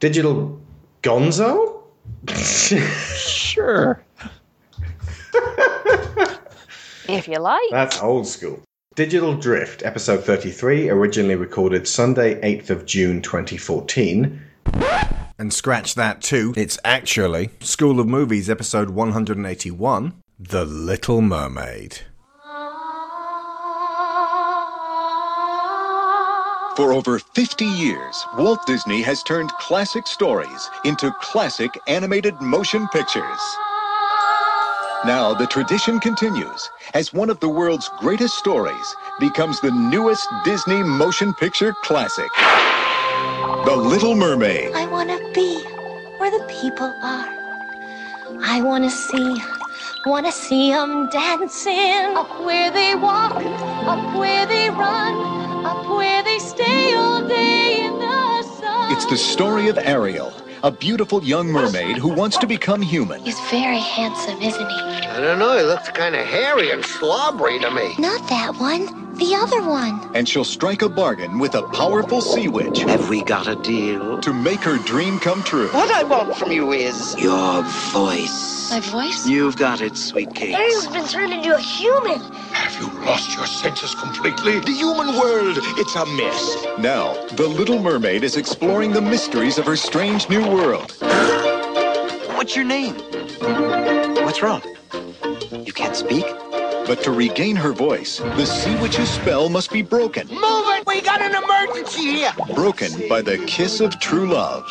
Digital Gonzo? Sure. If you like. That's old school. Digital Drift, episode 33, originally recorded Sunday, 8th of June 2014. And scratch that too. It's actually School of Movies, episode 181, The Little Mermaid. For over 50 years, Walt Disney has turned classic stories into classic animated motion pictures. Now the tradition continues as one of the world's greatest stories becomes the newest Disney motion picture classic. The Little Mermaid. I want to be where the people are. I want to see, want to see them dancing. Up where they walk, up where they run, up where they stay all day in the sun. It's the story of Ariel, a beautiful young mermaid who wants to become human. He's very handsome, isn't he? I don't know. He looks kind of hairy and slobbery to me. Not that one, the other one. And she'll strike a bargain with a powerful sea witch Have we got a deal? to make her dream come true. What I want from you is your voice. My voice? You've got it, sweet cakes. Ariel's been turned into a human. Have you lost your senses completely? The human world, it's a mess. Now, the Little Mermaid is exploring the mysteries of her strange new world. What's your name? What's wrong? You can't speak? But to regain her voice, the sea witch's spell must be broken. Move it! We got an emergency here! Broken by the kiss of true love.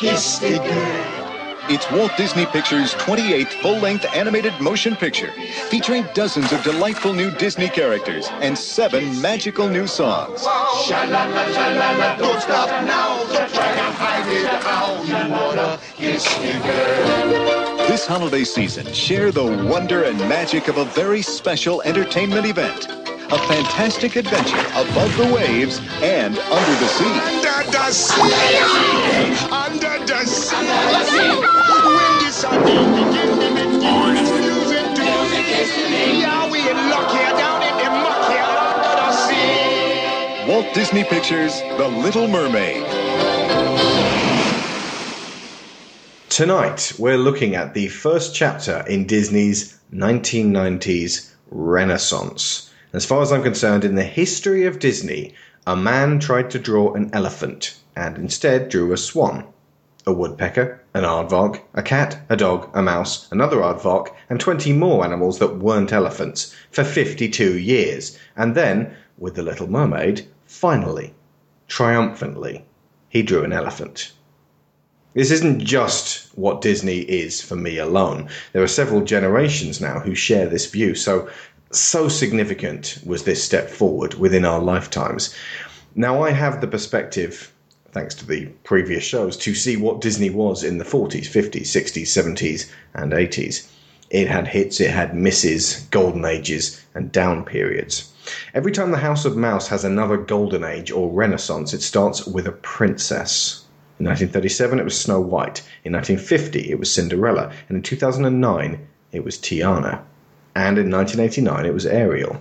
It's Walt Disney Pictures' 28th full-length animated motion picture, featuring dozens of delightful new Disney characters and seven magical new songs. Don't stop now. Hide it. How you wanna kiss me? This holiday season, share the wonder and magic of a very special entertainment event. A fantastic adventure above the waves and under the sea. Under the sea. Under the sea. When the sun begin to make music to me. Yeah, we in luck here down in the muck here under the sea. Walt Disney Pictures' The Little Mermaid. Tonight, we're looking at the first chapter in Disney's 1990s Renaissance. As far as I'm concerned, in the history of Disney, a man tried to draw an elephant and instead drew a swan, a woodpecker, an aardvark, a cat, a dog, a mouse, another aardvark, and 20 more animals that weren't elephants for 52 years. And then, with The Little Mermaid, finally, triumphantly, he drew an elephant. This isn't just what Disney is for me alone. There are several generations now who share this view. So, so significant was this step forward within our lifetimes. Now, I have the perspective, thanks to the previous shows, to see what Disney was in the 40s, 50s, 60s, 70s, and 80s. It had hits, it had misses, golden ages, and down periods. Every time the House of Mouse has another golden age or renaissance, it starts with a princess. In 1937, it was Snow White. In 1950, it was Cinderella. And in 2009, it was Tiana. And in 1989, it was Ariel.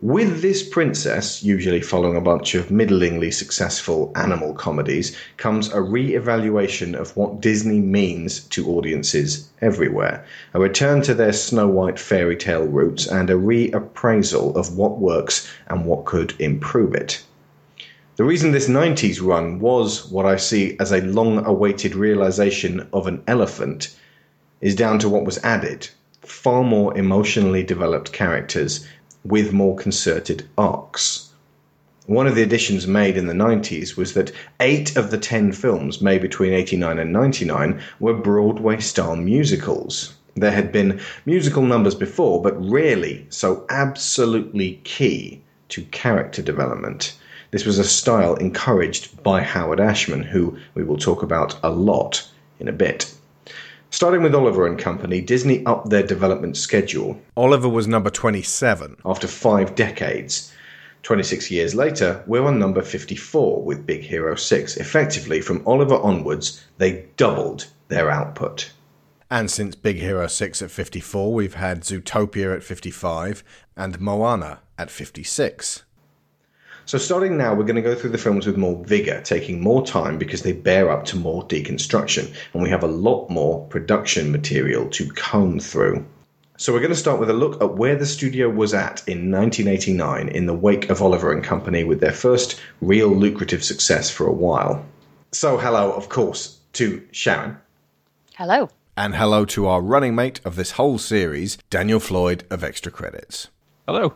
With this princess, usually following a bunch of middlingly successful animal comedies, comes a re evaluation of what Disney means to audiences everywhere, a return to their Snow White fairy tale roots, and a reappraisal of what works and what could improve it. The reason this 90s run was what I see as a long awaited realization of an elephant is down to what was added far more emotionally developed characters with more concerted arcs. One of the additions made in the 90s was that eight of the ten films made between 89 and 99 were Broadway style musicals. There had been musical numbers before, but rarely so absolutely key to character development. This was a style encouraged by Howard Ashman, who we will talk about a lot in a bit. Starting with Oliver and Company, Disney upped their development schedule. Oliver was number 27 after five decades. 26 years later, we're on number 54 with Big Hero 6. Effectively, from Oliver onwards, they doubled their output. And since Big Hero 6 at 54, we've had Zootopia at 55 and Moana at 56. So, starting now, we're going to go through the films with more vigor, taking more time because they bear up to more deconstruction, and we have a lot more production material to comb through. So, we're going to start with a look at where the studio was at in 1989 in the wake of Oliver and Company with their first real lucrative success for a while. So, hello, of course, to Sharon. Hello. And hello to our running mate of this whole series, Daniel Floyd of Extra Credits. Hello.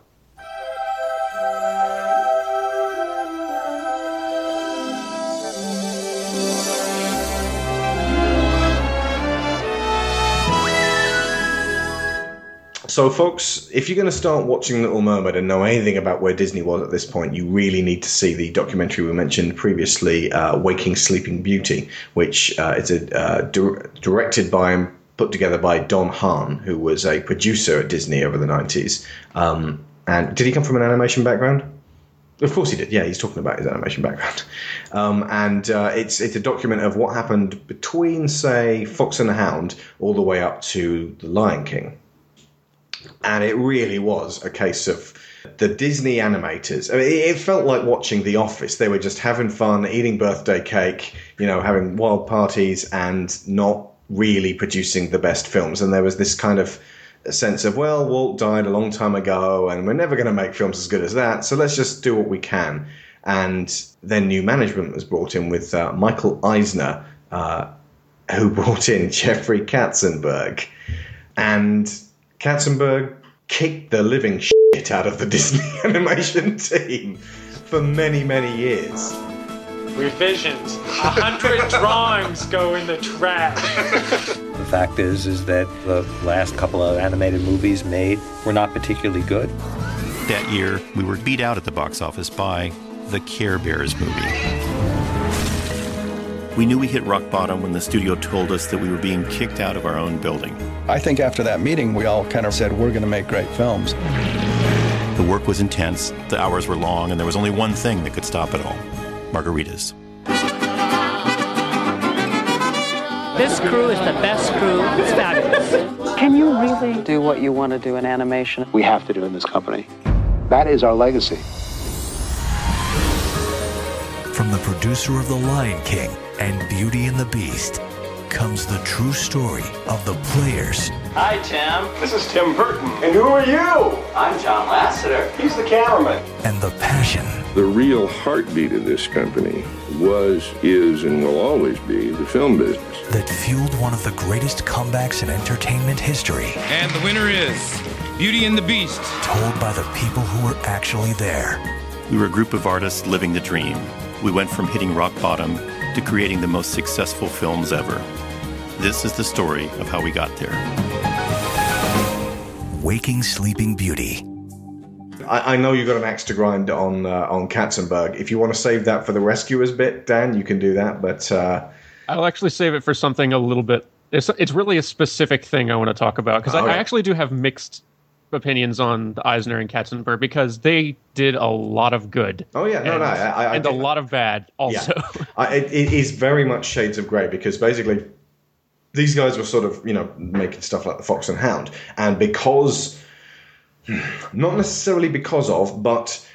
So, folks, if you're going to start watching Little Mermaid and know anything about where Disney was at this point, you really need to see the documentary we mentioned previously, uh, Waking Sleeping Beauty, which uh, is a, uh, dir- directed by and put together by Don Hahn, who was a producer at Disney over the 90s. Um, and did he come from an animation background? Of course he did. Yeah, he's talking about his animation background, um, and uh, it's it's a document of what happened between, say, Fox and the Hound, all the way up to The Lion King and it really was a case of the Disney animators. I mean, it felt like watching The Office. They were just having fun, eating birthday cake, you know, having wild parties, and not really producing the best films. And there was this kind of sense of, well, Walt died a long time ago, and we're never going to make films as good as that. So let's just do what we can. And then new management was brought in with uh, Michael Eisner, uh, who brought in Jeffrey Katzenberg, and Katzenberg kicked the living shit out of the Disney animation team for many, many years. Revisions. A hundred drawings go in the trash. The fact is, is that the last couple of animated movies made were not particularly good. That year, we were beat out at the box office by the Care Bears movie. We knew we hit rock bottom when the studio told us that we were being kicked out of our own building. I think after that meeting, we all kind of said, we're going to make great films. The work was intense, the hours were long, and there was only one thing that could stop it all margaritas. This crew is the best crew. It's fabulous. Can you really do what you want to do in animation? We have to do in this company. That is our legacy. From the producer of The Lion King and Beauty and the Beast comes the true story of the players. Hi, Tim. This is Tim Burton. And who are you? I'm John Lasseter. He's the cameraman. And the passion. The real heartbeat of this company was, is, and will always be the film business. That fueled one of the greatest comebacks in entertainment history. And the winner is Beauty and the Beast. Told by the people who were actually there. We were a group of artists living the dream. We went from hitting rock bottom to creating the most successful films ever. This is the story of how we got there. Waking Sleeping Beauty. I, I know you've got an axe to grind on uh, on Katzenberg. If you want to save that for the rescuers bit, Dan, you can do that. But uh, I'll actually save it for something a little bit. It's it's really a specific thing I want to talk about because Oh, I, yeah. I actually do have mixed opinions on the Eisner and Katzenberg because they did a lot of good. Oh yeah, no, and, no, I, I, and a lot of bad also. Yeah. I, it, it is very much shades of grey because basically these guys were sort of you know making stuff like the Fox and Hound, and because not necessarily because of, but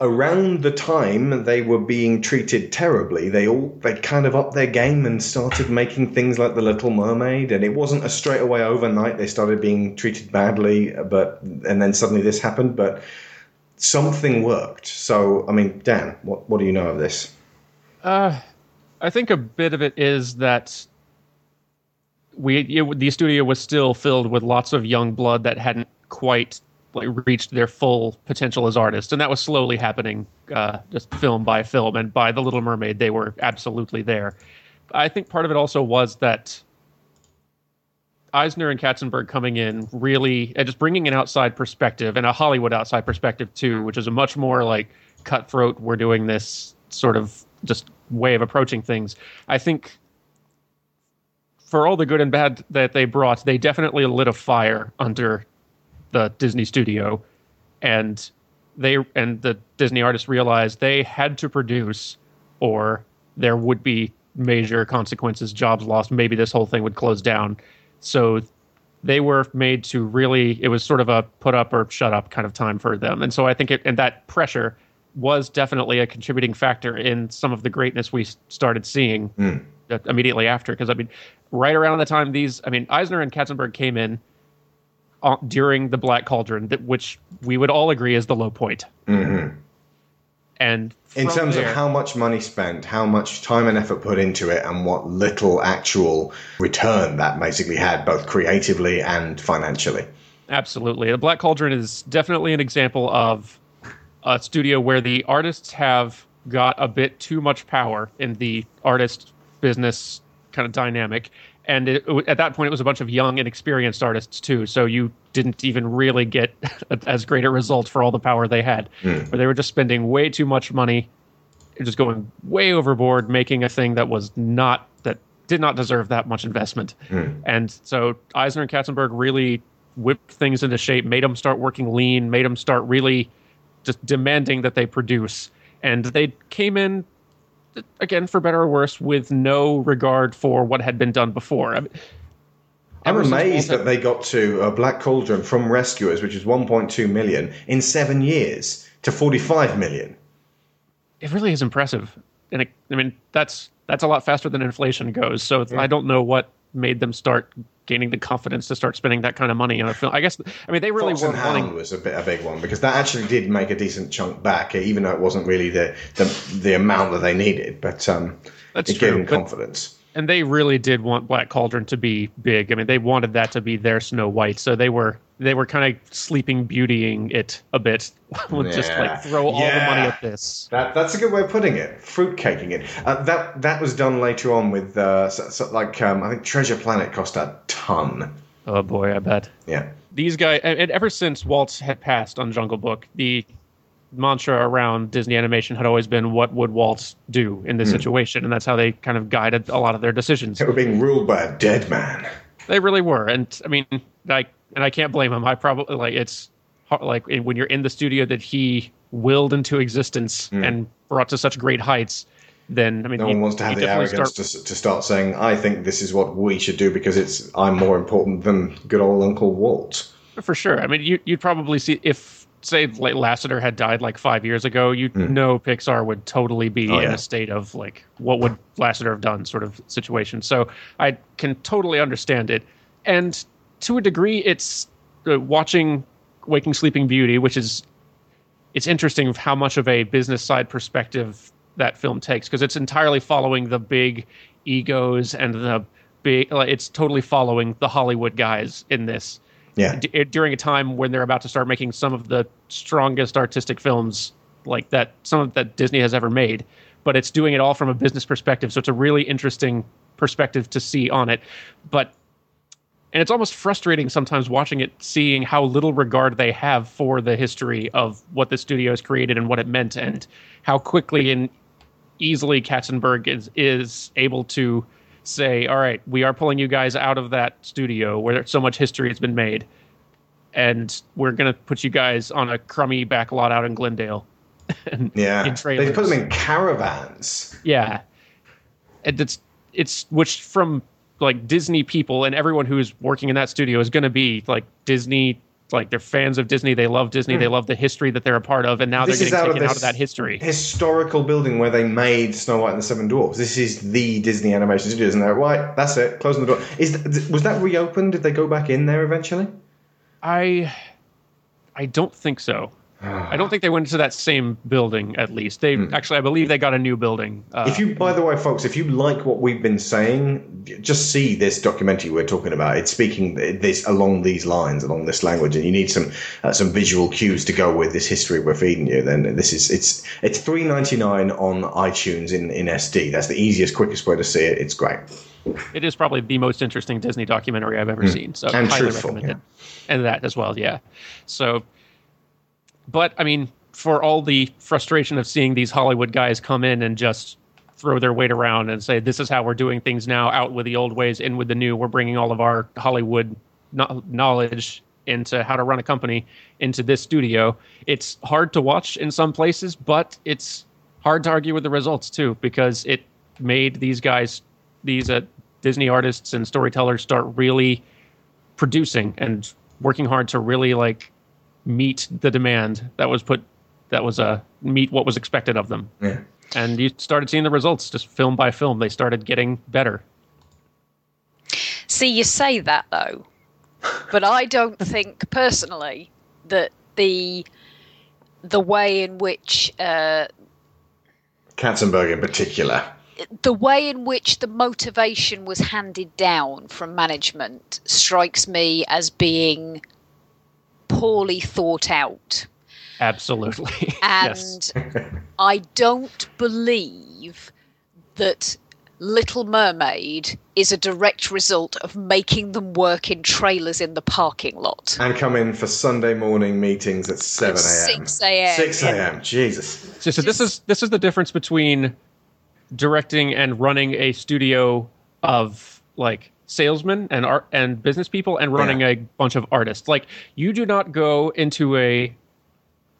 around the time they were being treated terribly, they all they kind of upped their game and started making things like the Little Mermaid, and it wasn't a straight away overnight they started being treated badly, but and then suddenly this happened, but something worked. So I mean, Dan, what what do you know of this? Uh, I think a bit of it is that we it, the studio was still filled with lots of young blood that hadn't quite like reached their full potential as artists, and that was slowly happening, uh, just film by film. And by The Little Mermaid, they were absolutely there. I think part of it also was that Eisner and Katzenberg coming in really and just bringing an outside perspective and a Hollywood outside perspective too, which is a much more like cutthroat. We're doing this sort of just way of approaching things. I think for all the good and bad that they brought, they definitely lit a fire under the Disney studio, and they and the Disney artists realized they had to produce, or there would be major consequences, jobs lost. Maybe this whole thing would close down. So they were made to really. It was sort of a put up or shut up kind of time for them, and so I think it and that pressure was definitely a contributing factor in some of the greatness we started seeing Mm. immediately after. Because I mean, right around the time these, I mean, Eisner and Katzenberg came in during the Black Cauldron, that, which we would all agree is the low point. hmm And In terms there- of how much money spent, how much time and effort put into it, and what little actual return that basically had, both creatively and financially. Absolutely. The Black Cauldron is definitely an example of a studio where the artists have got a bit too much power in the artist business kind of dynamic. And it, at that point, it was a bunch of young, inexperienced artists, too. So you didn't even really get as great a result for all the power they had. Hmm. Where they were just spending way too much money, just going way overboard, making a thing that was not, that did not deserve that much investment. Hmm. And so Eisner and Katzenberg really whipped things into shape, made them start working lean, made them start really just demanding that they produce. And they came in, again, for better or worse, with no regard for what had been done before. I mean, I'm amazed that they got to a Black Cauldron from Rescuers, which is 1.2 million, in seven years to 45 million. it really is impressive. And it, I mean, that's that's a lot faster than inflation goes. So it's I don't know what made them start gaining the confidence to start spending that kind of money on a film. I guess I mean they really Fox Hound wanting. was a bit a big one because that actually did make a decent chunk back, even though it wasn't really the the, the amount that they needed. But um, That's it gave true, them but- confidence. and they really did want Black Cauldron to be big. I mean, they wanted that to be their Snow White, so they were they were kind of sleeping beautying it a bit, just Yeah. like throw all the money at this. That, that's a good way of putting it. Fruitcaking it. Uh, that that was done later on with uh, so, so, like um, I think Treasure Planet cost a ton. Oh boy, I bet. Yeah. These guys, and, ever since Walt had passed on Jungle Book, the mantra around Disney animation had always been, "What would Walt do in this Hmm. situation?" And that's how they kind of guided a lot of their decisions. They were being ruled by a dead man. They really were, and I mean, like, and I can't blame him. I probably like it's hard- like when you're in the studio that he willed into existence hmm. and brought to such great heights. Then I mean. No you- one wants to have the arrogance start- to, to start saying, "I think this is what we should do because it's I'm more important than good old Uncle Walt." For sure. I mean, you, you'd probably see if, say, like Lasseter had died like five years ago, you'd hmm. know Pixar would totally be. Oh, in yeah. a state of like, what would Lasseter have done sort of situation. So I can totally understand it. And to a degree, it's uh, watching Waking Sleeping Beauty, which is, it's interesting of how much of a business side perspective that film takes because it's entirely following the big egos and the big, like, it's totally following the Hollywood guys in this Yeah. d- during a time when they're about to start making some of the strongest artistic films like that some of that Disney has ever made but it's doing it all from a business perspective so it's a really interesting perspective to see on it but and it's almost frustrating sometimes watching it seeing how little regard they have for the history of what the studio has created and what it meant and how quickly and easily Katzenberg is is able to say, "All right, we are pulling you guys out of that studio where so much history has been made, and we're going to put you guys on a crummy back lot out in Glendale." and, Yeah, in they put them in caravans. Yeah, and it's it's which from like Disney people and everyone who's working in that studio is going to be like Disney. Like they're fans of Disney, they love Disney, Hmm. they love the history that they're a part of, and now This they're is getting out of out of that history. Historical building where they made Snow White and the Seven Dwarfs. This is the Disney Animation Studios, and they're right. That's it. Closing the door. Is th- was that reopened? Did they go back in there eventually? I I don't think so. I don't think they went into that same building. At least they actually, I believe they got a new building. Uh, if you, by the way, folks, if you like what we've been saying, just see this documentary we're talking about. It's speaking this along these lines, along this language, and you need some uh, some visual cues to go with this history we're feeding you. Then this is it's it's three ninety nine on iTunes in in SD. That's the easiest, quickest way to see it. It's great. it is probably the most interesting Disney documentary I've ever Mm. seen. So And highly truthful, recommend it. And that as well, yeah. So, but I mean, for all the frustration of seeing these Hollywood guys come in and just throw their weight around and say, "This is how we're doing things now. Out with the old ways, in with the new. We're bringing all of our Hollywood kno- knowledge." into how to run a company into this studio it's hard to watch in some places but it's hard to argue with the results too because it made these guys these uh, disney artists and storytellers start really producing and working hard to really like meet the demand that was put that was uh, meet what was expected of them. Yeah. And you started seeing the results just film by film. They started getting better. See, you say that though, but I don't think personally that the the way in which uh, Katzenberg in particular. the way in which the motivation was handed down from management strikes me as being poorly thought out. Absolutely. And yes. I don't believe that Little Mermaid is a direct result of making them work in trailers in the parking lot. And come in for Sunday morning meetings at 7 a.m. 6 a.m. 6 a.m. Jesus. So, so this is this is the difference between directing and running a studio of like salesmen and art and business people and running a bunch of artists. Like you do not go into a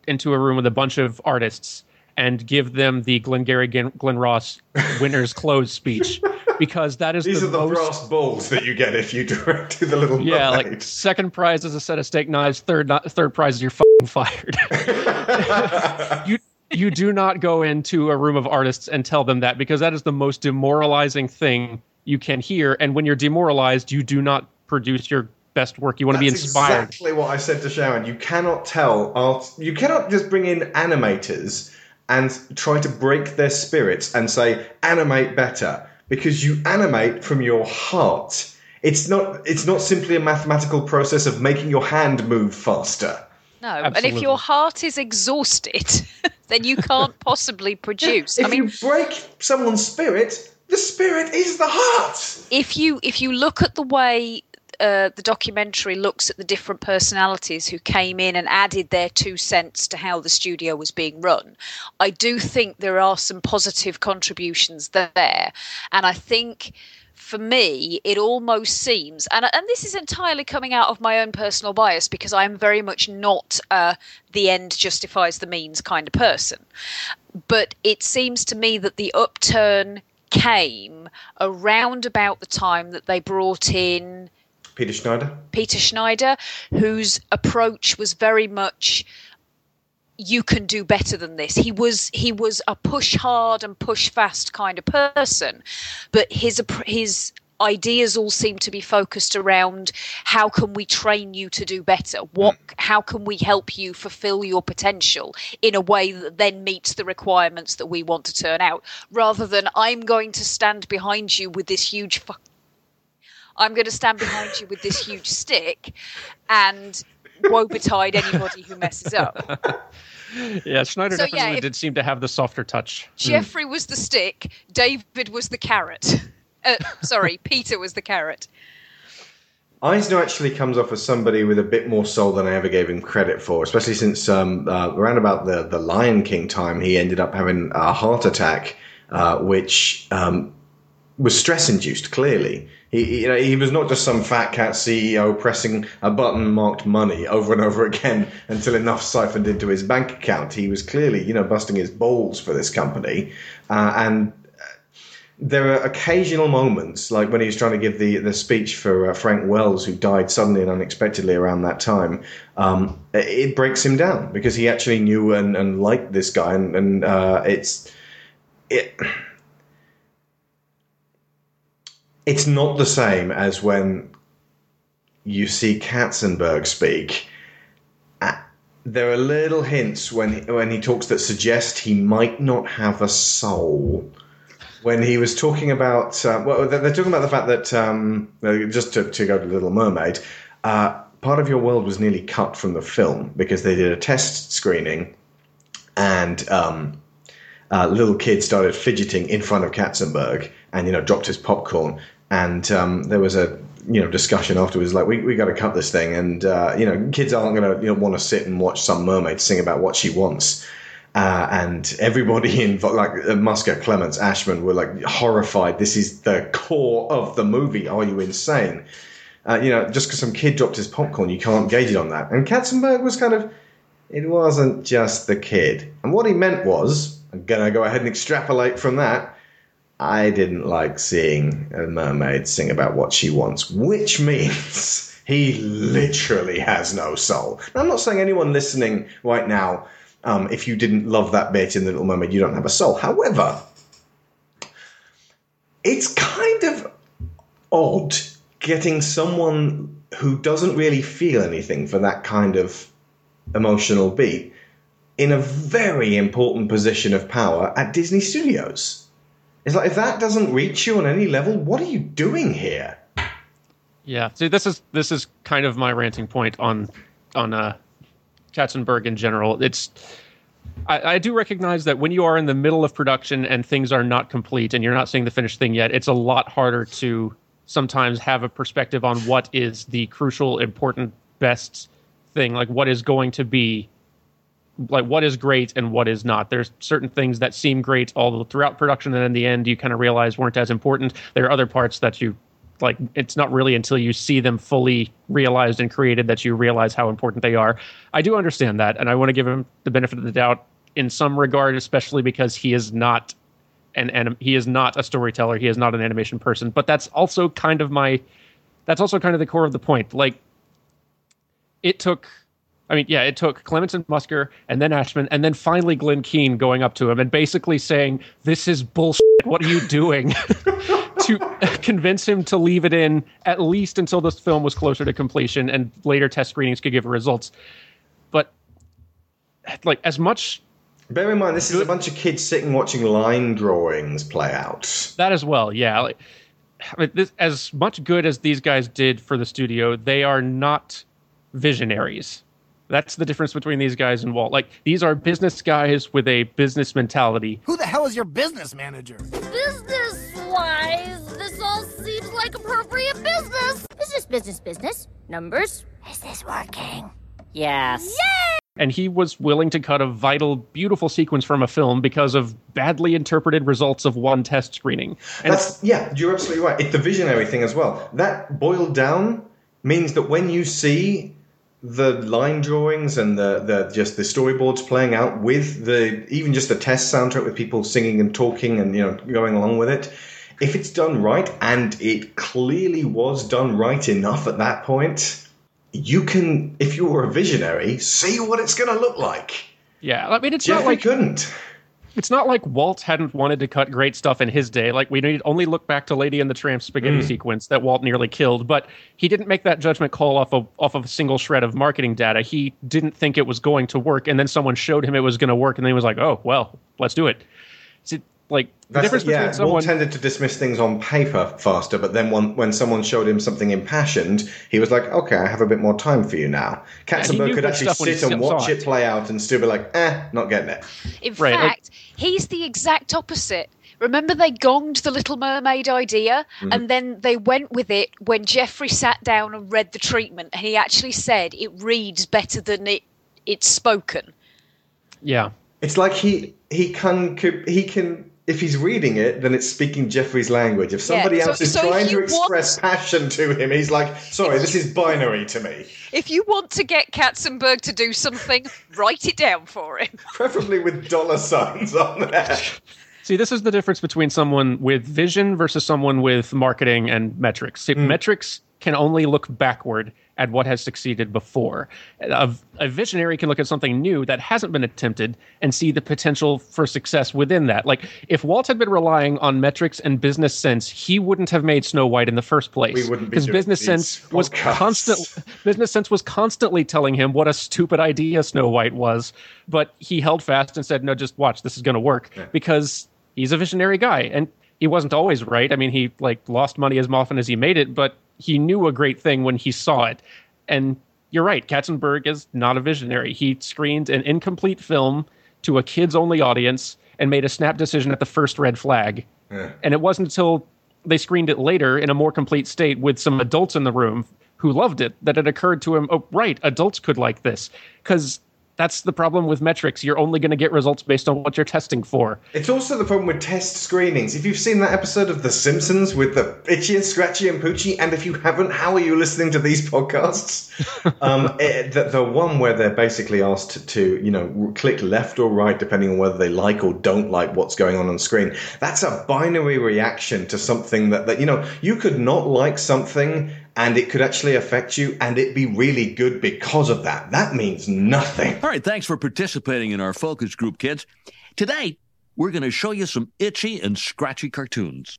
into a room with a bunch of artists and give them the Glengarry Glen, Glen Ross winners close speech because that is These the are the most brass balls that you get if you direct to the little yeah, mermaid. like second prize is a set of steak knives. Third, not, third prize is you're fucking fired. you you do not go into a room of artists and tell them that because that is the most demoralizing thing you can hear. And when you're demoralized, you do not produce your best work. You want to be That's inspired. exactly what I said to Sharon. You cannot tell art. You cannot just bring in animators and try to break their spirits and say animate better because you animate from your heart. It's not. It's not simply a mathematical process of making your hand move faster. No, and if your heart is exhausted, then you can't possibly produce. If I mean, you break someone's spirit, the spirit is the heart. if you if you look at the way uh, the documentary looks at the different personalities who came in and added their two cents to how the studio was being run, I do think there are some positive contributions there, and I think. For me, it almost seems, and and this is entirely coming out of my own personal bias because I'm very much not uh, the end justifies the means kind of person. But it seems to me that the upturn came around about the time that they brought in Peter Schneider. Peter Schneider, whose approach was very much you can do better than this. He was he was a push hard and push fast kind of person, but his his ideas all seem to be focused around how can we train you to do better? What mm. how can we help you fulfill your potential in a way that then meets the requirements that we want to turn out? Rather than i'm going to stand behind you with this huge fu- i'm going to stand behind you with this huge stick and woe betide anybody who messes up. Yeah, Schneider So, yeah, definitely if- did seem to have the softer touch. Mm. Jeffrey was the stick, David was the carrot. Uh, sorry, Peter was the carrot. Eisner actually comes off as somebody with a bit more soul than I ever gave him credit for, especially since um, uh, around about the, the Lion King time, he ended up having a heart attack, uh, which um, was stress induced, clearly. He, you know, he was not just some fat cat CEO pressing a button marked money over and over again until enough siphoned into his bank account. He was clearly, you know, busting his balls for this company. Uh, and there are occasional moments, like when he was trying to give the, the speech for uh, Frank Wells, who died suddenly and unexpectedly around that time. Um, it, breaks him down because he actually knew and, and liked this guy, and, and uh, it's it. It's not the same as when you see Katzenberg speak. Uh, There are little hints when when he talks that suggest he might not have a soul when he was talking about uh, well they're talking about the fact that um, uh, just to, to go to Little Mermaid uh, part of your world was nearly cut from the film because they did a test screening and um, uh, little kid started fidgeting in front of Katzenberg and you know dropped his popcorn. And um, there was a you know discussion afterwards like we, we got to cut this thing and uh, you know kids aren't going to you know, want to sit and watch some mermaid sing about what she wants uh, and everybody in like uh, Musker, Clements, Ashman were like horrified. This is the core of the movie. Are you insane? Uh, you know, just because some kid dropped his popcorn, you can't gauge it on that. And Katzenberg was kind of, it wasn't just the kid. And what he meant was, I'm gonna go ahead and extrapolate from that. I didn't like seeing a mermaid sing about what she wants, which means he literally has no soul. Now, I'm not saying anyone listening right now Um, if you didn't love that bit in The Little Mermaid, you don't have a soul. However, it's kind of odd getting someone who doesn't really feel anything for that kind of emotional beat in a very important position of power at Disney Studios. It's like if that doesn't reach you on any level, what are you doing here? Yeah. See, this is this is kind of my ranting point on on uh, Katzenberg in general. It's I, I do recognize that when you are in the middle of production and things are not complete and you're not seeing the finished thing yet, it's a lot harder to sometimes have a perspective on what is the crucial, important, best thing, like what is going to be like what is great and what is not. There's certain things that seem great all throughout production, and in the end, you kind of realize weren't as important. There are other parts that you like. It's not really until you see them fully realized and created that you realize how important they are. I do understand that, and I want to give him the benefit of the doubt in some regard, especially because he is not an anim- he is not a storyteller. He is not an animation person. But that's also kind of my that's also kind of the core of the point. Like it took I mean, yeah, it took Clements and Musker and then Ashman and then finally Glenn Keane going up to him and basically saying, This is bullshit. What are you doing? to convince him to leave it in at least until this film was closer to completion and later test screenings could give results. But like as much Bear in mind, this is a bunch of kids sitting watching line drawings play out. that as well, yeah. Like, I mean, this, as much good as these guys did for the studio, they are not visionaries. That's the difference between these guys and Walt. Like these are business guys with a business mentality. Who the hell is your business manager? Business wise, this all seems like appropriate business. Business, business, business. Numbers. Is this working? Yes. Yay! And he was willing to cut a vital, beautiful sequence from a film because of badly interpreted results of one test screening. And That's yeah, you're absolutely right. It's the visionary thing as well. That boiled down means that when you see the line drawings and the, the just the storyboards playing out with the even just the test soundtrack with people singing and talking and you know going along with it, if it's done right and it clearly was done right enough at that point, you can if you were a visionary see what it's going to look like. yeah, I mean, it's Jeffrey not like couldn't. It's not like Walt hadn't wanted to cut great stuff in his day. Like we need only look back to Lady and the Tramp spaghetti Mm. sequence that Walt nearly killed, but he didn't make that judgment call off of off of a single shred of marketing data. He didn't think it was going to work, and then someone showed him it was going to work, and then he was like, "Oh well, let's do it." See, like the That's difference the, yeah, between someone. Walt tended to dismiss things on paper faster, but then when, when someone showed him something impassioned, he was like, "Okay, I have a bit more time for you now." Katzenberg knew could actually stuff when he sit and watch it. it play out and still be like, "Eh, not getting it." In Right, like- fact, he's the exact opposite. Remember, they gonged the Little Mermaid idea, Mhm. and then they went with it when Jeffrey sat down and read the treatment, and he actually said it reads better than it it's spoken. yeah, It's like he he can he can if he's reading it, then it's speaking Jeffrey's language. If somebody Yeah, so- else is so trying to you express passion to him, he's like, "Sorry, this is binary to me." If you want to get Katzenberg to do something, write it down for him. Preferably with dollar signs on there. See, this is the difference between someone with vision versus someone with marketing and metrics. See, hmm. Metrics can only look backward at what has succeeded before. A, a visionary can look at something new that hasn't been attempted and see the potential for success within that. Like, if Walt had been relying on metrics and business sense, he wouldn't have made Snow White in the first place. We wouldn't be because business sense was constant. Business sense was constantly telling him what a stupid idea Snow White was, but he held fast and said, "No, just watch. This is going to work." Because he's a visionary guy, and he wasn't always right. I mean, he like lost money as often as he made it, but he knew a great thing when he saw it. And you're right, Katzenberg is not a visionary. He screened an incomplete film to a kids-only audience and made a snap decision at the first red flag. Yeah. And it wasn't until they screened it later in a more complete state with some adults in the room who loved it that it occurred to him, oh, right, adults could like this. Because that's the problem with metrics. You're only going to get results based on what you're testing for. It's also the problem with test screenings. If you've seen that episode of The Simpsons with the Itchy and Scratchy and Poochie, and if you haven't, how are you listening to these podcasts? um, eh, the, the one where they're basically asked to, you know, click left or right depending on whether they like or don't like what's going on on screen. That's a binary reaction to something that, that you know, you could not like something and it could actually affect you and it be really good because of that. That means nothing. All right, thanks for participating in our focus group, kids. Today, we're going to show you some itchy and scratchy cartoons.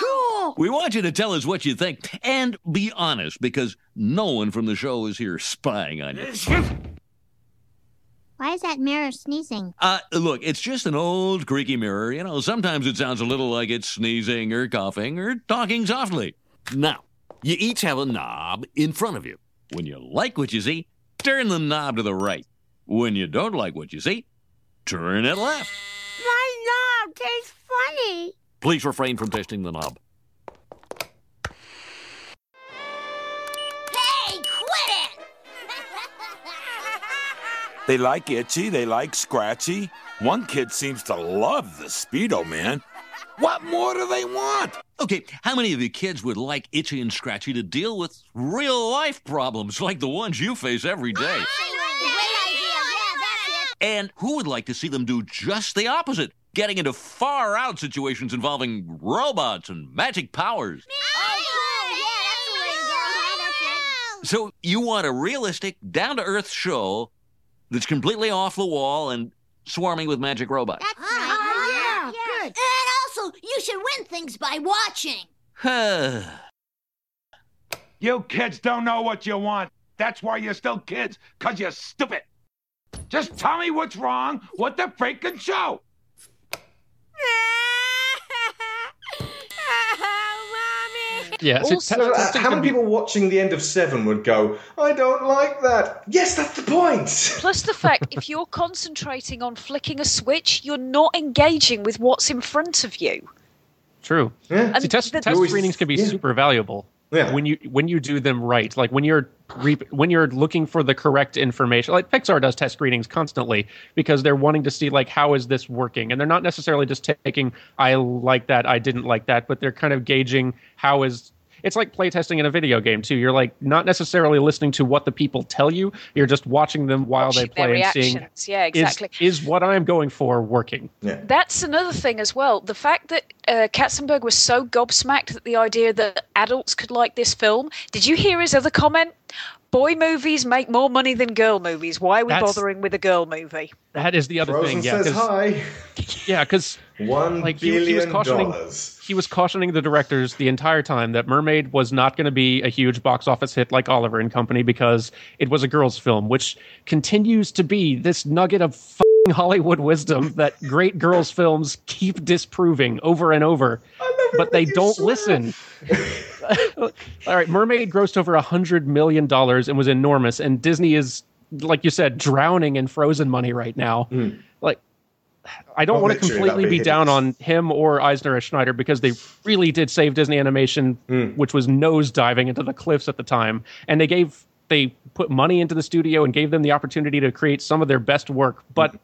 Cool! We want you to tell us what you think and be honest because no one from the show is here spying on you. Why is that mirror sneezing? Uh, look, it's just an old creaky mirror. You know, sometimes it sounds a little like it's sneezing or coughing or talking softly. Now, you each have a knob in front of you. When you like what you see, turn the knob to the right. When you don't like what you see, turn it left. My knob tastes funny. Please refrain from testing the knob. Hey, quit it! They like itchy, they like scratchy. One kid seems to love the Speedo Man. What more do they want? Okay, how many of you kids would like Itchy and Scratchy to deal with real life problems like the ones you face every day? And who would like to see them do just the opposite, getting into far out situations involving robots and magic powers? So you want a realistic, down to earth show that's completely off the wall and swarming with magic robots. Oh, yeah, good. And you should win things by watching. Huh. You kids don't know what you want. That's why you're still kids, because you're stupid. Just tell me what's wrong with the freaking show. Yeah, so Also, te- uh, testing's how gonna many be- people watching the end of Seven would go, I don't like that? Yes, that's the point. Plus the fact if you're concentrating on flicking a switch, you're not engaging with what's in front of you. True. And See, test, the- test Always- screenings can be yeah. super valuable. Yeah. When you when you do them right, like when you're re- when you're looking for the correct information, like Pixar does test screenings constantly because they're wanting to see like how is this working, and they're not necessarily just taking I like that, I didn't like that, but they're kind of gauging how is. It's like playtesting in a video game too. You're like not necessarily listening to what the people tell you. You're just watching them while Watching they play their and seeing reactions. Yeah, is- exactly. is what I'm going for working. Yeah. That's another thing as well. The fact that uh, Katzenberg was so gobsmacked at the idea that adults could like this film. Did you hear his other comment? Boy movies make more money than girl movies. Why are we That's- bothering with a girl movie? That is the other Frozen thing. Yeah, says 'cause- hi. Yeah, because One like he, he was billion cautioning dollars. he was cautioning the directors the entire time that Mermaid was not going to be a huge box office hit like Oliver and Company because it was a girls' film, which continues to be this nugget of fing Hollywood wisdom that great girls' films keep disproving over and over, but they don't listen. All right, Mermaid grossed over a hundred million dollars and was enormous, and Disney is, like you said, drowning in Frozen money right now. Like, I don't Well, want to completely be be down on him or Eisner or Schneider because they really did save Disney Animation, which was nose diving into the cliffs at the time, and they gave they put money into the studio and gave them the opportunity to create some of their best work, but.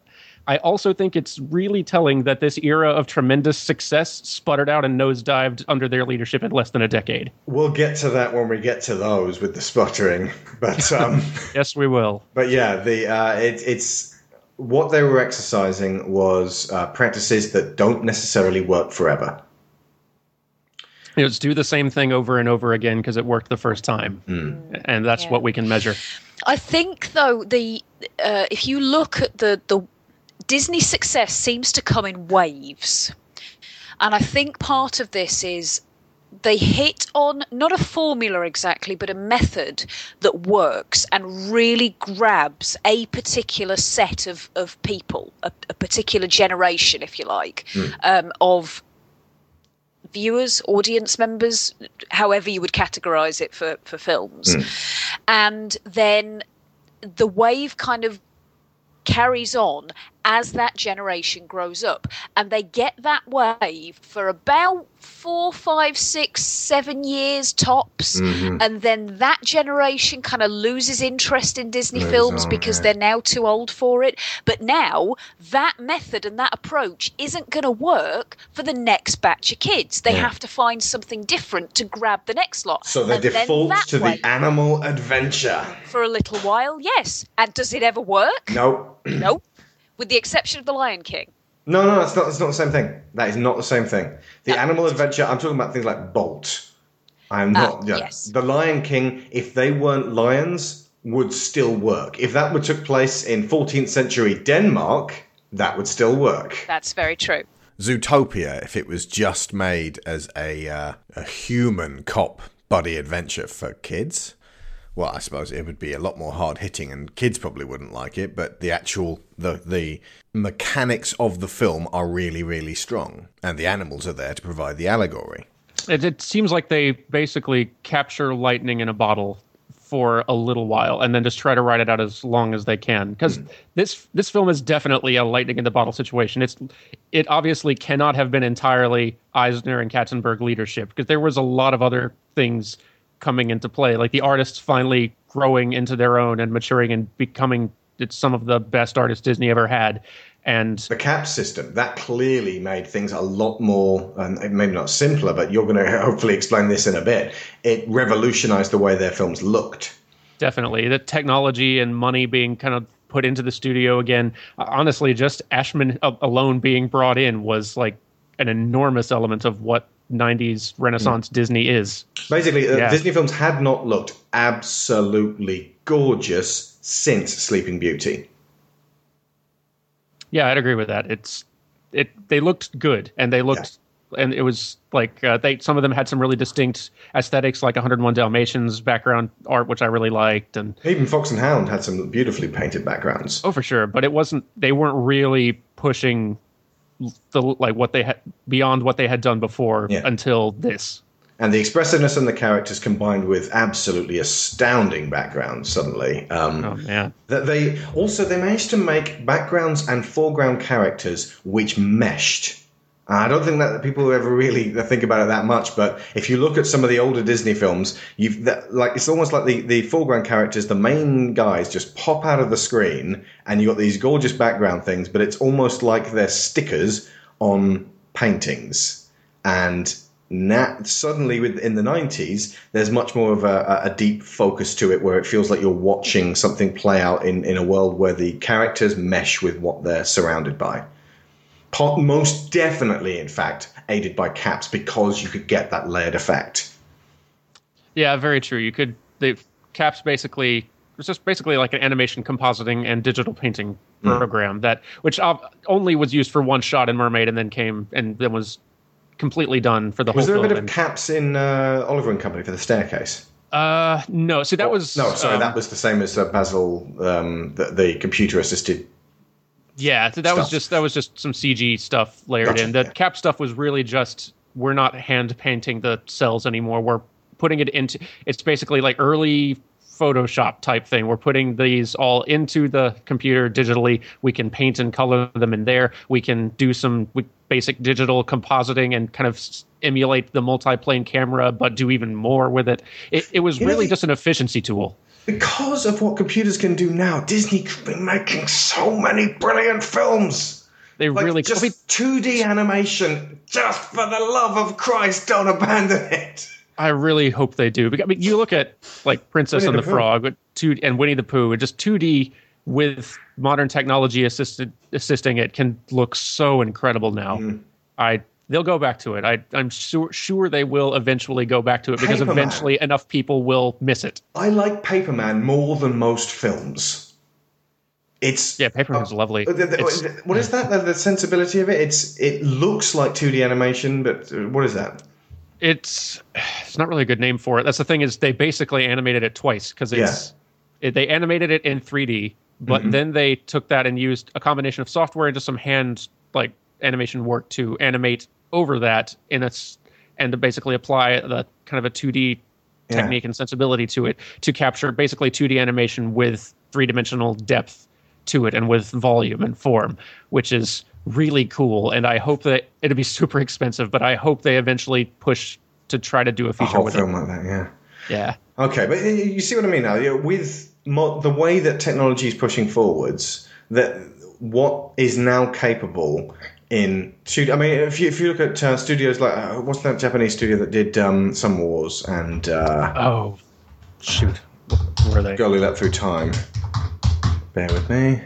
I also think it's really telling that this era of tremendous success sputtered out and nosedived under their leadership in less than a decade. We'll get to that when we get to those with the sputtering. But um, yes, we will. But yeah, the uh, it, it's what they were exercising was uh, practices that don't necessarily work forever. You know, just do the same thing over and over again because it worked the first time, and that's Yeah. what we can measure. I think though the uh, if you look at the the Disney success seems to come in waves, and I think part of this is they hit on not a formula exactly, but a method that works and really grabs a particular set of of people, a, a particular generation, if you like, um, of viewers, audience members, however you would categorize it for, for films. And then the wave kind of carries on as that generation grows up. And they get that wave for about four, five, six, seven years tops. Mhm. And then that generation kind of loses interest in Disney Moves films on, because yeah. they're now too old for it. But now that method and that approach isn't going to work for the next batch of kids. They Yeah. have to find something different to grab the next lot. So they And then default that to way, the animal adventure. for a little while, yes. And does it ever work? No, nope. With the exception of The Lion King. no, no, it's not. It's not the same thing. That is not the same thing. The animal adventure. I'm talking about things like Bolt. I'm not. Ah, yeah. yes. The Lion King, if they weren't lions, would still work. If that would took place in 14th century Denmark, that would still work. That's very true. Zootopia, if it was just made as a uh, a human cop buddy adventure for kids, well, I suppose it would be a lot more hard hitting, and kids probably wouldn't like it. But the actual the the mechanics of the film are really really strong, and the animals are there to provide the allegory. It, it seems like they basically capture lightning in a bottle for a little while and then just try to ride it out as long as they can because hmm. this this film is definitely a lightning in the bottle situation it's it obviously cannot have been entirely eisner and katzenberg leadership because there was a lot of other things coming into play like the artists finally growing into their own and maturing and becoming some of the best artists disney ever had and The cap system that clearly made things a lot more, um, maybe not simpler, but you're going to hopefully explain this in a bit. It revolutionized the way their films looked. definitely the technology and money being kind of put into the studio again Uh, honestly just ashman alone being brought in was like an enormous element of what 90s renaissance disney is Basically, uh, Yeah. Disney films had not looked absolutely gorgeous since Sleeping Beauty. yeah i'd agree with that it's it they looked good and they looked and it was like uh, they some of them had some really distinct aesthetics like 101 dalmatians background art which i really liked and Even Fox and Hound had some beautifully painted backgrounds. Oh, for sure, but it wasn't. They weren't really pushing the like what they had beyond what they had done before Yeah. until this. And the expressiveness in the characters combined with absolutely astounding backgrounds suddenly. Um, oh, yeah. That they also they managed to make backgrounds and foreground characters which meshed. I don't think that people ever really think about it that much, but if you look at some of the older Disney films, you've that, like it's almost like the, the foreground characters, the main guys, just pop out of the screen, and you've got these gorgeous background things, but it's almost like they're stickers on paintings. And now, suddenly, within the '90s, there's much more of a, a deep focus to it, where it feels like you're watching something play out in, in a world where the characters mesh with what they're surrounded by. Most definitely, in fact, aided by caps because you could get that layered effect. Yeah, very true. You could the caps basically it's just basically like an animation compositing and digital painting Hmm. program that which only was used for one shot in Mermaid and then came and then was completely done for the Was whole Was there a bit of caps in uh, Oliver and Company for the staircase? uh, no, see that was No, sorry, um, that was the same as uh, Basil, um, the, the computer assisted. Yeah, that was just that was just some CG stuff layered Gotcha, in. The cap stuff was really just we're not hand painting the cells anymore. We're putting it into it's basically like early Photoshop type thing. We're putting these all into the computer digitally. We can paint and color them in there. We can do some basic digital compositing and kind of emulate the multi-plane camera, but do even more with it. It, it was You really just an efficiency tool. Because of what computers can do now, Disney could be making so many brilliant films. They Like, really just I 2D animation. Just for the love of Christ, don't abandon it. I really hope they do. Because I mean, you look at like Princess Winnie and the the, Frog, two and Winnie the Pooh, and just two D with modern technology assisted assisting it can look so incredible now. Mm-hmm. I they'll go back to it. I I'm sure sure they will eventually go back to it because Paperman. eventually enough people will miss it. I like Paperman more than most films. It's Yeah, Paperman's lovely. Uh, the- the- It's- what is that? The, the sensibility of it. It's it looks like 2D animation, but uh, what is that? it's it's not really a good name for it. That's the thing is they basically animated it twice because it's it, they animated it in 3D, but Mhm. then they took that and used a combination of software and just some hand like animation work to animate over that in a and to basically apply the kind of a 2D Yeah. technique and sensibility to it to capture basically 2D animation with three dimensional depth to it and with volume and form, which is really cool. And I hope that it'll be super expensive, but I hope they eventually push to try to do a A feature whole with film it. like that, yeah. Yeah. Okay, but you- you see what I mean now. With mo- the way that technology is pushing forwards, that what is now capable in studio. I mean, if you if you look at uh, studios like uh, what's that Japanese studio that did um, Summer Wars and uh, Oh, shoot, where are they? Girl Who Leapt Through Time. Bear with me.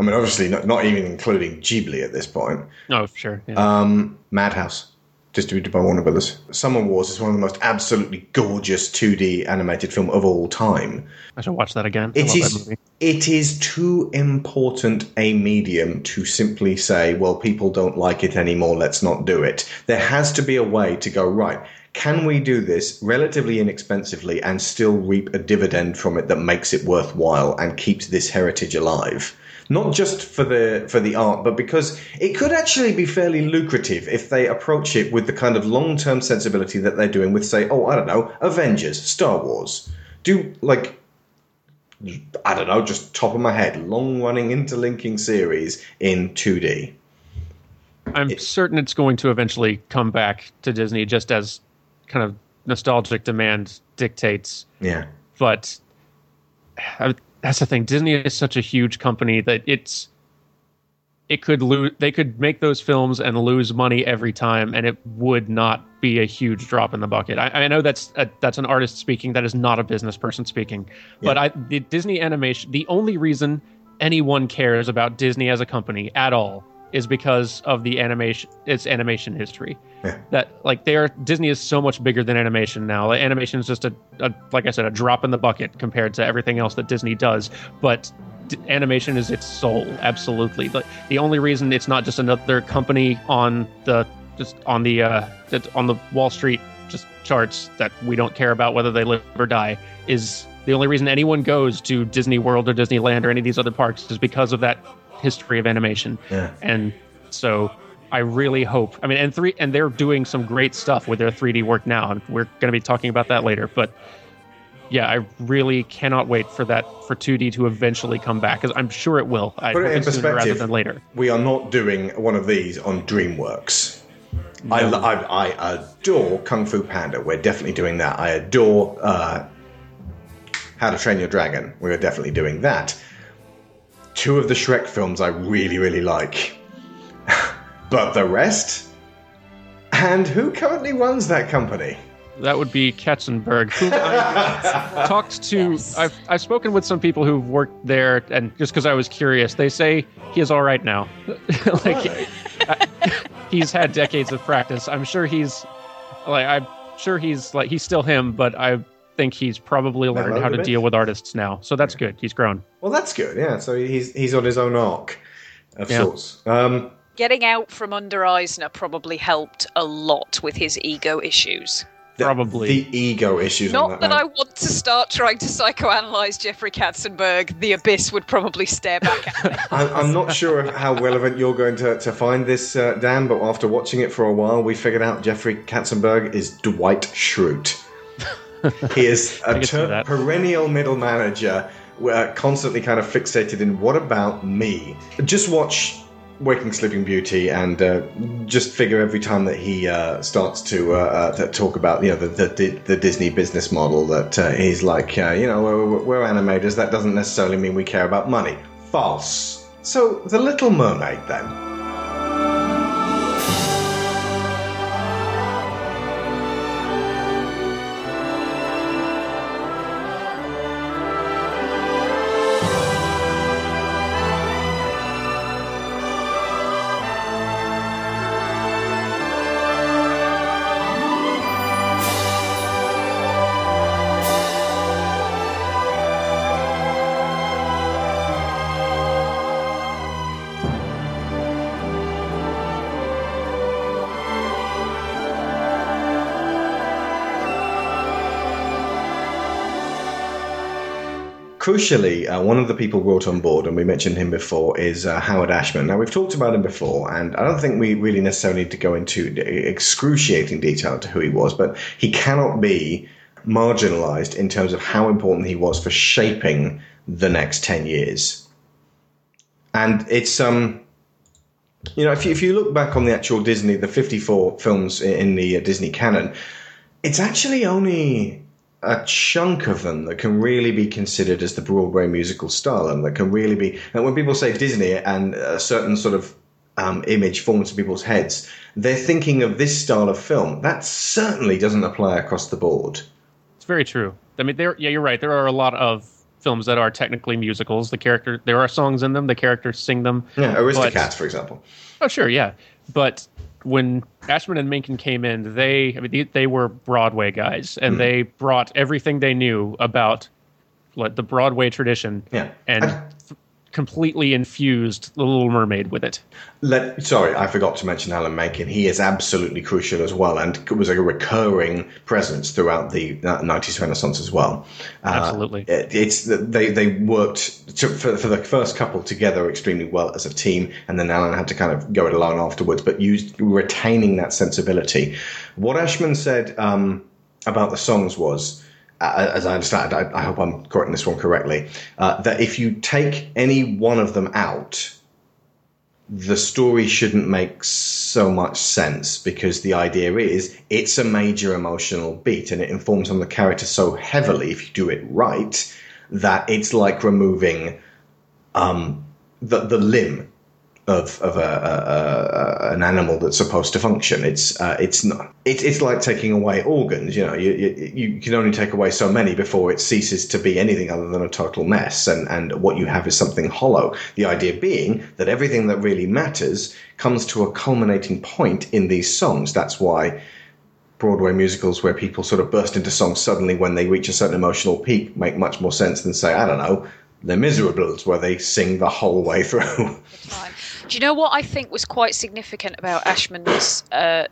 I mean, obviously not not even including Ghibli at this point. Oh, sure. Yeah. Um, Madhouse. Distributed by Warner Brothers. Summer Wars is one of the most absolutely gorgeous 2D animated film of all time. I should watch that again. It that is movie. it is too important a medium to simply say, well, people don't like it anymore, let's not do it. There has to be a way to go, right, can we do this relatively inexpensively and still reap a dividend from it that makes it worthwhile and keeps this heritage alive? Not just for the for the art, but because it could actually be fairly lucrative if they approach it with the kind of long term sensibility that they're doing with, say, oh, I don't know, Avengers, Star Wars. Do like I don't know, just top of my head, long running interlinking series in 2D. I'm certain it's going to eventually come back to Disney just as kind of nostalgic demand dictates. Yeah. But I, that's the thing. Disney is such a huge company that it's it could lose. They could make those films and lose money every time, and it would not be a huge drop in the bucket. I, I know that's a, that's an artist speaking. That is not a business person speaking. But I, the Disney animation. The only reason anyone cares about Disney as a company at all is because of the animation. Its animation history. That like they are Disney is so much bigger than animation now. Like, animation is just a, a like I said a drop in the bucket compared to everything else that Disney does. But d- animation is its soul absolutely the, the only reason it's not just another company on the just on the uh on the wall street just charts that we don't care about whether they live or die is the only reason anyone goes to disney world or disneyland or any of these other parks is because of that history of animation Yeah. and so i really hope i mean and three and they're doing some great stuff with their 3d work now and we're going to be talking about that later but yeah, I really cannot wait for that for 2D to eventually come back because I'm sure it will. I Put it hope in sooner rather than later. We are not doing one of these on DreamWorks. I, I, I adore Kung Fu Panda. We're definitely doing that. I adore uh, How to Train Your Dragon. We're definitely doing that. Two of the Shrek films I really, really like. but the rest? And who currently runs that company? That would be Katzenberg, whom I talked to. I've I've spoken with some people who've worked there, and just because I was curious, they say he is all right now. like I- he's had decades of practice. I'm sure he's like I'm sure he's like he's still him, but I think he's probably learned how to bit? deal with artists now. So that's good. He's grown. Well, that's good. Yeah, so he's he's on his own arc of Yeah. sorts. Um, Getting out from under Eisner probably helped a lot with his ego issues. the, Probably. the ego issues. Not that that I want to start trying to psychoanalyze Jeffrey Katzenberg. The Abyss would probably stare back at me. I'm, I'm not sure how relevant you're going to, to find this, uh, Dan, but after watching it for a while, we figured out Jeffrey Katzenberg is Dwight Schrute. he is a ter- perennial middle manager, uh, constantly kind of fixated in what about me? Just watch Waking Sleeping Beauty and uh, just figure every time that he uh, starts to, uh, uh, to talk about you know the, the, the Disney business model that uh, he's like uh, you know we're, we're animators that doesn't necessarily mean we care about money. False. So the Little Mermaid then Crucially, uh, one of the people brought on board, and we mentioned him before, is uh, Howard Ashman. Now, we've talked about him before, and I don't think we really necessarily need to go into excruciating detail to who he was, but he cannot be marginalized in terms of how important he was for shaping the next 10 years. And it's, um, you know, if you, if you look back on the actual Disney, the 54 films in, the uh, Disney canon, it's actually only a chunk of them that can really be considered as the Broadway musical style, and that can really be. And when people say Disney and a certain sort of um, image forms in people's heads, they're thinking of this style of film. That certainly doesn't apply across the board. It's very true. I mean, there. Yeah, you're right. There are a lot of films that are technically musicals. The character, there are songs in them. The characters sing them. Yeah, but- Aristocats, for example. Oh, sure, yeah. but when Ashman and Menken came in, they I mean they, they were Broadway guys, and Mm. they brought everything they knew about like the Broadway tradition, Yeah. and f- completely infused The Little Mermaid with it. Let, sorry, I forgot to mention Alan Menken. He is absolutely crucial as well, and was a recurring presence throughout the uh, 90s Renaissance as well. Uh, Absolutely. it- it's they they worked to, for, for the first couple together extremely well as a team, and then Alan had to kind of go it alone afterwards, but used retaining that sensibility. What Ashman said um, about the songs was. Uh, as I understand, I, I hope I'm correcting this one correctly. Uh, that if you take any one of them out, the story shouldn't make so much sense because the idea is it's a major emotional beat and it informs on the character so heavily if you do it right that it's like removing um, the the limb of of a, a, a an animal that's supposed to function. It's uh, it's not. It's it's like taking away organs. You know, you, you you can only take away so many before it ceases to be anything other than a total mess. And and what you have is something hollow. The idea being that everything that really matters comes to a culminating point in these songs. That's why. Broadway musicals where people sort of burst into song suddenly when they reach a certain emotional peak make much more sense than say, I don't know, Les Miserables, where they sing the whole way through. Do you know what I think was quite significant about Ashman's uh,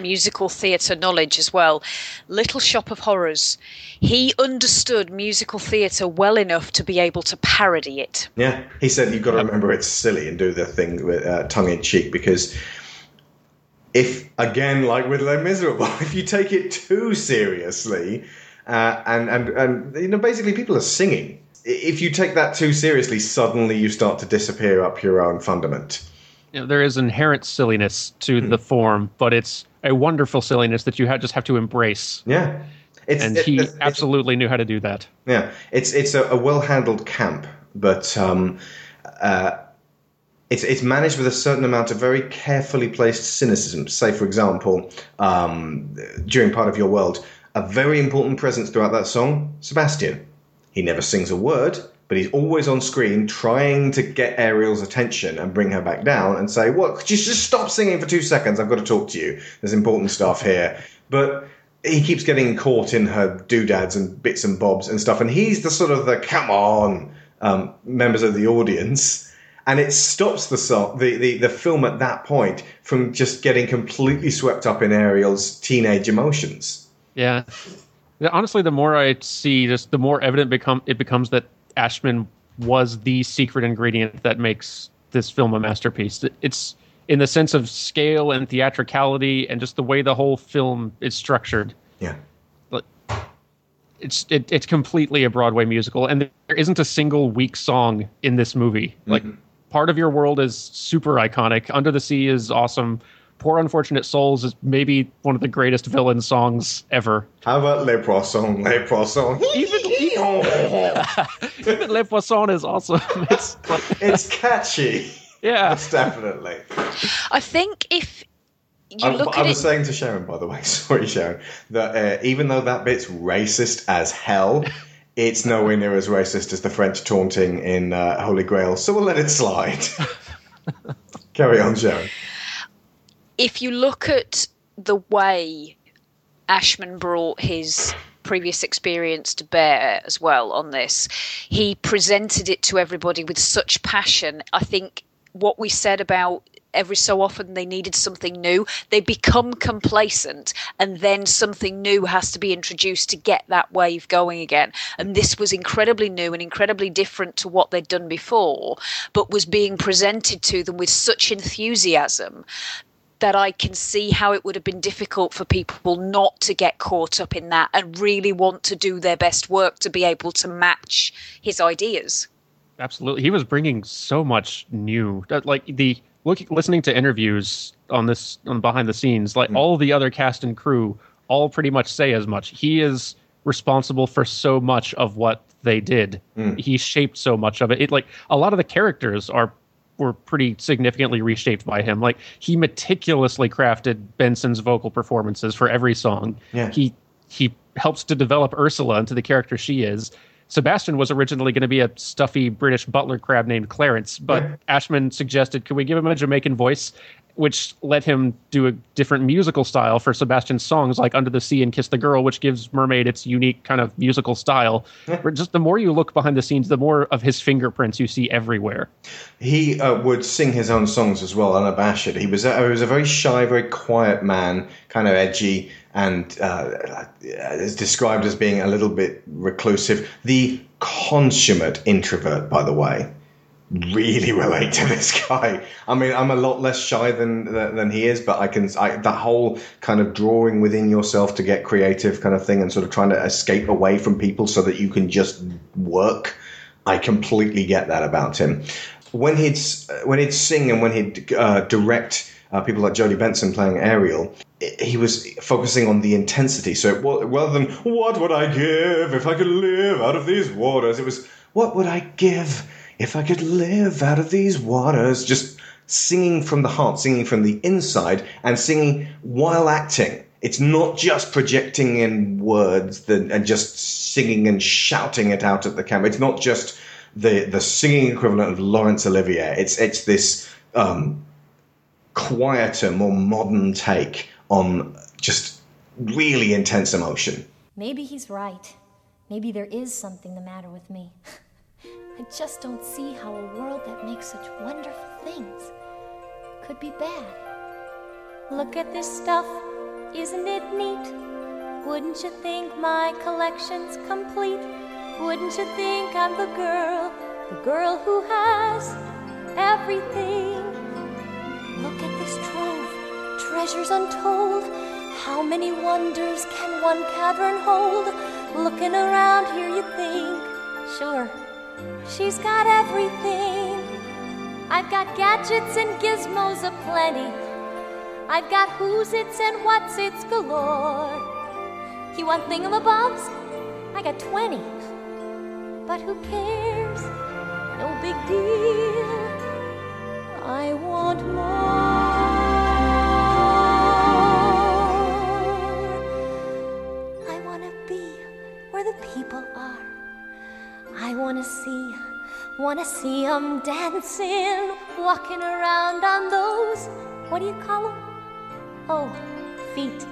musical theatre knowledge as well? Little Shop of Horrors. He understood musical theatre well enough to be able to parody it. Yeah, he said you've got to remember it's silly and do the thing with uh, tongue in cheek because if again, like with Les Miserables, if you take it too seriously, uh, and and and you know, basically people are singing. If you take that too seriously, suddenly you start to disappear up your own fundament. You know, there is inherent silliness to the form, but it's a wonderful silliness that you ha- just have to embrace. Yeah, it's, and it- he it's- absolutely knew how to do that. Yeah, it's it's a, a well handled camp, but um, uh, it's it's managed with a certain amount of very carefully placed cynicism. Say, for example, um, during part of your world, a very important presence throughout that song, Sebastian. He never sings a word, but he's always on screen trying to get Ariel's attention and bring her back down and say, "What? Could you just stop singing for two seconds? I've got to talk to you. There's important stuff here." But he keeps getting caught in her doodads and bits and bobs and stuff, and he's the sort of the come on um, members of the audience. And it stops the the, the, the film at that point from just getting completely swept up in Ariel's teenage emotions. Yeah. Honestly, the more I see, just the more evident become it becomes that Ashman was the secret ingredient that makes this film a masterpiece. It's in the sense of scale and theatricality, and just the way the whole film is structured. Yeah. But it's it, it's completely a Broadway musical, and there isn't a single weak song in this movie. Like, mm-hmm. part of your world is super iconic. Under the Sea is awesome. Poor Unfortunate Souls is maybe one of the greatest villain songs ever. How about Les Poissons? Les Poissons. Even even Les Poissons is awesome. It's it's catchy. Yeah, That's definitely. I think if you I, look I at was it, saying to Sharon, by the way, sorry, Sharon, that uh, even though that bit's racist as hell, it's nowhere near as racist as the French taunting in uh, Holy Grail, so we'll let it slide. Carry on, Sharon. If you look at the way Ashman brought his previous experience to bear as well on this, he presented it to everybody with such passion. I think what we said about every so often they needed something new, they become complacent, and then something new has to be introduced to get that wave going again. And this was incredibly new and incredibly different to what they'd done before, but was being presented to them with such enthusiasm that I can see how it would have been difficult for people not to get caught up in that and really want to do their best work to be able to match his ideas. absolutely. He was bringing so much new, that, like the look, listening to interviews on this on behind the scenes. Like mm. all the other cast and crew, all pretty much say as much. He is responsible for so much of what they did. Mm. He shaped so much of it. It like a lot of the characters are were pretty significantly reshaped by him. Like he meticulously crafted Benson's vocal performances for every song. Yeah. He he helps to develop Ursula into the character she is. Sebastian was originally going to be a stuffy British butler crab named Clarence, but Ashman suggested, "Can we give him a Jamaican voice? Which let him do a different musical style for Sebastian's songs, like Under the Sea and Kiss the Girl, which gives Mermaid its unique kind of musical style. Where Just the more you look behind the scenes, the more of his fingerprints you see everywhere. He uh, would sing his own songs as well, unabashed. He was a, he was a very shy, very quiet man, kind of edgy, and uh, is described as being a little bit reclusive. The consummate introvert, by the way. Really relate to this guy. I mean, I'm a lot less shy than than he is, but I can I, that whole kind of drawing within yourself to get creative kind of thing, and sort of trying to escape away from people so that you can just work. I completely get that about him. When he'd when he'd sing and when he'd uh, direct uh, people like Jodi Benson playing Ariel, he was focusing on the intensity. So it, rather than "What would I give if I could live out of these waters," it was "What would I give if I could live out of these waters?" Just singing from the heart, singing from the inside, and singing while acting. It's not just projecting in words and just singing and shouting it out at the camera. It's not just the the singing equivalent of Laurence Olivier. It's it's this um, quieter, more modern take on just really intense emotion. Maybe he's right. Maybe there is something the matter with me. I just don't see how a world that makes such wonderful things could be bad. Look at this stuff, isn't it neat? Wouldn't you think my collection's complete? Wouldn't you think I'm the girl, the girl who has everything? Look at this trove, treasures untold. How many wonders can one cavern hold? Looking around here, you think, sure, she's got everything. I've got gadgets and gizmos aplenty. I've got who's its and what's its galore. You want thingamabobs? I got 20. But who cares? No big deal. I want more. I want to be where the people are. I want to see, want to see 'em dancing, walking around on those, what do you call 'em? Oh, feet.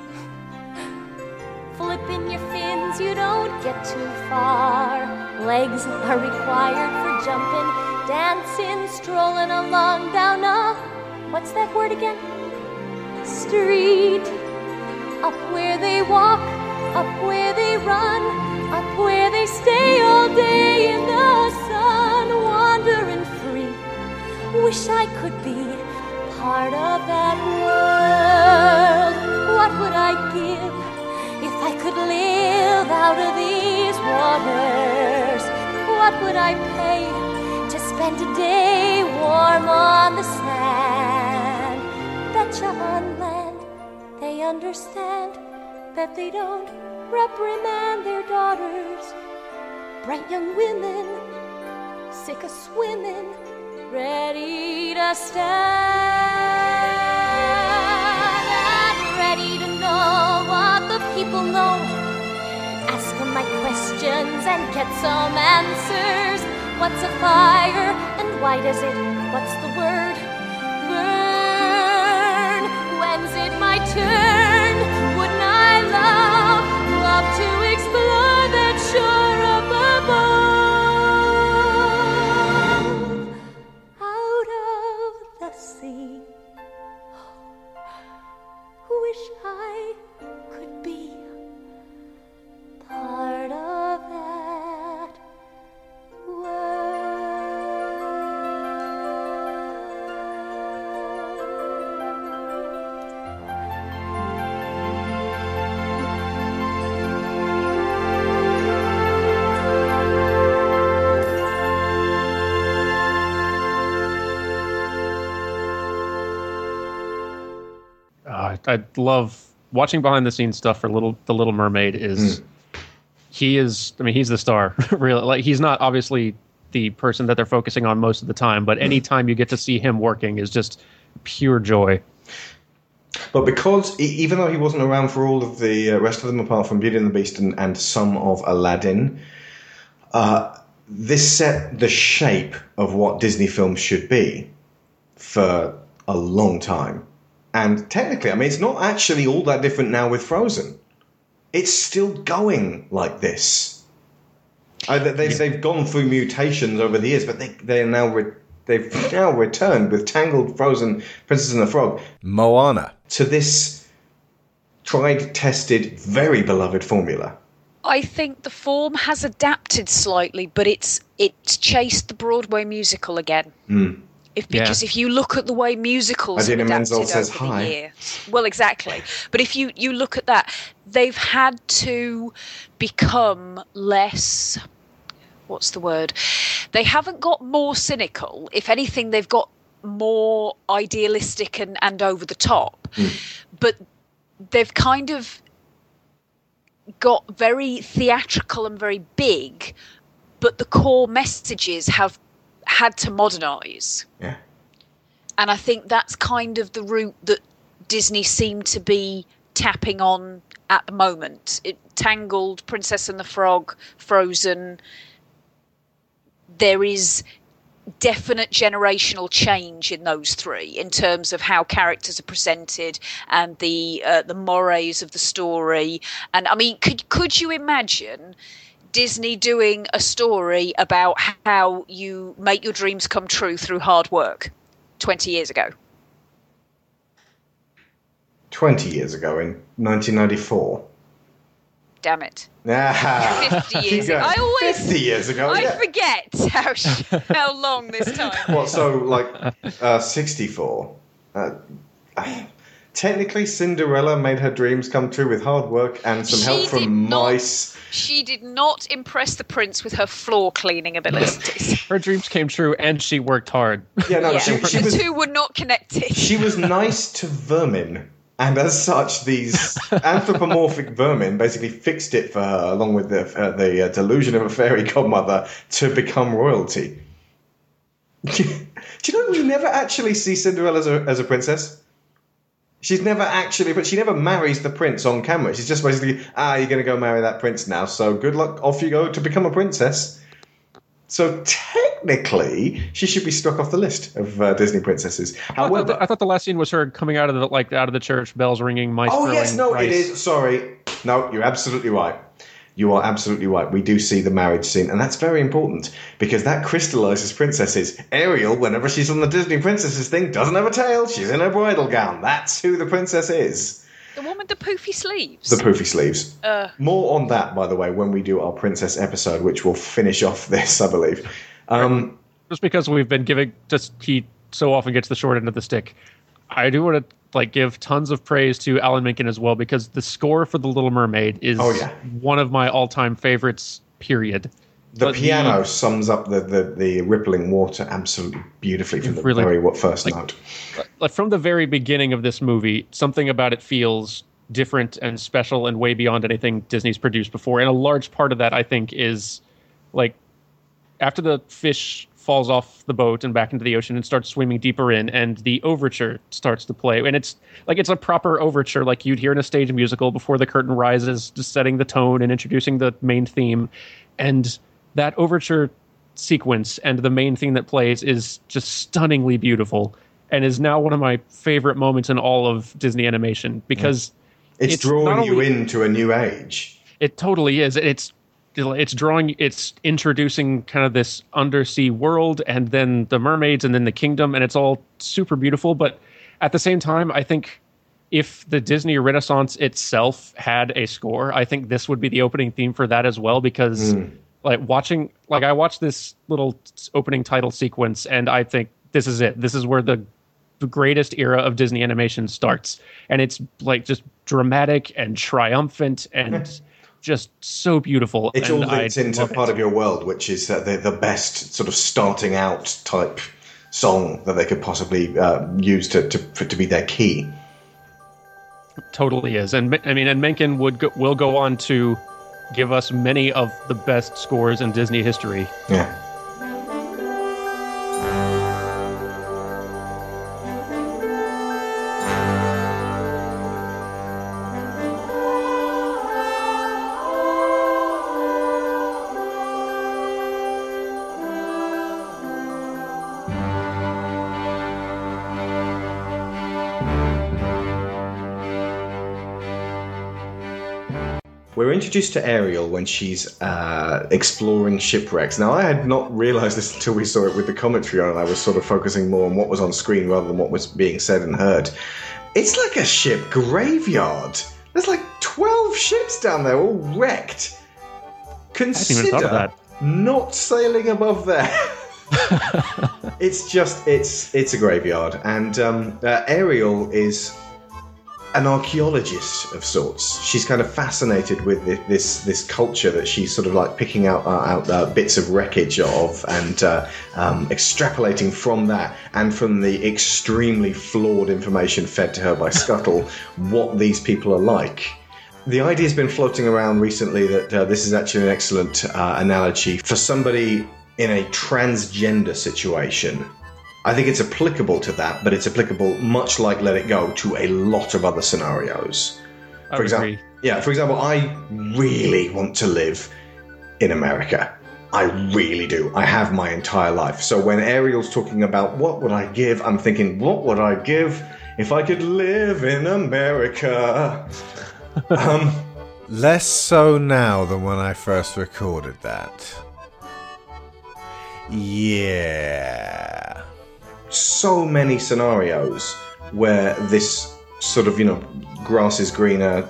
Flipping your fins, you don't get too far. Legs are required for jumping, dancing, strolling along down a, what's that word again? Street. Up where they walk, up where they run, up where they stay all day in the sun, wandering free. Wish I could be part of that world. What would I give if I could live out of these waters? What would I pay to spend a day warm on the sand? Betcha on land they understand that they don't reprimand their daughters. Bright young women, sick of swimming, ready to stand and ready to know what the people know. Ask them my questions and get some answers. What's a fire and why does it? What's the word? Burn. When's it my turn? Wish I could be part of that I love watching behind the scenes stuff for little the Little Mermaid. Is he is? I mean, he's the star. really, like he's not obviously the person that they're focusing on most of the time, but anytime you get to see him working is just pure joy. But because even though he wasn't around for all of the uh, rest of them, apart from Beauty and the Beast and, and some of Aladdin, uh, this set the shape of what Disney films should be for a long time. And technically, I mean, it's not actually all that different now with Frozen. It's still going like this. Uh, they, they've, they've gone through mutations over the years, but they, they are now re- they've now returned with Tangled, Frozen, Princess and the Frog Moana. to this tried, tested, very beloved formula. I think the form has adapted slightly, but it's it's chased the Broadway musical again. Mm. If because if you look at the way musicals Idina have Menzel adapted says over hi. the years, well, exactly. But if you you look at that, they've had to become less. What's the word? They haven't got more cynical. If anything, they've got more idealistic and, and over the top. Hmm. But they've kind of got very theatrical and very big, but the core messages have had to modernize. Yeah. And I think that's kind of the route that Disney seem to be tapping on at the moment. It Tangled, Princess and the Frog, Frozen. There is definite generational change in those three in terms of how characters are presented and the uh, the mores of the story. And I mean, could could you imagine Disney doing a story about how you make your dreams come true through hard work 20 years ago? 20 years ago in 1994. Damn it. Ah, 50 years ago. I always 50 years ago. I yeah. forget how how long this time. What, so like uh, 64? Uh, technically, Cinderella made her dreams come true with hard work and some help from did not. mice. She did not impress the prince with her floor cleaning abilities. Her dreams came true, and she worked hard. Yeah, no, yeah, she, she the was two were not connected. she was nice to vermin. And as such, these anthropomorphic vermin basically fixed it for her, along with the, uh, the uh, delusion of a fairy godmother, to become royalty. Do you know we never actually see Cinderella as a, as a princess? She's never actually, but she never marries the prince on camera. She's just basically, ah, you're going to go marry that prince now, so good luck, off you go to become a princess. So technically, she should be struck off the list of uh, Disney princesses. I thought, However, the, I thought the last scene was her coming out of the like out of the church, bells ringing, mice Oh yes, no, rice. it is. Sorry, no, you're absolutely right. You are absolutely right. We do see the marriage scene, and that's very important because that crystallizes princesses. Ariel, whenever she's on the Disney princesses thing, doesn't have a tail. She's in her bridal gown. That's who the princess is. The one with the poofy sleeves. The poofy sleeves. Uh, More on that, by the way, when we do our princess episode, which will finish off this, I believe. Um, just because we've been giving just he so often gets the short end of the stick. I do want to like give tons of praise to Alan Menken as well because the score for The Little Mermaid is Oh, yeah. one of my all-time favorites. Period. the But piano sums up the, the, the rippling water absolutely beautifully from the Really- very what first like- note. like from the very beginning of this movie, something about it feels different and special and way beyond anything Disney's produced before. And a large part of that, I think, is like after the fish falls off the boat and back into the ocean and starts swimming deeper in, and the overture starts to play. And it's like it's a proper overture, like you'd hear in a stage musical before the curtain rises, just setting the tone and introducing the main theme. And that overture sequence and the main thing that plays is just stunningly beautiful and is now one of my favorite moments in all of Disney animation because It's, not drawing you into a new age. It totally is. It's it's drawing it's introducing kind of this undersea world and then the mermaids and then the kingdom and it's all super beautiful but at the same time I think if the Disney Renaissance itself had a score, I think this would be the opening theme for that as well because Hmm. like watching like I watched this little opening title sequence and I think this is it. This is where the the greatest era of Disney animation starts and it's like just dramatic and triumphant and just so beautiful. It and all fits I into part it. of your world, which is uh, the, the best sort of starting out type song that they could possibly uh, use to, to, for, to be their key. totally is. And I mean, and Menken would go, will go on to give us many of the best scores in Disney history. Yeah. Introduced to Ariel when she's uh, exploring shipwrecks. Now, I had not realised this until we saw it with the commentary on, and I was sort of focusing more on what was on screen rather than what was being said and heard. It's like a ship graveyard. There's like 12 ships down there, all wrecked. Consider thought of that. not sailing above there. it's just it's it's a graveyard, and um, uh, Ariel is an archaeologist of sorts. She's kind of fascinated with thi- this this culture that she's sort of like picking out uh, out uh, bits of wreckage of and uh, um, extrapolating from that and from the extremely flawed information fed to her by Scuttle what these people are like. The idea's been floating around recently that uh, this is actually an excellent uh, analogy for somebody in a transgender situation. I think it's applicable to that, but it's applicable much like Let It Go to a lot of other scenarios. I For example, agree. yeah, for example, I really want to live in America. I really do. I have my entire life. So when Ariel's talking about what would I give, I'm thinking, what would I give if I could live in America? um, Less so now than when I first recorded that. Yeah. So many scenarios where this sort of you know grass is greener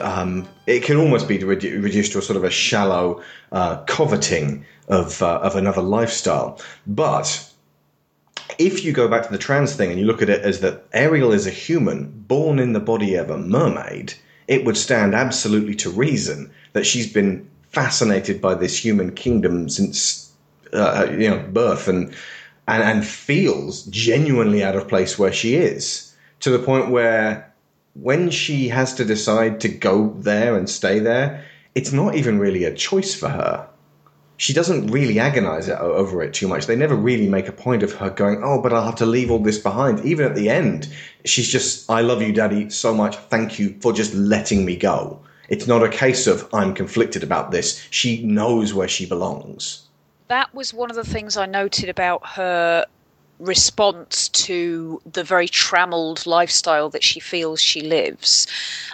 um, it can almost be redu- reduced to a sort of a shallow uh, coveting of uh, of another lifestyle. But if you go back to the trans thing and you look at it as that Ariel is a human born in the body of a mermaid, it would stand absolutely to reason that she's been fascinated by this human kingdom since uh, you know birth and, and and feels genuinely out of place where she is to the point where when she has to decide to go there and stay there, it's not even really a choice for her she doesn't really agonize over it too much. They never really make a point of her going, "Oh, but I'll have to leave all this behind." Even at the end, she's just, "I love you, Daddy, so much. Thank you for just letting me go." It's not a case of I'm conflicted about this. She knows where she belongs. That was one of the things I noted about her response to the very trammeled lifestyle that she feels she lives.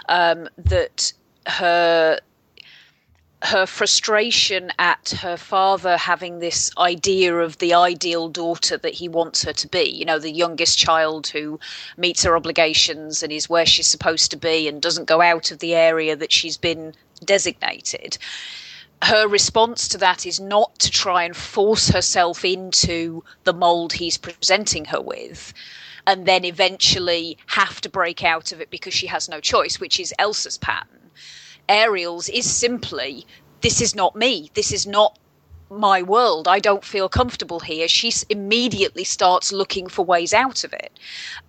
Um, that her her frustration at her father having this idea of the ideal daughter that he wants her to be, you know, the youngest child who meets her obligations and is where she's supposed to be and doesn't go out of the area that she's been designated her response to that is not to try and force herself into the mold he's presenting her with and then eventually have to break out of it because she has no choice, which is Elsa's pattern. Ariel's is simply this is not me. This is not my world. I don't feel comfortable here. She immediately starts looking for ways out of it.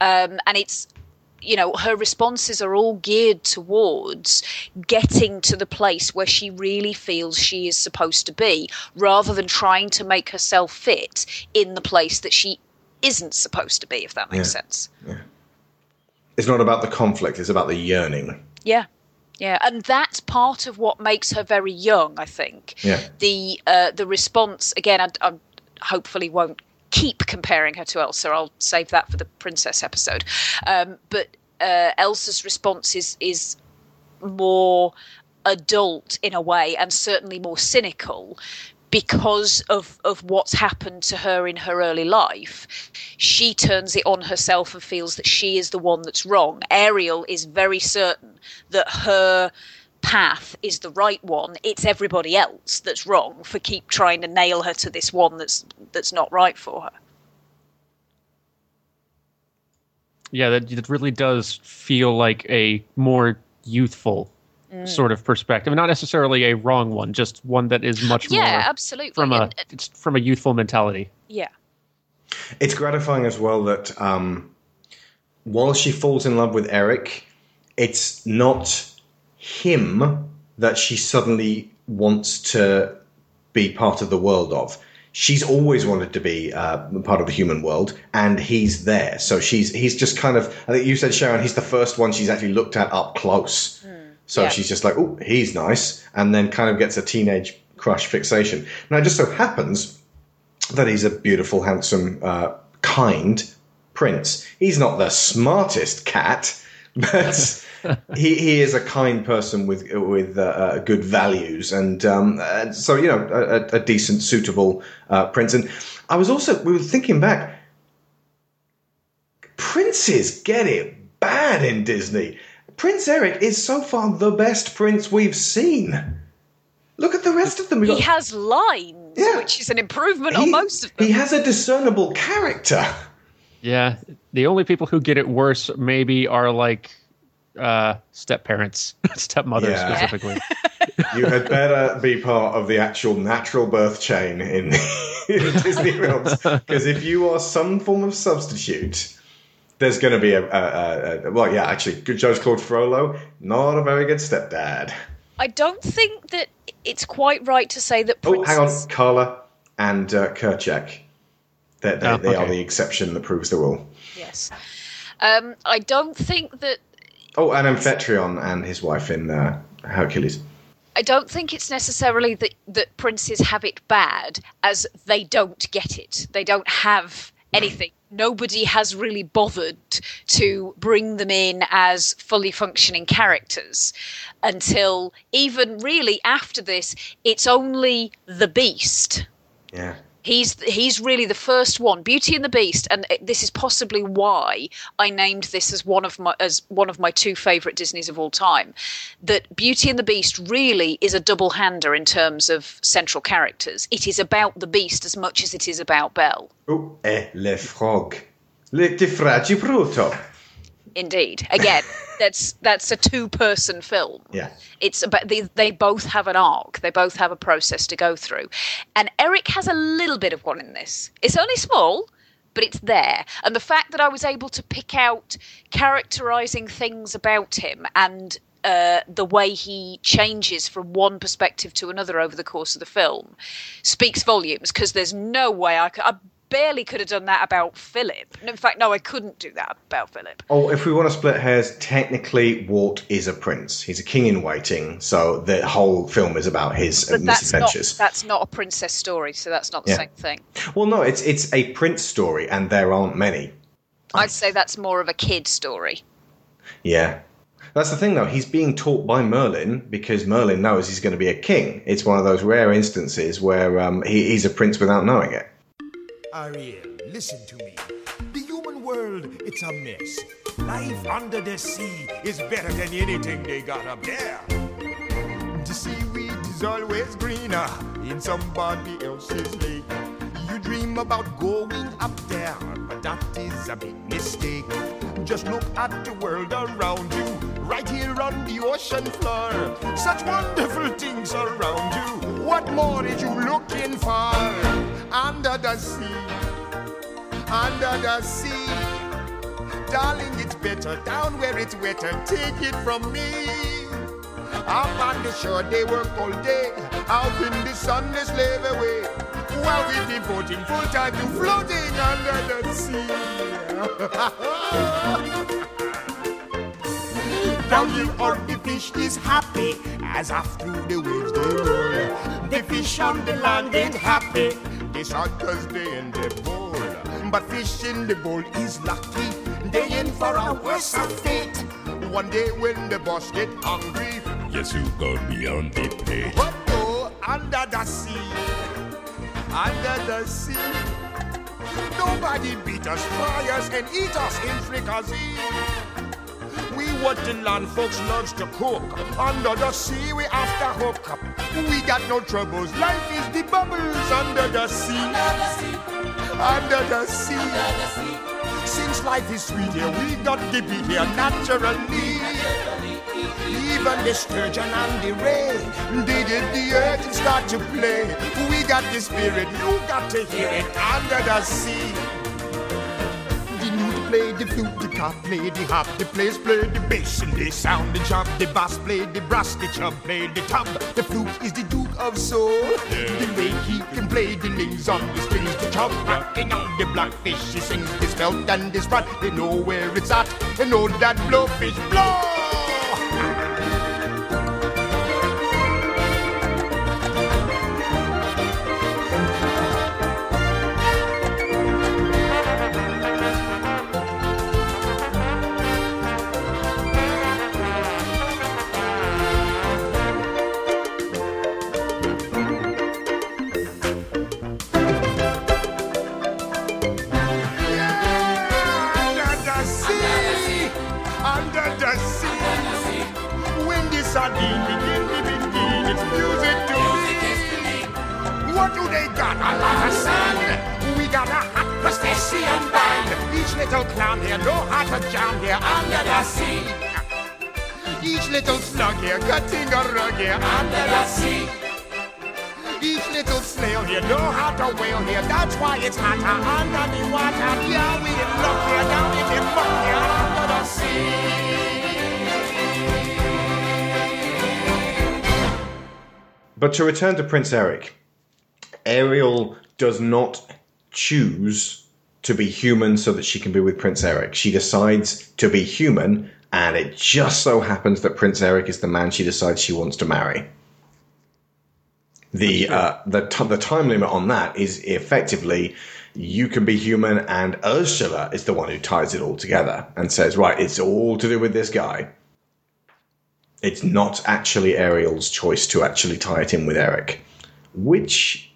Um, and it's you know her responses are all geared towards getting to the place where she really feels she is supposed to be rather than trying to make herself fit in the place that she isn't supposed to be if that makes Yeah. sense It's not about the conflict; it's about the yearning. yeah yeah and that's part of what makes her very young i think Yeah. the uh, the response again I, I hopefully won't keep comparing her to Elsa. I'll save that for the princess episode. Um, but uh, Elsa's response is is more adult in a way, and certainly more cynical. Because of, of what's happened to her in her early life, she turns it on herself and feels that she is the one that's wrong. Ariel is very certain that her path is the right one. It's everybody else that's wrong for keep trying to nail her to this one that's that's not right for her. Yeah, that it really does feel like a more youthful Mm. sort of perspective, not necessarily a wrong one, just one that is much Yeah, more absolutely. from a And- it's from a youthful mentality. Yeah. It's gratifying as well that um, while she falls in love with Eric, it's not him that she suddenly wants to be part of the world of. She's always wanted to be uh, part of the human world, and he's there. So she's he's just kind of. I think you said Sharon. He's the first one she's actually looked at up close. So Yeah. she's just like, oh, he's nice, and then kind of gets a teenage crush fixation. Now, it just so happens that he's a beautiful, handsome, uh, kind prince. He's not the smartest cat, but he he is a kind person with with uh, uh, good values, and um, uh, so you know a, a decent, suitable uh, prince. And I was also we were thinking back. Princes get it bad in Disney. Prince Eric is so far the best prince we've seen. Look at the rest of them. We've He got- has lines, which is an improvement on most of them. he has a discernible character. Yeah, the only people who get it worse maybe are like uh, step parents, stepmothers Yeah. specifically. You had better be part of the actual natural birth chain in, in Disney films, because if you are some form of substitute, there's going to be a, a, a, a well, yeah, actually, good Judge Claude Frollo, not a very good stepdad. I don't think that it's quite right to say that Oh, hang on, Carla and uh, Kerchak. They, they, Oh, they are the exception that proves the rule. Yes. Um, I don't think that Oh, and Amphitryon and his wife in uh, Hercules. I don't think it's necessarily that that princes have it bad as they don't get it. They don't have anything. Nobody has really bothered to bring them in as fully functioning characters until even really after this, it's only the beast Yeah. He's he's really the first one, Beauty and the Beast, and this is possibly why I named this as one of my as one of my two favorite Disneys of all time. That Beauty and the Beast really is a double hander in terms of central characters. It is about the Beast as much as it is about Belle. Oh, eh, e le frog. Le ti fragi bruto. Indeed, again, that's that's a two-person film. Yeah. It's about they, they both have an arc. They both have a process to go through. And Eric has a little bit of one in this. It's only small, but it's there. And the fact that I was able to pick out characterizing things about him and uh, the way he changes from one perspective to another over the course of the film speaks volumes because there's no way I could. I barely could have done that about Philip. In fact, no, I couldn't do that about Philip. Oh, if we want to split hairs, technically Walt is a prince. He's a king in waiting, so the whole film is about his But that's not, misadventures. that's not a princess story, so that's not the Yeah. same thing. Well, no, it's it's a prince story, and there aren't many. I'd say that's more of a kid story. Yeah. That's the thing, though. He's being taught by Merlin because Merlin knows he's going to be a king. It's one of those rare instances where um, he, he's a prince without knowing it. Ariel, listen to me. The human world, it's a mess. Life under the sea is better than anything they got up there. The seaweed is always greener in somebody else's lake. You dream about going up there, but that is a big mistake. Just look at the world around you, right here on the ocean floor. Such wonderful things around you. What more is you looking for? Under the sea, under the sea. Darling, it's better down where it's wetter. Take it from me. Up on the shore, they work all day. Out in the sun, they slave away. While we devoting full time to floating under the sea. Down here on the fish is happy as through the waves they roll. The fish on the land ain't happy. They shot cause they in the bowl. But fish in the bowl is lucky. They in for a worse fate. One day when the boss get hungry, yes, you go beyond the plate. But oh, under the sea, under the sea, nobody beat us, fry us, and eat us in fricassee. We what the land folks loves to cook. Under the sea, we after hook up. We got no troubles. Life is the bubbles under the sea. Under the sea. Under the sea. Since life is sweet here, we got to be here naturally. Even the sturgeon and the ray, they did the earth start to play. We got the spirit, you got to hear it under the sea. Play the flute, the cop play the hop, the players play the bass and they sound the chop. The bass play the brass, the chub play the tub. The flute is the duke of soul. The way he can play the names on the strings, the chub rocking on the blackfish. He sings this belt and this rod. They know where it's at. They know that blowfish blow. It's music to me. What do they got? A lot of sun. We got a hot crustacean band. Each little clown here know how to jam here under the sea. Each little slug here cutting a rug here under the sea. Each little snail here know how to whale here. That's why it's hotter under the water. Yeah, we in luck here down in the muck here under the sea. But to return to Prince Eric, Ariel does not choose to be human so that she can be with Prince Eric. She decides to be human, and it just so happens that Prince Eric is the man she decides she wants to marry. The uh, the t- the time limit on that is effectively you can be human, and Ursula is the one who ties it all together and says, right, it's all to do with this guy. It's not actually Ariel's choice to actually tie it in with Eric, which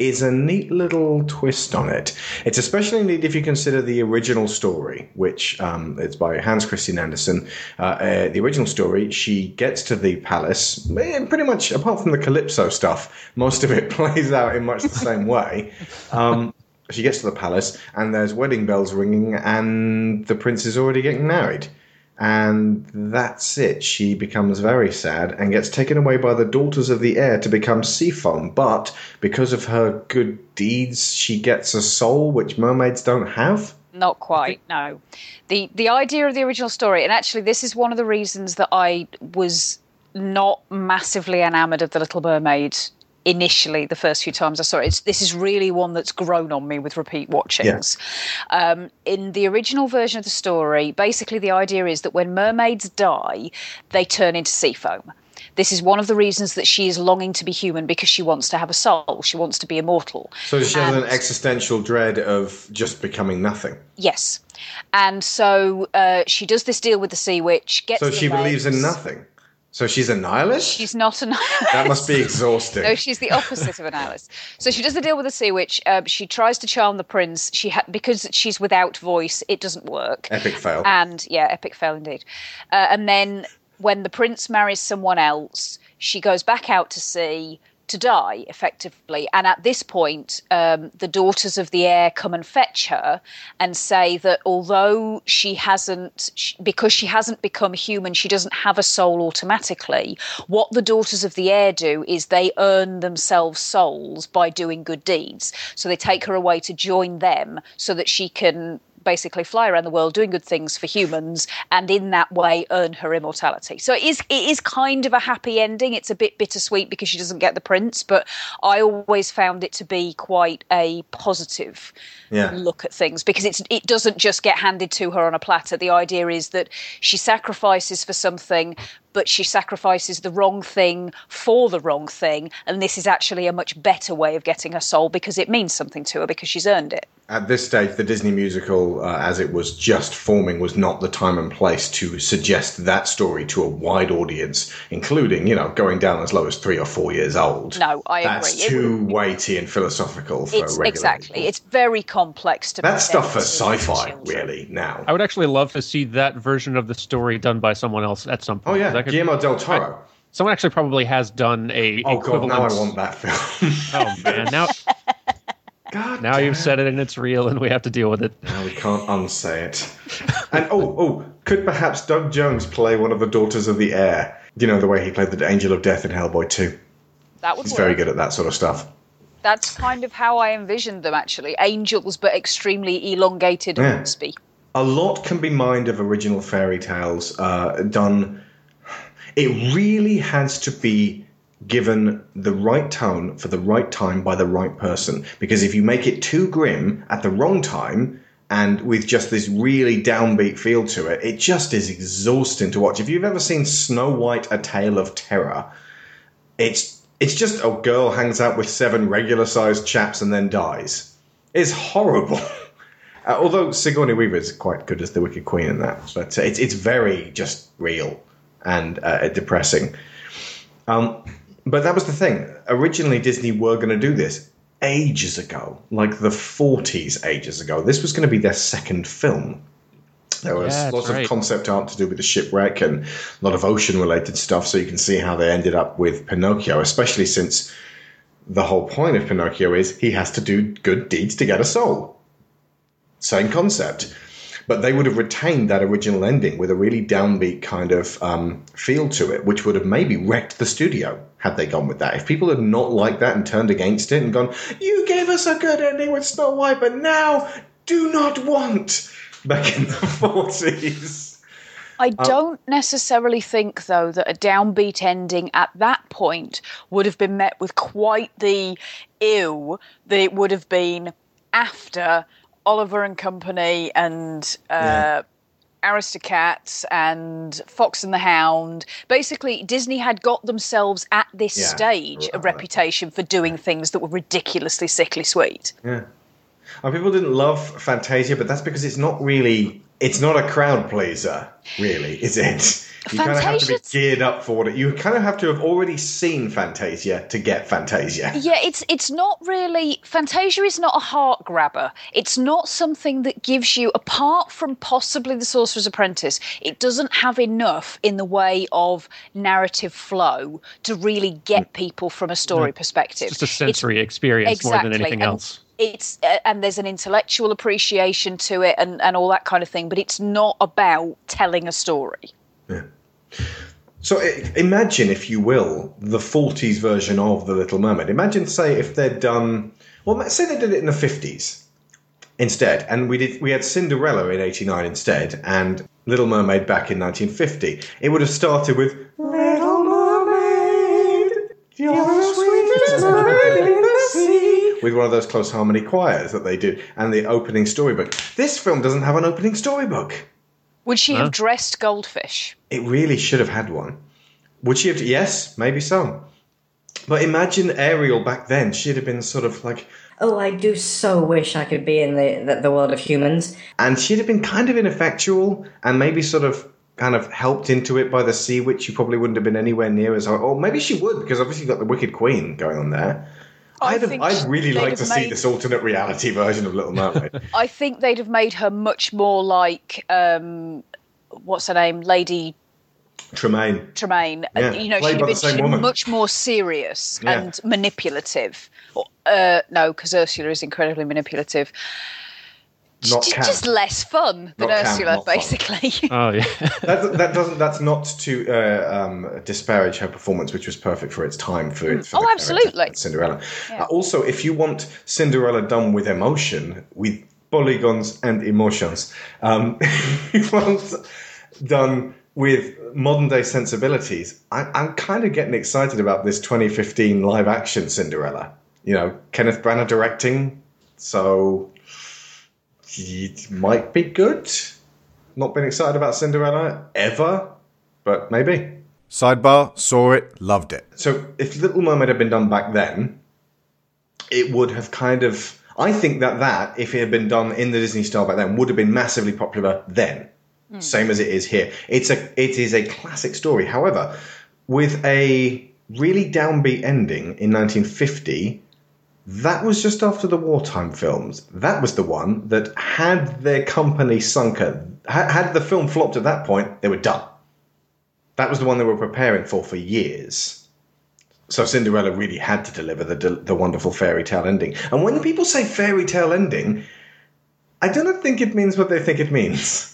is a neat little twist on it. It's especially neat if you consider the original story, which um, it's by Hans Christian Andersen. Uh, uh, the original story, she gets to the palace, eh, pretty much apart from the Calypso stuff, most of it plays out in much the same way. Um, she gets to the palace, and there's wedding bells ringing, and the prince is already getting married. And that's it. She becomes very sad and gets taken away by the daughters of the air to become Seafoam. But because of her good deeds, she gets a soul which mermaids don't have. Not quite, no. The the idea of the original story, and actually this is one of the reasons that I was not massively enamored of the Little Mermaid initially the first few times I saw it. It's, this is really one that's grown on me with repeat watchings. Um, in the original version of the story, basically the idea is that when mermaids die, they turn into sea foam. This is one of the reasons that she is longing to be human because she wants to have a soul. She wants to be immortal. So she has And- an existential dread of just becoming nothing. Yes. And so uh, she does this deal with the sea witch. Gets So she believes in nothing. So she's a nihilist? She's not a nihilist. That must be exhausting. No, she's the opposite of an Alice. So she does the deal with the sea witch. Um, she tries to charm the prince. She ha- because she's without voice, it doesn't work. Epic fail. And yeah, epic fail indeed. Uh, and then when the prince marries someone else, she goes back out to sea to die effectively. And at this point, um, the daughters of the air come and fetch her and say that although she hasn't, sh- because she hasn't become human, she doesn't have a soul automatically. What the daughters of the air do is they earn themselves souls by doing good deeds. So they take her away to join them so that she can basically fly around the world doing good things for humans and in that way earn her immortality. So it is it is kind of a happy ending. It's a bit bittersweet because she doesn't get the prince, but I always found it to be quite a positive Yeah. look at things because it's it doesn't just get handed to her on a platter. The idea is that she sacrifices for something but she sacrifices the wrong thing for the wrong thing and this is actually a much better way of getting her soul because it means something to her because she's earned it. At this stage, the Disney musical, uh, as it was just forming, was not the time and place to suggest that story to a wide audience, including, you know, going down as low as three or four years old. No, I That's agree. It- too weighty and philosophical for it's regular. exactly. It's very complex to. That's stuff for sci-fi, really. Now, I would actually love to see that version of the story done by someone else at some point. Oh, yeah, That could- Guillermo del Toro. I- someone actually probably has done a oh god, now I want that film. Oh man, now. God now you've said it and it's real, and we have to deal with it. Now we can't unsay it. And oh, oh, could perhaps Doug Jones play one of the daughters of the air? You know the way he played the Angel of Death in Hellboy 2. That would He's work. very good at that sort of stuff. That's kind of how I envisioned them. Actually, angels, but extremely elongated Yeah. wispy. A lot can be mined of original fairy tales uh, done. It really has to be given the right tone for the right time by the right person. Because if you make it too grim at the wrong time and with just this really downbeat feel to it, it just is exhausting to watch. If you've ever seen Snow White: A Tale of Terror, it's it's just a girl hangs out with seven regular sized chaps and then dies. It's horrible. Uh, although Sigourney Weaver is quite good as the Wicked Queen in that, but uh, it's it's very just real and uh, depressing. Um, but that was the thing. Originally, Disney were going to do this ages ago, like the 40s, ages ago. This was going to be their second film. There was Yeah, lots right. of concept art to do with the shipwreck and a lot of ocean related stuff, so you can see how they ended up with Pinocchio, especially since the whole point of Pinocchio is he has to do good deeds to get a soul. Same concept. But they would have retained that original ending with a really downbeat kind of um, feel to it, which would have maybe wrecked the studio had they gone with that. If people had not liked that and turned against it and gone, you gave us a good ending with Snow White, but now do not want back in the 40s. I Um, don't necessarily think, though, that a downbeat ending at that point would have been met with quite the ew that it would have been after Oliver and Company and uh, Aristocats and Fox and the Hound. Basically, Disney had got themselves at this Yeah, stage a reputation for doing things that were ridiculously sickly sweet. Yeah. And people didn't love Fantasia, but that's because it's not really, it's not a crowd pleaser, really, is it? You kind of have to be geared up for it. You kind of have to have already seen Fantasia to get Fantasia. Yeah, it's it's not really Fantasia is not a heart grabber. It's not something that gives you apart from possibly The Sorcerer's Apprentice, it doesn't have enough in the way of narrative flow to really get people from a story perspective. It's just a sensory experience more than anything and else. It's uh, and there's an intellectual appreciation to it and and all that kind of thing, but it's not about telling a story. So imagine, if you will, the 40s version of The Little Mermaid. Imagine, say, if they'd done, well, say they did it in the 50s instead, and we did we had Cinderella in 89 instead, and Little Mermaid back in 1950. It would have started with Little Mermaid, you're the sweetest bird in the sea. With one of those close harmony choirs that they did, and the opening storybook. This film doesn't have an opening storybook. Would she Huh? have dressed goldfish? It really should have had one. Would she have? Yes, maybe so. But imagine Ariel back then. She'd have been sort of like, Oh, I do so wish I could be in the, the, the world of humans. and she'd have been kind of ineffectual and maybe sort of kind of helped into it by the sea witch. She probably wouldn't have been anywhere near as, or maybe she would because obviously you've got the Wicked Queen going on there. I I'd, have, I'd really like have to see this alternate reality version of Little Mermaid. I think they'd have made her much more like um, what's her name, Lady Tremaine. Tremaine. Yeah, you know, played she'd have been, same she'd have been woman. much more serious Yeah. and manipulative. Uh, no, because Ursula is incredibly manipulative. Not just, just less fun than Not Cam, Ursula, not fun. basically. Oh yeah. that, that doesn't. That's not to uh, um, disparage her performance, which was perfect for its time. For, for Oh, absolutely. Cinderella. Yeah. Uh, also, if you want Cinderella done with emotion, with polygons and emotions, um, if you want done with modern day sensibilities, I, I'm kind of getting excited about this 2015 live action Cinderella. You know, Kenneth Branagh directing, so it might be good. Not been excited about Cinderella ever, but maybe. Sidebar, saw it, loved it. So if Little Mermaid had been done back then, it would have kind of. I think that that, if it had been done in the Disney style back then, would have been massively popular then. Hmm. Same as it is here. It's a it is a classic story. However, with a really downbeat ending in 1950, that was just after the wartime films. That was the one that had their company. Had, had the film flopped at that point, they were done. That was the one they were preparing for for years. So Cinderella really had to deliver the the wonderful fairy tale ending. And when people say fairy tale ending, I don't think it means what they think it means.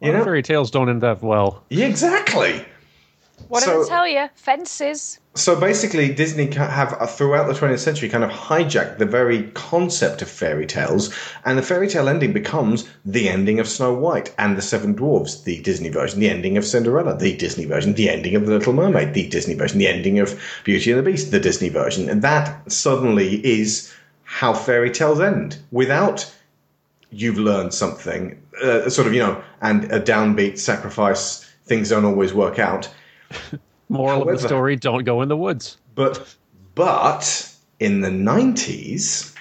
You know, fairy tales don't end up well. Yeah, exactly. what did So- I tell you? Fences. So basically, Disney have uh, throughout the 20th century kind of hijacked the very concept of fairy tales, and the fairy tale ending becomes the ending of Snow White and the Seven Dwarfs, the Disney version, the ending of Cinderella, the Disney version, the ending of the Little Mermaid, the Disney version, the ending of Beauty and the Beast, the Disney version, and that suddenly is how fairy tales end without you've learned something, uh, sort of, you know, and a downbeat sacrifice, things don't always work out. Moral of the story: Don't go in the woods. But but in the nineties,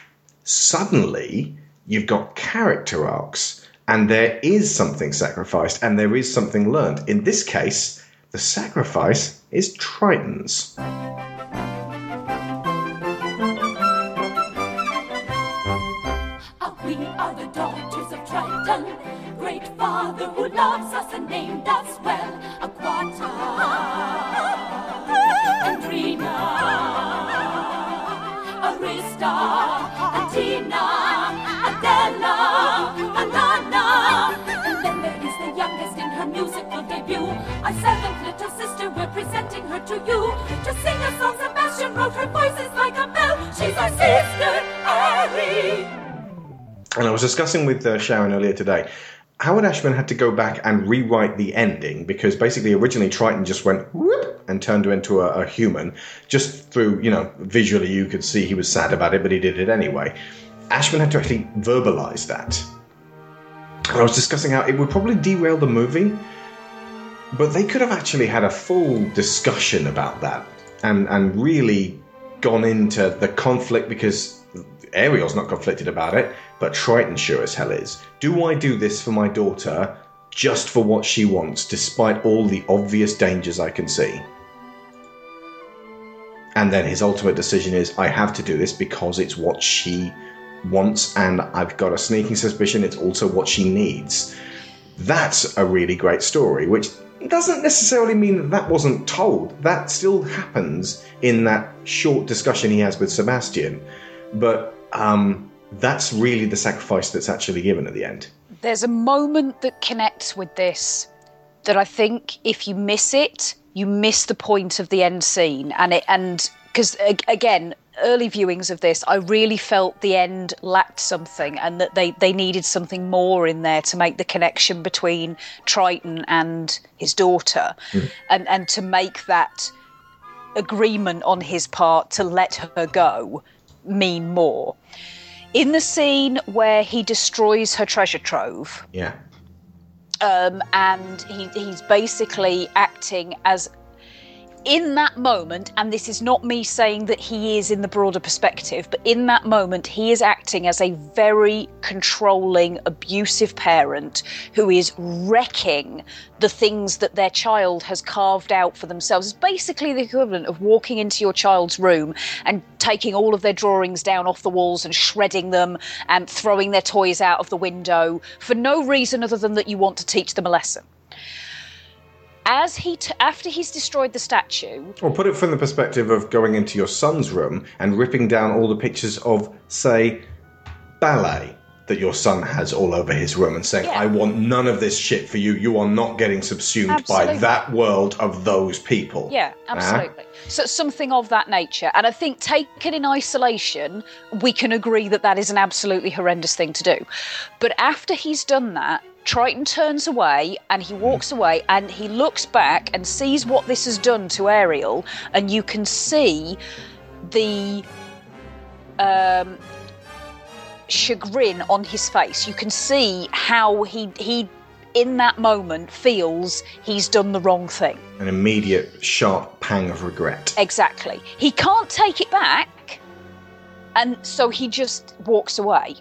suddenly you've got character arcs, and there is something sacrificed, and there is something learned. In this case, the sacrifice is Triton's. Who loves us and named us well. Aquata and Rina, Arista, Atina, Adela, Alana. And then there is the youngest in her musical debut. Our seventh little sister, we're presenting her to you. To sing a song, Sebastian wrote her voice is like a bell. She's our sister, Ari. And I was discussing with uh, Sharon earlier today. Howard Ashman had to go back and rewrite the ending because basically originally Triton just went whoop and turned into a, a human. Just through, you know, visually you could see he was sad about it, but he did it anyway. Ashman had to actually verbalize that. And I was discussing how it would probably derail the movie, but they could have actually had a full discussion about that and, and really gone into the conflict because Ariel's not conflicted about it, but Triton sure as hell is. Do I do this for my daughter just for what she wants, despite all the obvious dangers I can see? And then his ultimate decision is I have to do this because it's what she wants, and I've got a sneaking suspicion it's also what she needs. That's a really great story, which doesn't necessarily mean that that wasn't told. That still happens in that short discussion he has with Sebastian. But um, that's really the sacrifice that's actually given at the end. There's a moment that connects with this that I think if you miss it, you miss the point of the end scene, and it and because again, early viewings of this, I really felt the end lacked something, and that they they needed something more in there to make the connection between Triton and his daughter, mm-hmm. and and to make that agreement on his part to let her go mean more. In the scene where he destroys her treasure trove, Yeah. um, and he, he's basically acting as in that moment, and this is not me saying that he is in the broader perspective, but in that moment, he is acting as a very controlling, abusive parent who is wrecking the things that their child has carved out for themselves. It's basically the equivalent of walking into your child's room and taking all of their drawings down off the walls and shredding them and throwing their toys out of the window for no reason other than that you want to teach them a lesson as he t- after he's destroyed the statue Or put it from the perspective of going into your son's room and ripping down all the pictures of, say, ballet that your son has all over his room and saying, I want none of this shit for you. You are not getting subsumed by that world of those people. yeah Ah? absolutely so something of that nature and i think taken in isolation we can agree that that is an absolutely horrendous thing to do but after he's done that Triton turns away and he walks away and he looks back and sees what this has done to Ariel, and you can see the um, chagrin on his face. You can see how he he in that moment feels he's done the wrong thing. An immediate, sharp pang of regret. Exactly. He can't take it back, and so he just walks away.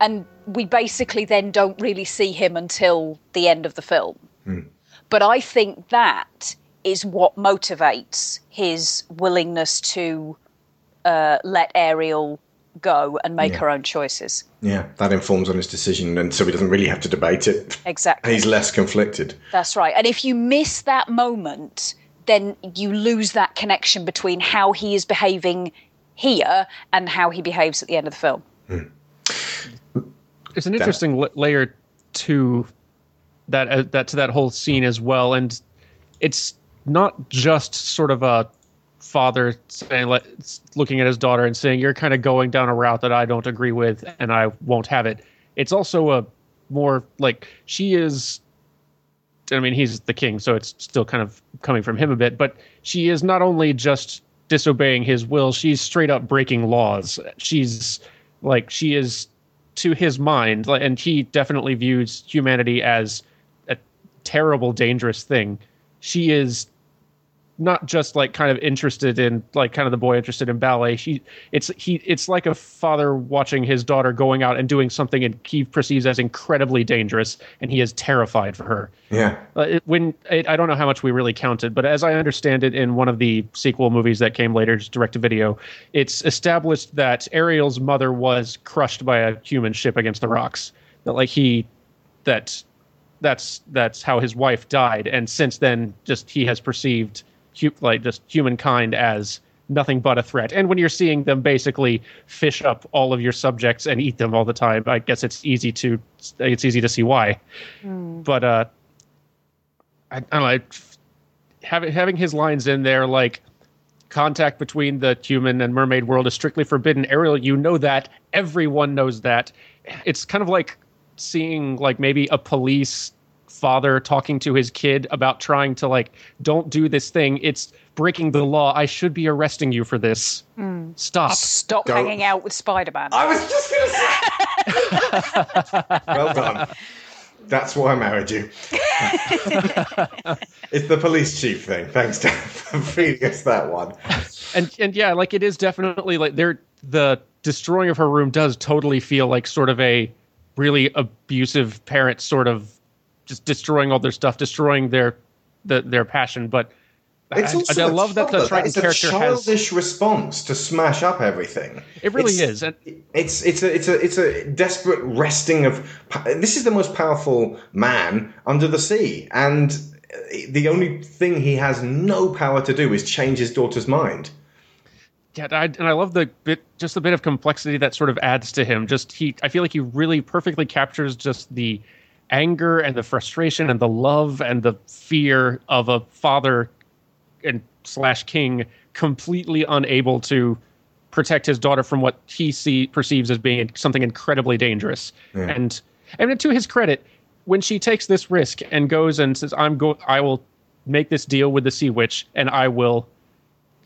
And we basically then don't really see him until the end of the film. Hmm. But I think that is what motivates his willingness to uh, let Ariel go and make Yeah. her own choices. Yeah, that informs on his decision, and so he doesn't really have to debate it. Exactly. He's less conflicted. That's right. And if you miss that moment, then you lose that connection between how he is behaving here and how he behaves at the end of the film. It's an interesting la- layer to that uh, that to that whole scene as well and it's not just sort of a father saying looking at his daughter and saying you're kind of going down a route that I don't agree with and I won't have it. It's also a more like she is I mean he's the king so it's still kind of coming from him a bit but she is not only just disobeying his will she's straight up breaking laws. She's like she is to his mind and he definitely views humanity as a terrible dangerous thing. She is not just like kind of interested in like kind of the boy interested in ballet she it's he it's like a father watching his daughter going out and doing something and he perceives as incredibly dangerous and he is terrified for her Yeah. uh, it, when it, I don't know how much we really counted, but as I understand it, in one of the sequel movies that came later, just direct to video, it's established that Ariel's mother was crushed by a human ship against the rocks. That like he, that that's that's how his wife died, and since then, just he has perceived like just humankind as nothing but a threat. And when you're seeing them basically fish up all of your subjects and eat them all the time, I guess it's easy to it's easy to see why. But uh, I, I don't know. Having having his lines in there like contact between the human and mermaid world is strictly forbidden. Ariel, you know that. Everyone knows that. It's kind of like seeing like maybe a police father talking to his kid about trying to like don't do this thing. It's breaking the law. I should be arresting you for this. Mm. Stop. Stop Don't- hanging out with Spider Man. I was just going to say. well done. That's why I married you. it's the police chief thing. Thanks, to for feeding us that one. and and yeah, like it is definitely like they're the destroying of her room does totally feel like sort of a really abusive parent sort of just destroying all their stuff, destroying their the, their passion. But It's I, also I a love that the. Triton It's a character has. childish response to smash up everything. It really It's- is. And It's it's a it's a it's a desperate resting of. This is the most powerful man under the sea, and the only thing he has no power to do is change his daughter's mind. Yeah, I, and I love the bit, just the bit of complexity that sort of adds to him. Just he, I feel like he really perfectly captures just the anger and the frustration and the love and the fear of a father and slash king completely unable to protect his daughter from what he see perceives as being something incredibly dangerous. Yeah. And and to his credit, when she takes this risk and goes and says, "I'm go, I will make this deal with the Sea Witch, and I will,"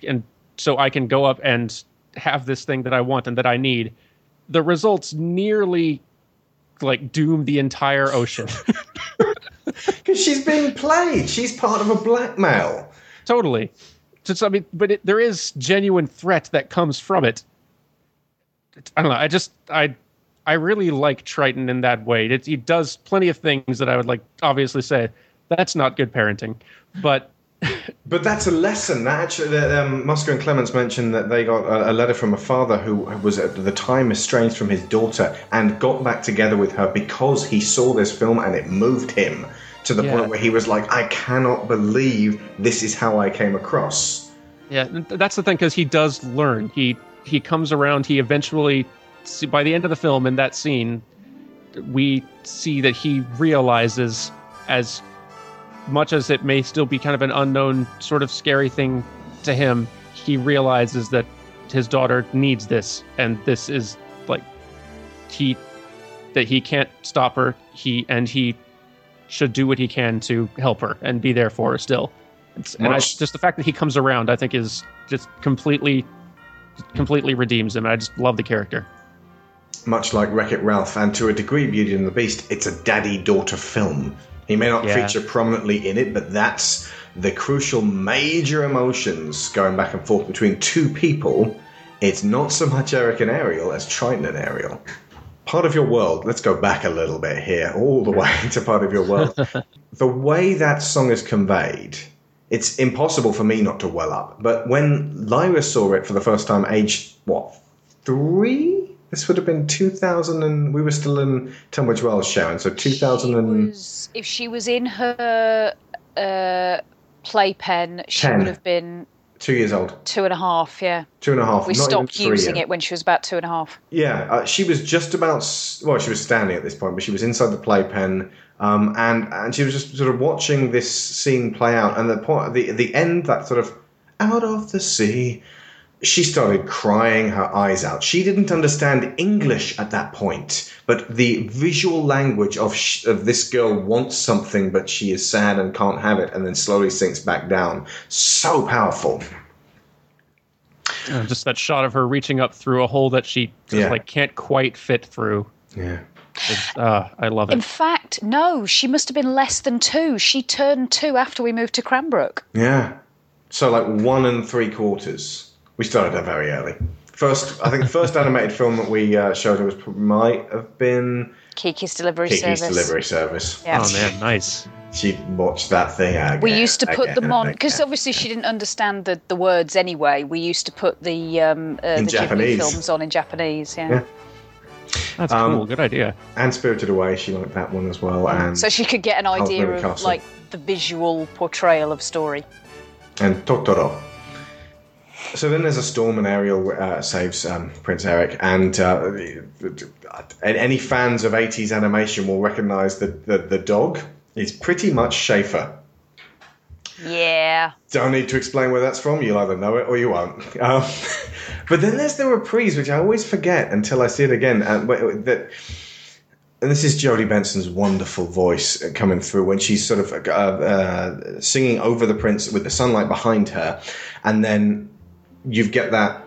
and so I can go up and have this thing that I want and that I need. The results nearly like doom the entire ocean. Because she's been played. She's part of a blackmail. totally. Just, I mean, but it, there is genuine threat that comes from it. It- I don't know. I just I I really like Triton in that way. It, he does plenty of things that I would like obviously say that's not good parenting, but But that's a lesson. That actually, that, um, Musker and Clements mentioned that they got a, a letter from a father who was at the time estranged from his daughter and got back together with her because he saw this film and it moved him to the Yeah. point where he was like, "I cannot believe this is how I came across." Yeah, that's the thing because he does learn. He he comes around. He eventually, see, by the end of the film, in that scene, we see that he realizes, as much as it may still be kind of an unknown, sort of scary thing to him, he realizes that his daughter needs this, and this is like he that he can't stop her. He and he should do what he can to help her and be there for her still. It's, and I, just the fact that he comes around, I think, is just completely, completely redeems him. I just love the character. Much like Wreck It Ralph, and to a degree, Beauty and the Beast, it's a daddy-daughter film. He may not Yeah. feature prominently in it, but that's the crucial major emotions going back and forth between two people. It's not so much Eric and Ariel as Triton and Ariel. Part of your world, let's go back a little bit here, all the way to part of your world. the way that song is conveyed, it's impossible for me not to well up. But when Lyra saw it for the first time, age what, three? This would have been 2000, and we were still in Tunbridge Wells, Sharon. So 2000 and was- if she was in her uh, playpen, she Ten. would have been two years old, two and a half. Yeah, two and a half. we stopped using it when she was about two and a half. Yeah, uh, she was just about. Well, she was standing at this point, but she was inside the playpen, um, and and she was just sort of watching this scene play out. And the point, the the end, that sort of out of the sea, she started crying her eyes out. She didn't understand English at that point, but the visual language of sh- of this girl wants something, but she is sad and can't have it, and then slowly sinks back down. So powerful. Uh, just that shot of her reaching up through a hole that she just Yeah. like can't quite fit through. Yeah. Uh, I love it. In fact, no, she must have been less than two. She turned two after we moved to Cranbrook. Yeah. So like one and three quarters. We started that very early. First, I think the first animated film that we uh, showed her was might have been Kiki's Delivery Kiki's Service. Delivery Service. Yeah. Oh man, nice. She watched that thing again. We used to put again them on because obviously she didn't understand the, the words anyway. We used to put the um, uh, In the Japanese. Ghibli films on in Japanese. Yeah. Yeah. That's Um, cool. Good idea. And Spirited Away, she liked that one as well. And So she could get an idea of Castle. like the visual portrayal of story. and Totoro. So then there's a storm, and Ariel uh, saves um, Prince Eric. And uh, any fans of 80s animation will recognize that the, the dog is pretty much Schaefer. Yeah. Don't need to explain where that's from. You'll either know it or you won't. Um, but then there's the reprise, which I always forget until I see it again. And that, and this is Jodie Benson's wonderful voice coming through when she's sort of uh, uh, singing over the prince with the sunlight behind her, and then you get that.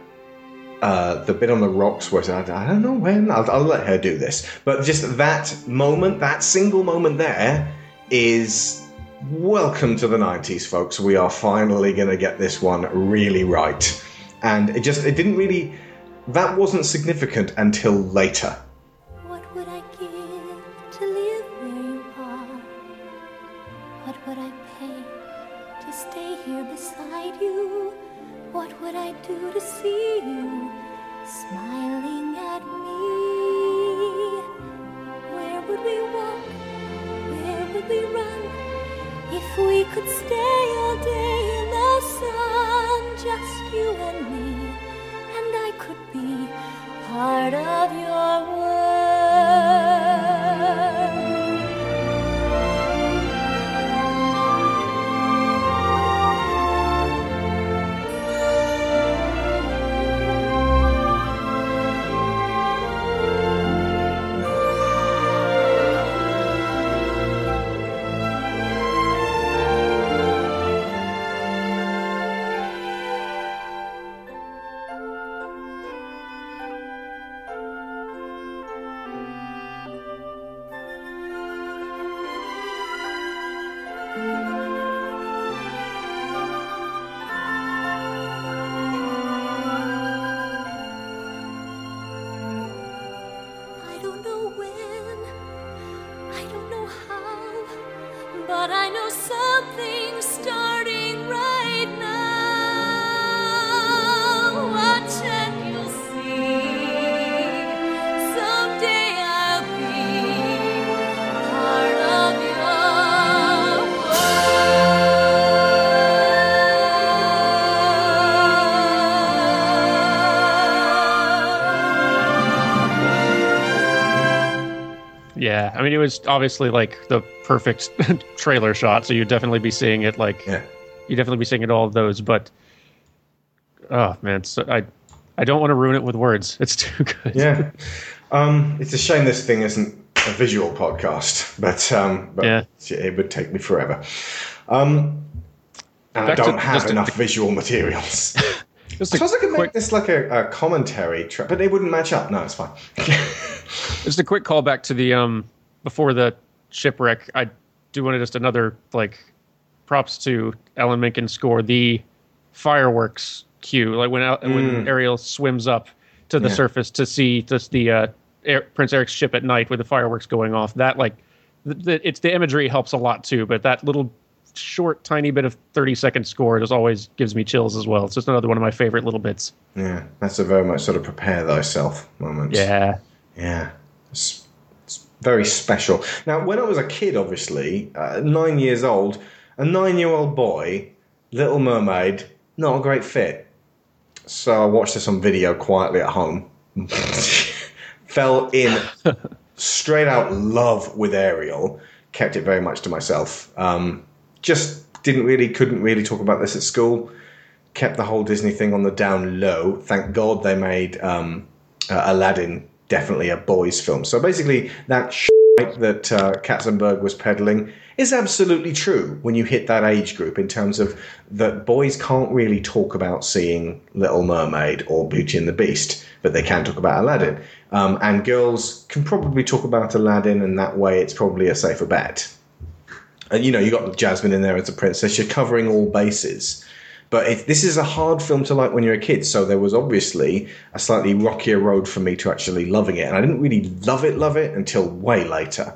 Uh, the bit on the rocks where I, I don't know when I'll, I'll let her do this, but just that moment, that single moment there, is welcome to the 90s folks. We are finally going to get this one really right. And it just it didn't really that wasn't significant until later Yeah, I mean, it was obviously like the perfect trailer shot, so you'd definitely be seeing it. Like, yeah. you'd definitely be seeing it all of those. But, oh man, so I, I don't want to ruin it with words. It's too good. yeah um it's a shame this thing isn't a visual podcast but um but Yeah. it would take me forever um and Back i don't have just a- enough visual materials Just I suppose I could quick- make this like a, a commentary, tra- but they wouldn't match up. No, it's fine. Just a quick callback to the um before the shipwreck. I do want to just another like props to Alan Menken's score. The fireworks cue, like when Al- when Mm. Ariel swims up to the Yeah. surface to see just the uh, Air, Prince Eric's ship at night with the fireworks going off. That like the, the, it's the imagery helps a lot too, but that little short tiny bit of 30 second score just always gives me chills as well. It's just another one of my favorite little bits. yeah, that's a very much sort of prepare thyself moment. Yeah. Yeah. It's very special. Now, when I was a kid, obviously, uh, nine years old, a nine year old boy, Little Mermaid, not a great fit. So I watched this on video quietly at home. Fell in straight out love with Ariel. Kept it very much to myself. Um, just didn't really, couldn't really talk about this at school. Kept the whole Disney thing on the down low. Thank God they made um, uh, Aladdin definitely a boys' film. So basically, that that uh, Katzenberg was peddling is absolutely true when you hit that age group in terms of that boys can't really talk about seeing Little Mermaid or Beauty and the Beast, but they can talk about Aladdin. Um, and girls can probably talk about Aladdin, and that way it's probably a safer bet. And you know, you got Jasmine in there as a princess. You're covering all bases. But it, this is a hard film to like when you're a kid, so there was obviously a slightly rockier road for me to actually loving it. And I didn't really love it, love it until way later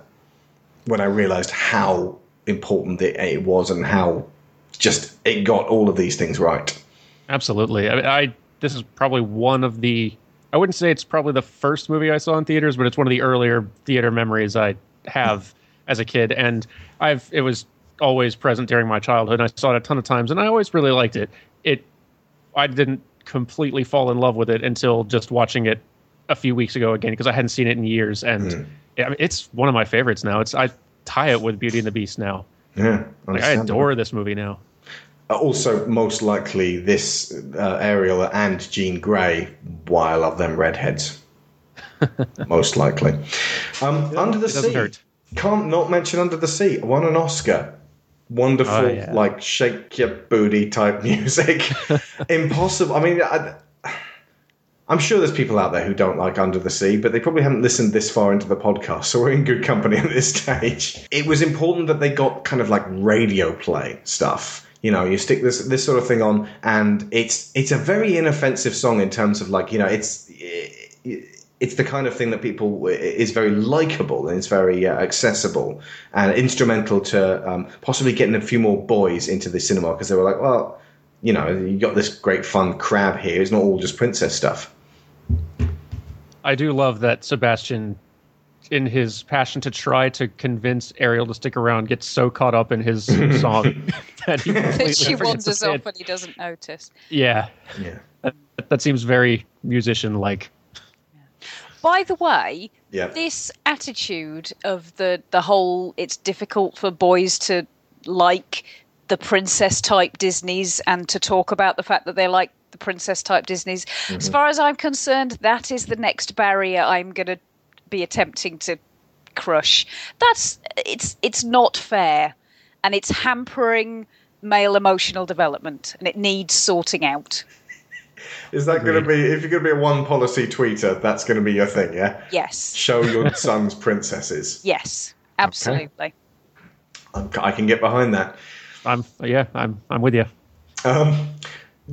when I realized how important it, it was and how just it got all of these things right. Absolutely. I, mean, I this is probably one of the I wouldn't say it's probably the first movie I saw in theaters, but it's one of the earlier theater memories I have as a kid, and I've it was always present during my childhood. And I saw it a ton of times, and I always really liked it. It I didn't completely fall in love with it until just watching it a few weeks ago again because I hadn't seen it in years, and Mm. I mean, it's one of my favorites now. It's I tie it with Beauty and the Beast now. Yeah, Like I adore this movie now. Uh, Also, most likely, this uh, Ariel and Jean Grey, why I love them redheads. most likely. Um, Under the it doesn't Sea. hurt. Can't not mention Under the Sea. Won an Oscar. Wonderful, Oh, yeah. like shake your booty type music. Impossible. I mean, I, I'm sure there's people out there who don't like Under the Sea, but they probably haven't listened this far into the podcast, so we're in good company at this stage. It was important that they got kind of like radio play stuff. You know, you stick this this sort of thing on, and it's it's a very inoffensive song in terms of like you know it's it's the kind of thing that people is very likable and it's very uh, accessible and instrumental to um, possibly getting a few more boys into the cinema because they were like, well, you know, you got this great fun crab here. It's not all just princess stuff. I do love that Sebastian, in his passion to try to convince Ariel to stick around, gets so caught up in his song that he completely she forgets wanders to off and he doesn't notice. Yeah. Yeah. That, that seems very musician like. By the way, Yeah. this attitude of the the whole it's difficult for boys to like the princess type Disneys and to talk about the fact that they like the princess type Disneys. As Mhm. far as I'm concerned, that is the next barrier I'm going to be attempting to crush. That's it's it's not fair and it's hampering male emotional development and it needs sorting out. Is that going to be, if you're going to be a one policy tweeter, that's going to be your thing, yeah? Yes. Show your sons princesses. Yes. Absolutely. I'm- I can get behind that. I'm yeah, I'm I'm with you. Um,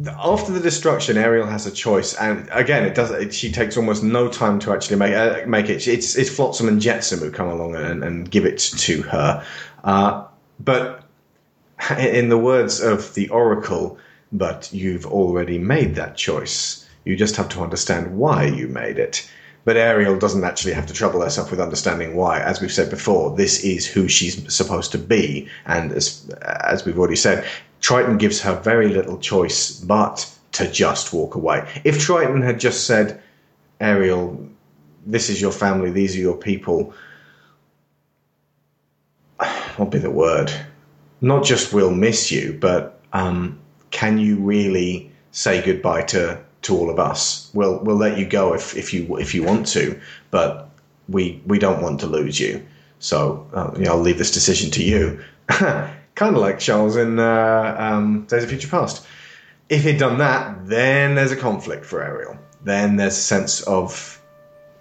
after the destruction, Ariel has a choice, and again, it does. It, she takes almost no time to actually make uh, make it. It's it's Flotsam and Jetsam who come along and, and give it to her. Uh, but in the words of the Oracle, but you've already made that choice. You just have to understand why you made it. But Ariel doesn't actually have to trouble herself with understanding why. As we've said before, this is who she's supposed to be. And as, as we've already said, Triton gives her very little choice but to just walk away. If Triton had just said, Ariel, this is your family, these are your people, what would be the word? Not just we'll miss you, but um, can you really say goodbye to, to all of us? We'll we'll let you go if, if you if you want to, but we we don't want to lose you. So uh, you know, I'll leave this decision to you. kind of like Charles in uh, um, Days of Future Past. If he'd done that, then there's a conflict for Ariel. Then there's a sense of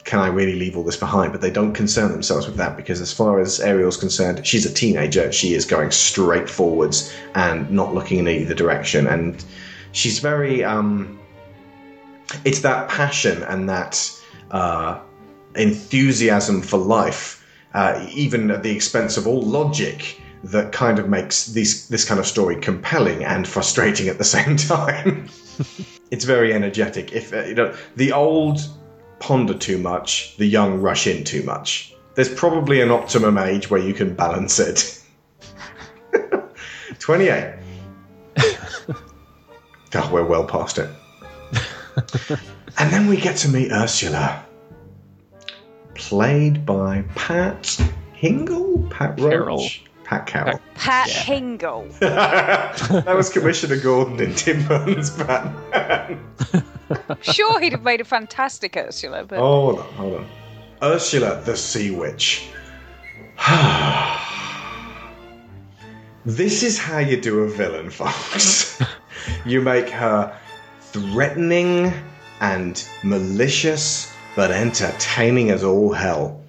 can I really leave all this behind? But they don't concern themselves with that because, as far as Ariel's concerned, she's a teenager. She is going straight forwards and not looking in either direction. And she's very. Um, it's that passion and that uh, enthusiasm for life, uh, even at the expense of all logic, that kind of makes this this kind of story compelling and frustrating at the same time. it's very energetic. If uh, you know the old ponder too much, the young rush in too much. There's probably an optimum age where you can balance it. 28. God, oh, we're well past it. and then we get to meet Ursula, played by Pat Hingle? Pat Roach? Pat Carroll. Pat Hingle. that was Commissioner Gordon in Tim Burton's Batman. sure, he'd have made a fantastic Ursula, but hold on, hold on. Ursula the Sea Witch. this is how you do a villain, folks. you make her threatening and malicious, but entertaining as all hell.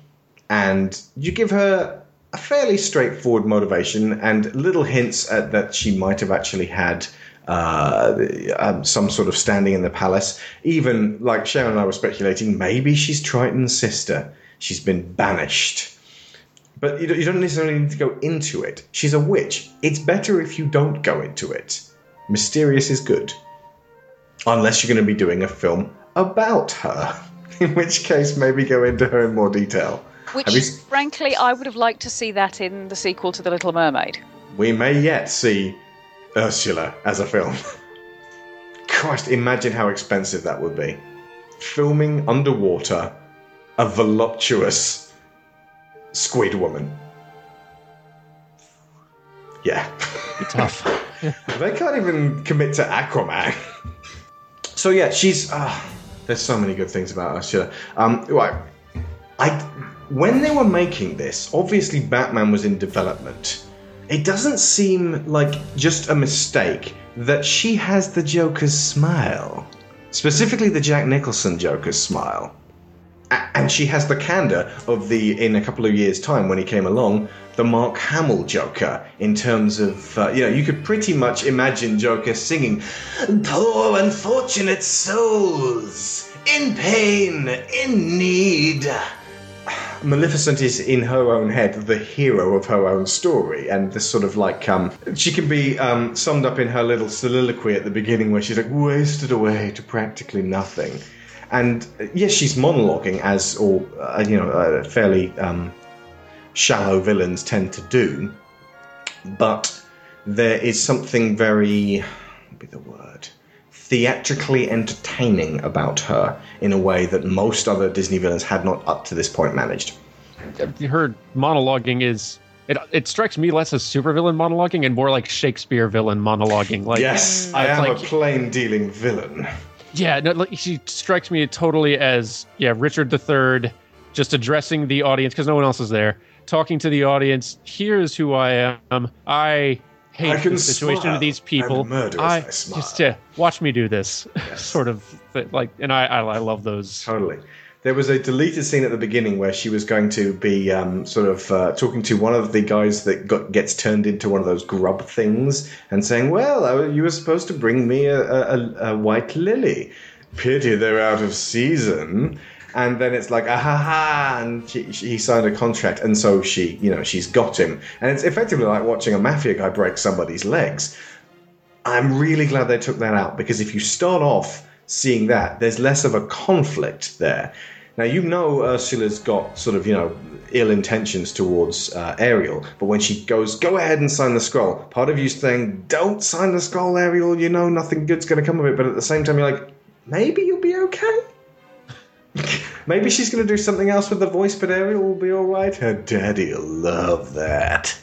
And you give her a fairly straightforward motivation and little hints at that she might have actually had uh, um, some sort of standing in the palace. Even like Sharon and I were speculating, maybe she's Triton's sister. She's been banished. But you don't, you don't necessarily need to go into it. She's a witch. It's better if you don't go into it. Mysterious is good. Unless you're going to be doing a film about her. In which case, maybe go into her in more detail. Which, you frankly, I would have liked to see that in the sequel to The Little Mermaid. we may yet see Ursula as a film. Christ, imagine how expensive that would be. Filming underwater a voluptuous squid woman. Yeah. Tough. they can't even commit to Aquaman. So yeah, she's. Uh, there's so many good things about Ursula. Um, right. I when they were making this, obviously Batman was in development. It doesn't seem like just a mistake that she has the Joker's smile, specifically the Jack Nicholson Joker's smile. And she has the candor of the, in a couple of years' time when he came along, the Mark Hamill Joker, in terms of, uh, you know, you could pretty much imagine Joker singing, Poor unfortunate souls, in pain, in need. Maleficent is in her own head the hero of her own story, and this sort of like um, she can be um, summed up in her little soliloquy at the beginning where she's like wasted away to practically nothing, and uh, yes, she's monologuing as all uh, you know uh, fairly um, shallow villains tend to do, but there is something very be the word theatrically entertaining about her in a way that most other Disney villains had not up to this point managed. Her monologuing is. It, it strikes me less as supervillain monologuing and more like Shakespeare villain monologuing. Like yes, mm. I am like, a plain dealing villain. Yeah, no, like, she strikes me totally as yeah Richard III, just addressing the audience because no one else is there, talking to the audience. Here's who I am. I hate I can the situation of these people. I I just yeah, watch me do this, sort of but, like, and I, I I love those. Totally. There was a deleted scene at the beginning where she was going to be um, sort of uh, talking to one of the guys that got, gets turned into one of those grub things and saying, "Well, I, you were supposed to bring me a, a, a white lily. Pity they're out of season." And then it's like, ah ha ha, and she, she, he signed a contract, and so she, you know, she's got him, and it's effectively like watching a mafia guy break somebody's legs. I'm really glad they took that out because if you start off seeing that, there's less of a conflict there. Now you know Ursula's got sort of you know ill intentions towards uh, Ariel, but when she goes, "Go ahead and sign the scroll," part of you's saying, "Don't sign the scroll, Ariel. You know nothing good's going to come of it." But at the same time, you're like, maybe you'll be okay. maybe she's going to do something else with the voice, but Ariel will be all right. Her daddy'll love that.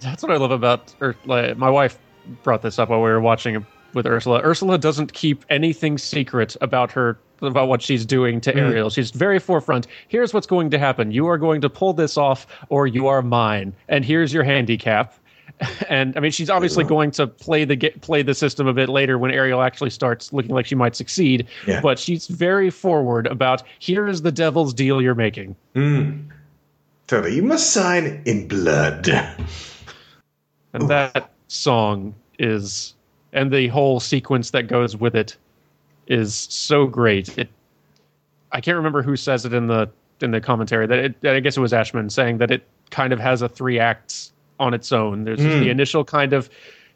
That's what I love about. Or like, my wife brought this up while we were watching with Ursula. Ursula doesn't keep anything secret about her about what she's doing to Mm. Ariel. She's very forefront. Here's what's going to happen. You are going to pull this off, or you are mine. And here's your handicap. And I mean, she's obviously going to play the get, play the system a bit later when Ariel actually starts looking like she might succeed. Yeah. But she's very forward about here is the devil's deal you're making. Mm. Totally. You must sign in blood. And that song is, and the whole sequence that goes with it, is so great. It, I can't remember who says it in the in the commentary that it. I guess it was Ashman saying that it kind of has a three acts on its own. There's Mm. the initial kind of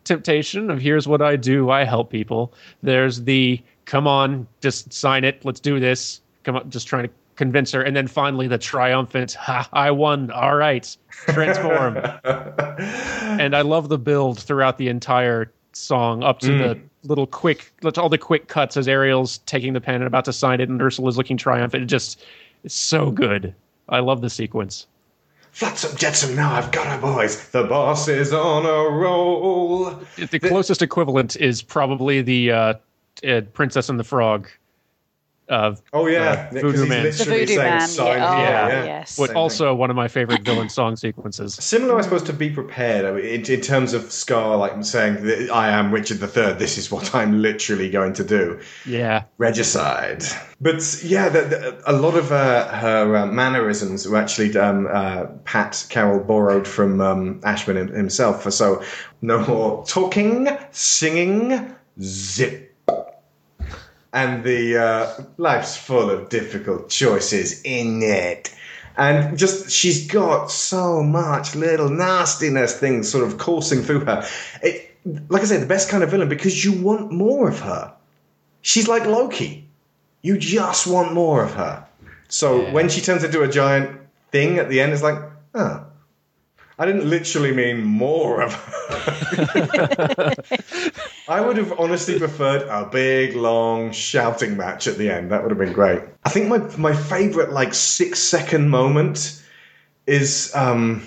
temptation of here's what I do, I help people. There's the come on, just sign it, let's do this. Come on, just trying to convince her, and then finally the triumphant, ha, I won. All right, transform. and I love the build throughout the entire song up to Mm. the little quick, all the quick cuts as Ariel's taking the pen and about to sign it, and Ursula's looking triumphant. It just, it's so good. I love the sequence. Flotsam Jetsam, now I've got her, boys. The boss is on a roll. The closest equivalent is probably the uh, uh, Princess and the Frog. Uh, Oh, yeah, uh, 'cause Voodoo he's Man. literally The Voodoo Man, "Sign yeah. here," yeah. yeah. yes. But Same also one of my favorite villain song sequences. Similar, I suppose, to be prepared I mean, in, in terms of Scar, like saying, that I am Richard III, this is what I'm literally going to do. Yeah. Regicide. But yeah, the, the, a lot of uh, her uh, mannerisms were actually um, uh, Pat Carroll borrowed from um, Ashman himself. So no more talking, singing, zip. And the uh, life's full of difficult choices in it. And just, she's got so much little nastiness things sort of coursing through her. It, like I said, the best kind of villain because you want more of her. She's like Loki. You just want more of her. So when she turns into a giant thing at the end, it's like, oh, I didn't literally mean more of. I would have honestly preferred a big, long shouting match at the end. That would have been great. I think my my favorite like six second moment is um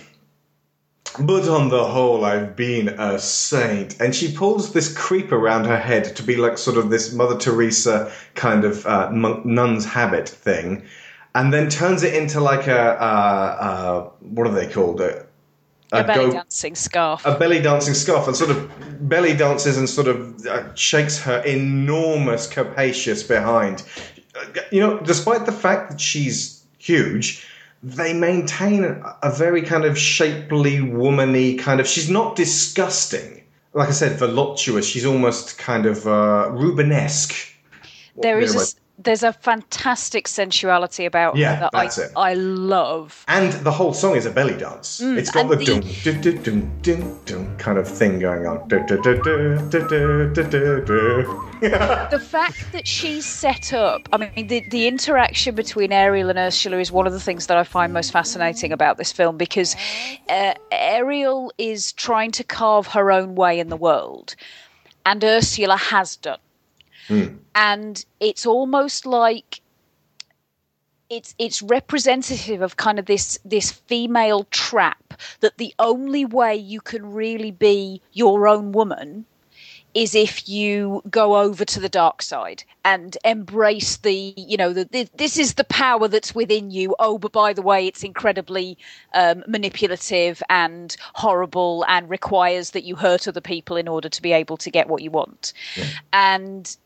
but on the whole, I've been a saint. And she pulls this creep around her head to be like sort of this Mother Teresa kind of uh, nun's habit thing, and then turns it into like a, uh, uh, what are they called? A, A belly go- dancing scarf. a belly dancing scarf and sort of belly dances and sort of uh, shakes her enormous capacious behind. You know, despite the fact that she's huge, they maintain a, a very kind of shapely, womany kind of. She's not disgusting. Like I said, voluptuous. She's almost kind of uh, Rubenesque. There is a, Yeah, s- there's a fantastic sensuality about yeah, her that that's I, it. I love. And the whole song is a belly dance. Mm, it's got the, the dum, dum, dum, dum, dum, dum kind of thing going on. the fact that she's set up, I mean, the, the interaction between Ariel and Ursula is one of the things that I find most fascinating about this film because uh, Ariel is trying to carve her own way in the world, and Ursula has done Hmm. And it's almost like it's it's representative of kind of this this female trap that the only way you can really be your own woman is if you go over to the dark side and embrace the you know the, the, this is the power that's within you oh but by the way it's incredibly um, manipulative and horrible and requires that you hurt other people in order to be able to get what you want and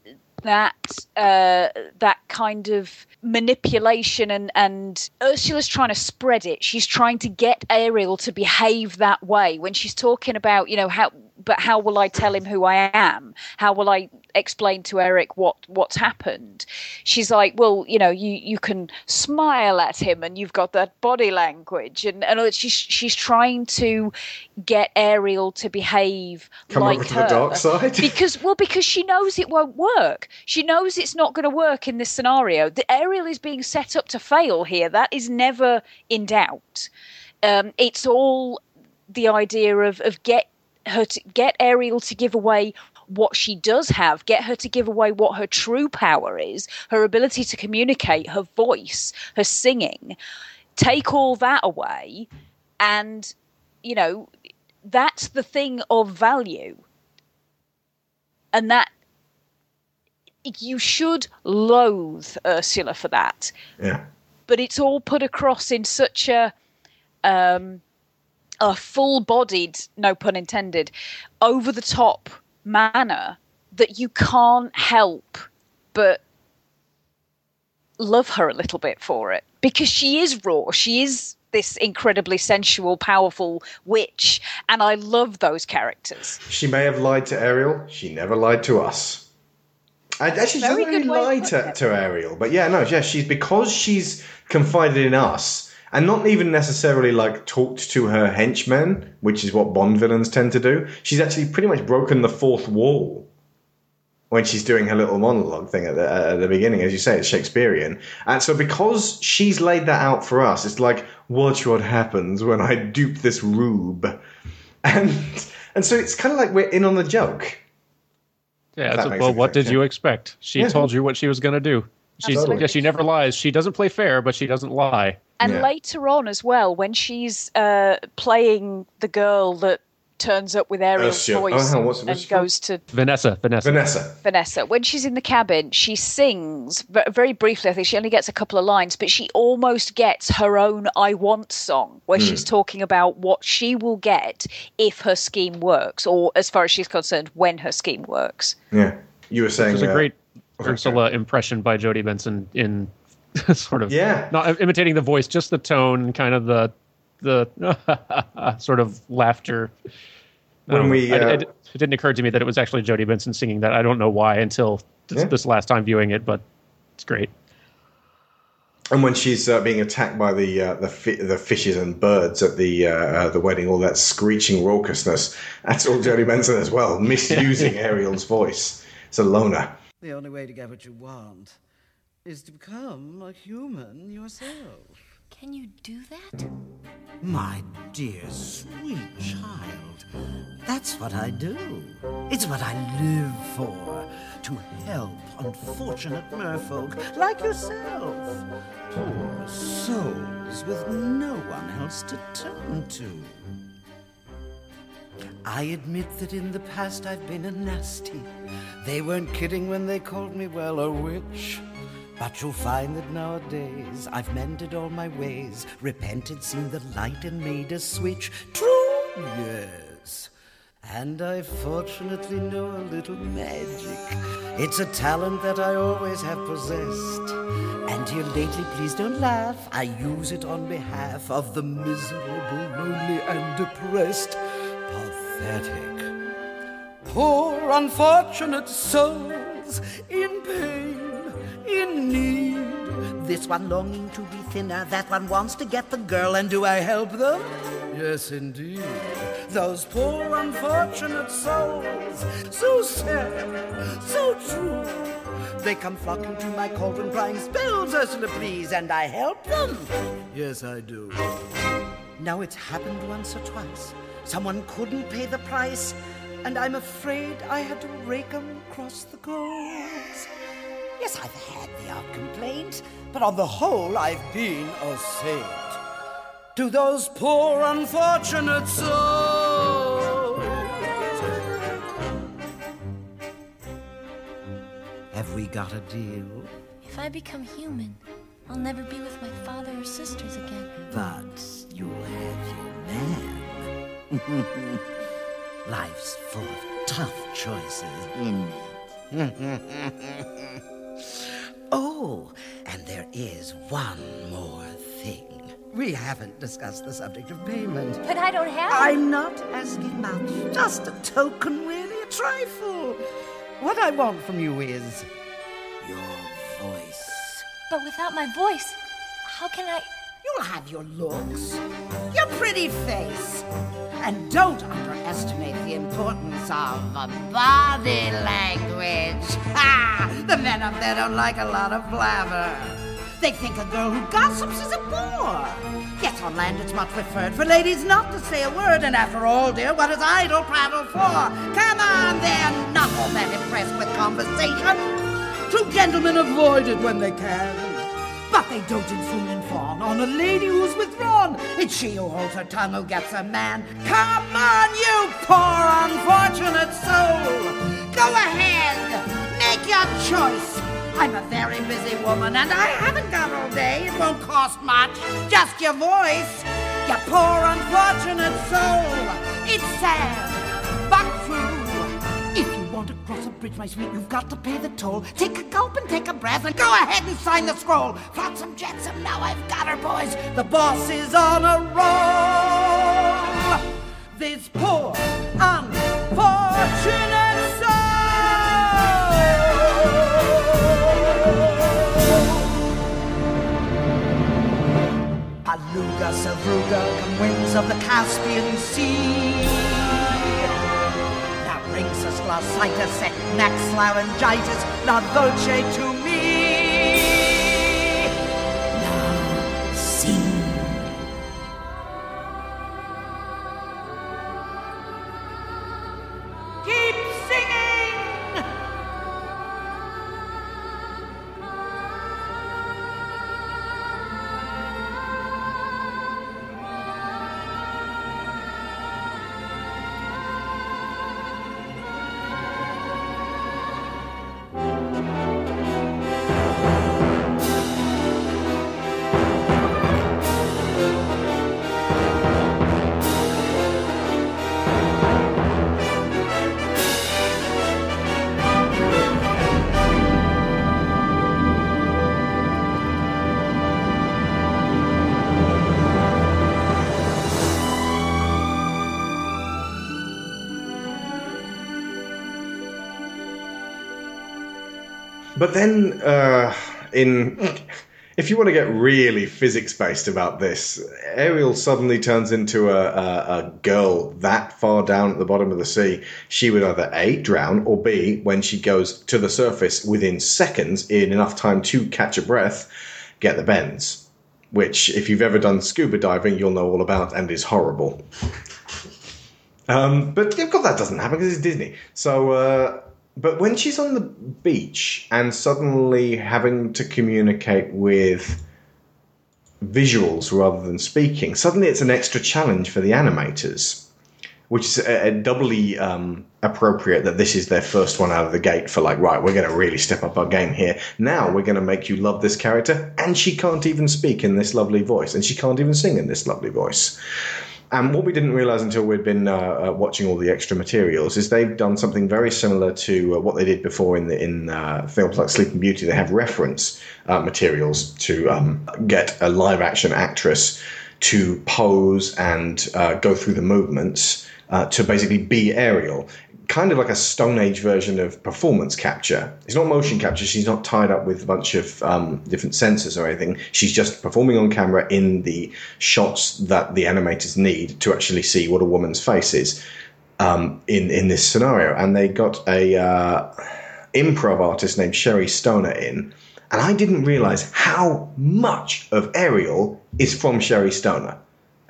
that uh, that kind of manipulation and and Ursula's trying to spread it. She's trying to get Ariel to behave that way when she's talking about you know how. But how will I tell him who I am? How will I explain to Eric what what's happened? She's like, well, you know, you you can smile at him, and you've got that body language, and and she's she's trying to get Ariel to behave Come like over to her the dark side? because well because she knows it won't work she knows it's not going to work in this scenario the ariel is being set up to fail here that is never in doubt um, it's all the idea of of get her to get ariel to give away what she does have get her to give away what her true power is her ability to communicate her voice her singing take all that away and you know that's the thing of value and that you should loathe Ursula for that. Yeah. But it's all put across in such a um, a full-bodied, no pun intended, over the top manner that you can't help but love her a little bit for it because she is raw. She is this incredibly sensual, powerful witch, and I love those characters. She may have lied to Ariel. She never lied to us. And actually, she doesn't really lie to, to Ariel. But yeah, no, yeah, she's because she's confided in us and not even necessarily like talked to her henchmen, which is what Bond villains tend to do. She's actually pretty much broken the fourth wall when she's doing her little monologue thing at the, uh, at the beginning, as you say, it's Shakespearean. And so, because she's laid that out for us, it's like, watch what happens when I dupe this rube, and and so it's kind of like we're in on the joke. Yeah. That so- well, what did yeah. you expect? She Yeah. told you what she was going to do. She's Absolutely. yeah, she never lies. She doesn't play fair, but she doesn't lie. And later on as well, when she's uh, playing the girl that turns up with Ariel's Ursula. voice Oh, on, and, what's- and goes to Vanessa. Vanessa. Vanessa. Vanessa, when she's in the cabin, she sings very briefly. I think she only gets a couple of lines, but she almost gets her own "I Want" song, where Hmm. she's talking about what she will get if her scheme works, or as far as she's concerned, when her scheme works. Yeah, you were saying It was a uh, great okay, Ursula impression by Jodi Benson in sort of Yeah. not imitating the voice, just the tone, kind of the the sort of laughter. When don't know. we, I- uh, it, it didn't occur to me that it was actually Jodi Benson singing that. I don't know why until this, Yeah. this last time viewing it, but it's great. And when she's uh, being attacked by the uh, the fi- the fishes and birds at the uh, uh, the wedding, all that screeching raucousness, that's all Jodi Benson as well, misusing Ariel's voice. It's a loner. The only way to get what you want is to become a human yourself. Can you do that? My dear, sweet child, that's what I do. It's what I live for. To help unfortunate merfolk like yourself. Poor souls with no one else to turn to. I admit that in the past I've been a nasty. They weren't kidding when they called me, well, a witch. But you'll find that nowadays I've mended all my ways, repented, seen the light, and made a switch. True, yes. And I fortunately know a little magic. It's a talent that I always have possessed. And here lately, please don't laugh, I use it on behalf of the miserable, lonely, and depressed. Pathetic. Poor unfortunate souls in pain, in need. This one longing to be thinner, that one wants to get the girl, and do I help them? Yes, indeed. Those poor unfortunate souls, so sad, so true. They come flocking to my cauldron, crying, Spells, Ursula, please, and I help them. Yes, I do. Now it's happened once or twice. Someone couldn't pay the price, and I'm afraid I had to rake 'em across the coals. Yes, I've had the odd complaint, but on the whole, I've been a saint. To those poor unfortunate souls. Have we got a deal? If I become human, I'll never be with my father or sisters again. But you'll have your man. Life's full of tough choices, isn't mm. it? And there is one more thing. We haven't discussed the subject of payment. But I don't have. I'm not asking much. Just a token, really, a trifle. What I want from you is your voice. But without my voice, how can I? You'll have your looks, your pretty face, and don't underestimate the importance of body language. Ha! The men up there don't like a lot of blabber. They think a girl who gossips is a bore. Yet on land it's much preferred for ladies not to say a word. And after all, dear, what is idle prattle for? Come on, they're not all that impressed with conversation. True gentlemen avoid it when they can. But they don't infoon and fawn on a lady who's withdrawn. It's she who holds her tongue who gets a man. Come on, you poor unfortunate soul. Go ahead, make your choice. I'm a very busy woman and I haven't got all day. It won't cost much, just your voice. your poor unfortunate soul. It's sad, but true. If you want to cross a bridge, my sweet, you've got to pay the toll. Take a gulp and take a breath and go ahead and sign the scroll. Flotsam Jetsam, now I've got her, boys. The boss is on a roll. This poor, unfortunate Aluga, Sevruga, come winds of the Caspian Sea. Now brings us glossitis, neck laryngitis, la dolce to me. But then, uh, in if you want to get really physics based about this, Ariel suddenly turns into a, a, a girl that far down at the bottom of the sea. She would either A, drown, or B, when she goes to the surface within seconds, in enough time to catch a breath, get the bends. Which, if you've ever done scuba diving, you'll know all about and is horrible. Um, but of course that doesn't happen because it's Disney. So, uh, but when she's on the beach and suddenly having to communicate with visuals rather than speaking, suddenly it's an extra challenge for the animators, which is a, a doubly um, appropriate that this is their first one out of the gate for like, right, we're going to really step up our game here. Now we're going to make you love this character, and she can't even speak in this lovely voice, and she can't even sing in this lovely voice. And what we didn't realize until we'd been uh, uh, watching all the extra materials is they've done something very similar to uh, what they did before in the, in uh, films like Sleeping Beauty. They have reference uh, materials to um, get a live action actress to pose and uh, go through the movements to basically be Ariel kind of like a Stone Age version of performance capture. It's not motion capture. She's not tied up with a bunch of um, different sensors or anything. She's just performing on camera in the shots that the animators need to actually see what a woman's face is um, in in this scenario. And they got a uh, improv artist named Sherry Stoner in. And I didn't realize how much of Ariel is from Sherry Stoner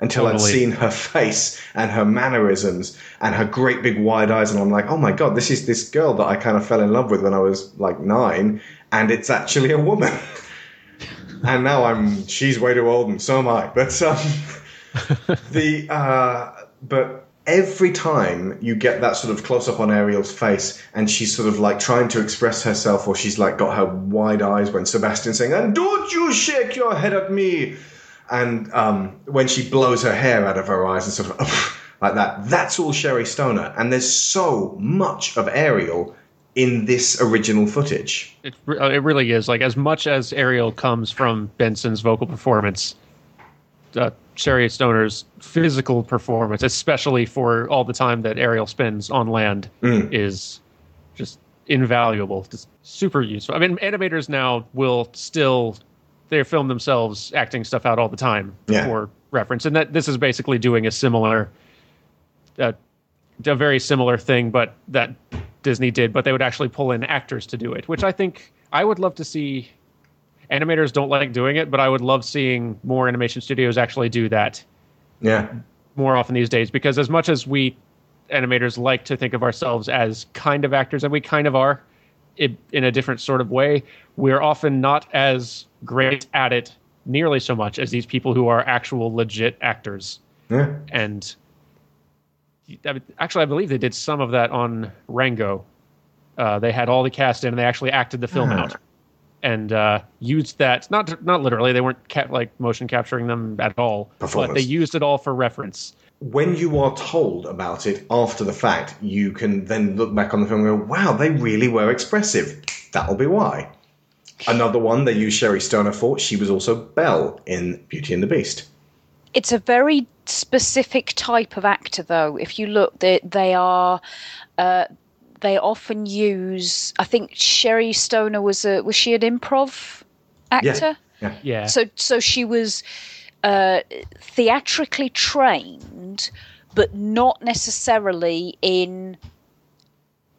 until I'd seen her face and her mannerisms and her great big wide eyes, and I'm like, oh my god, this is this girl that I kind of fell in love with when I was like nine, and it's actually a woman. and now I'm she's way too old, and so am I. But um, the uh, but every time you get that sort of close up on Ariel's face, and she's sort of like trying to express herself, or she's like got her wide eyes when Sebastian's saying, "And don't you shake your head at me." And um, when she blows her hair out of her eyes and sort of like that, that's all Sherry Stoner. And there's so much of Ariel in this original footage. It, uh, it really is. Like, as much as Ariel comes from Benson's vocal performance, uh, Sherry Stoner's physical performance, especially for all the time that Ariel spends on land, Mm. is just invaluable. Just super useful. I mean, animators now will still they film themselves acting stuff out all the time Yeah. for reference, and that this is basically doing a similar, uh, a very similar thing, but that Disney did. But they would actually pull in actors to do it, which I think I would love to see. Animators don't like doing it, but I would love seeing more animation studios actually do that Yeah. more often these days because as much as we animators like to think of ourselves as kind of actors and we kind of are i- in a different sort of way. We're often not as great at it nearly so much as these people who are actual legit actors. Yeah. and actually i believe they did some of that on rango. Uh, they had all the cast in and they actually acted the film Ah. out and uh, used that not not literally they weren't ca- like motion capturing them at all but they used it all for reference When you are told about it after the fact, you can then look back on the film and go, wow, they really were expressive. That'll be why. Another one they used Sherry Stoner for, she was also Belle in Beauty and the Beast. It's a very specific type of actor, though. If you look, they, they are. Uh, they often use. I think Sherry Stoner was a. Was she an improv actor? Yeah. Yeah. So so she was uh, theatrically trained, but not necessarily in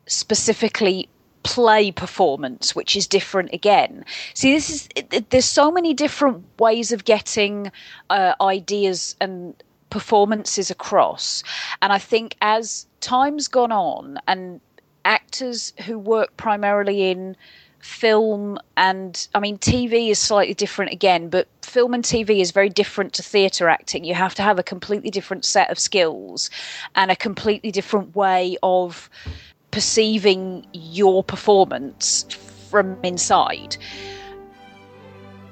specifically play performance, which is different again. See, this is there's so many different ways of getting uh, ideas and performances across, and I think as time's gone on and actors who work primarily in film and I mean TV is slightly different again, but film and TV is very different to theatre acting. You have to have a completely different set of skills and a completely different way of perceiving your performance from inside.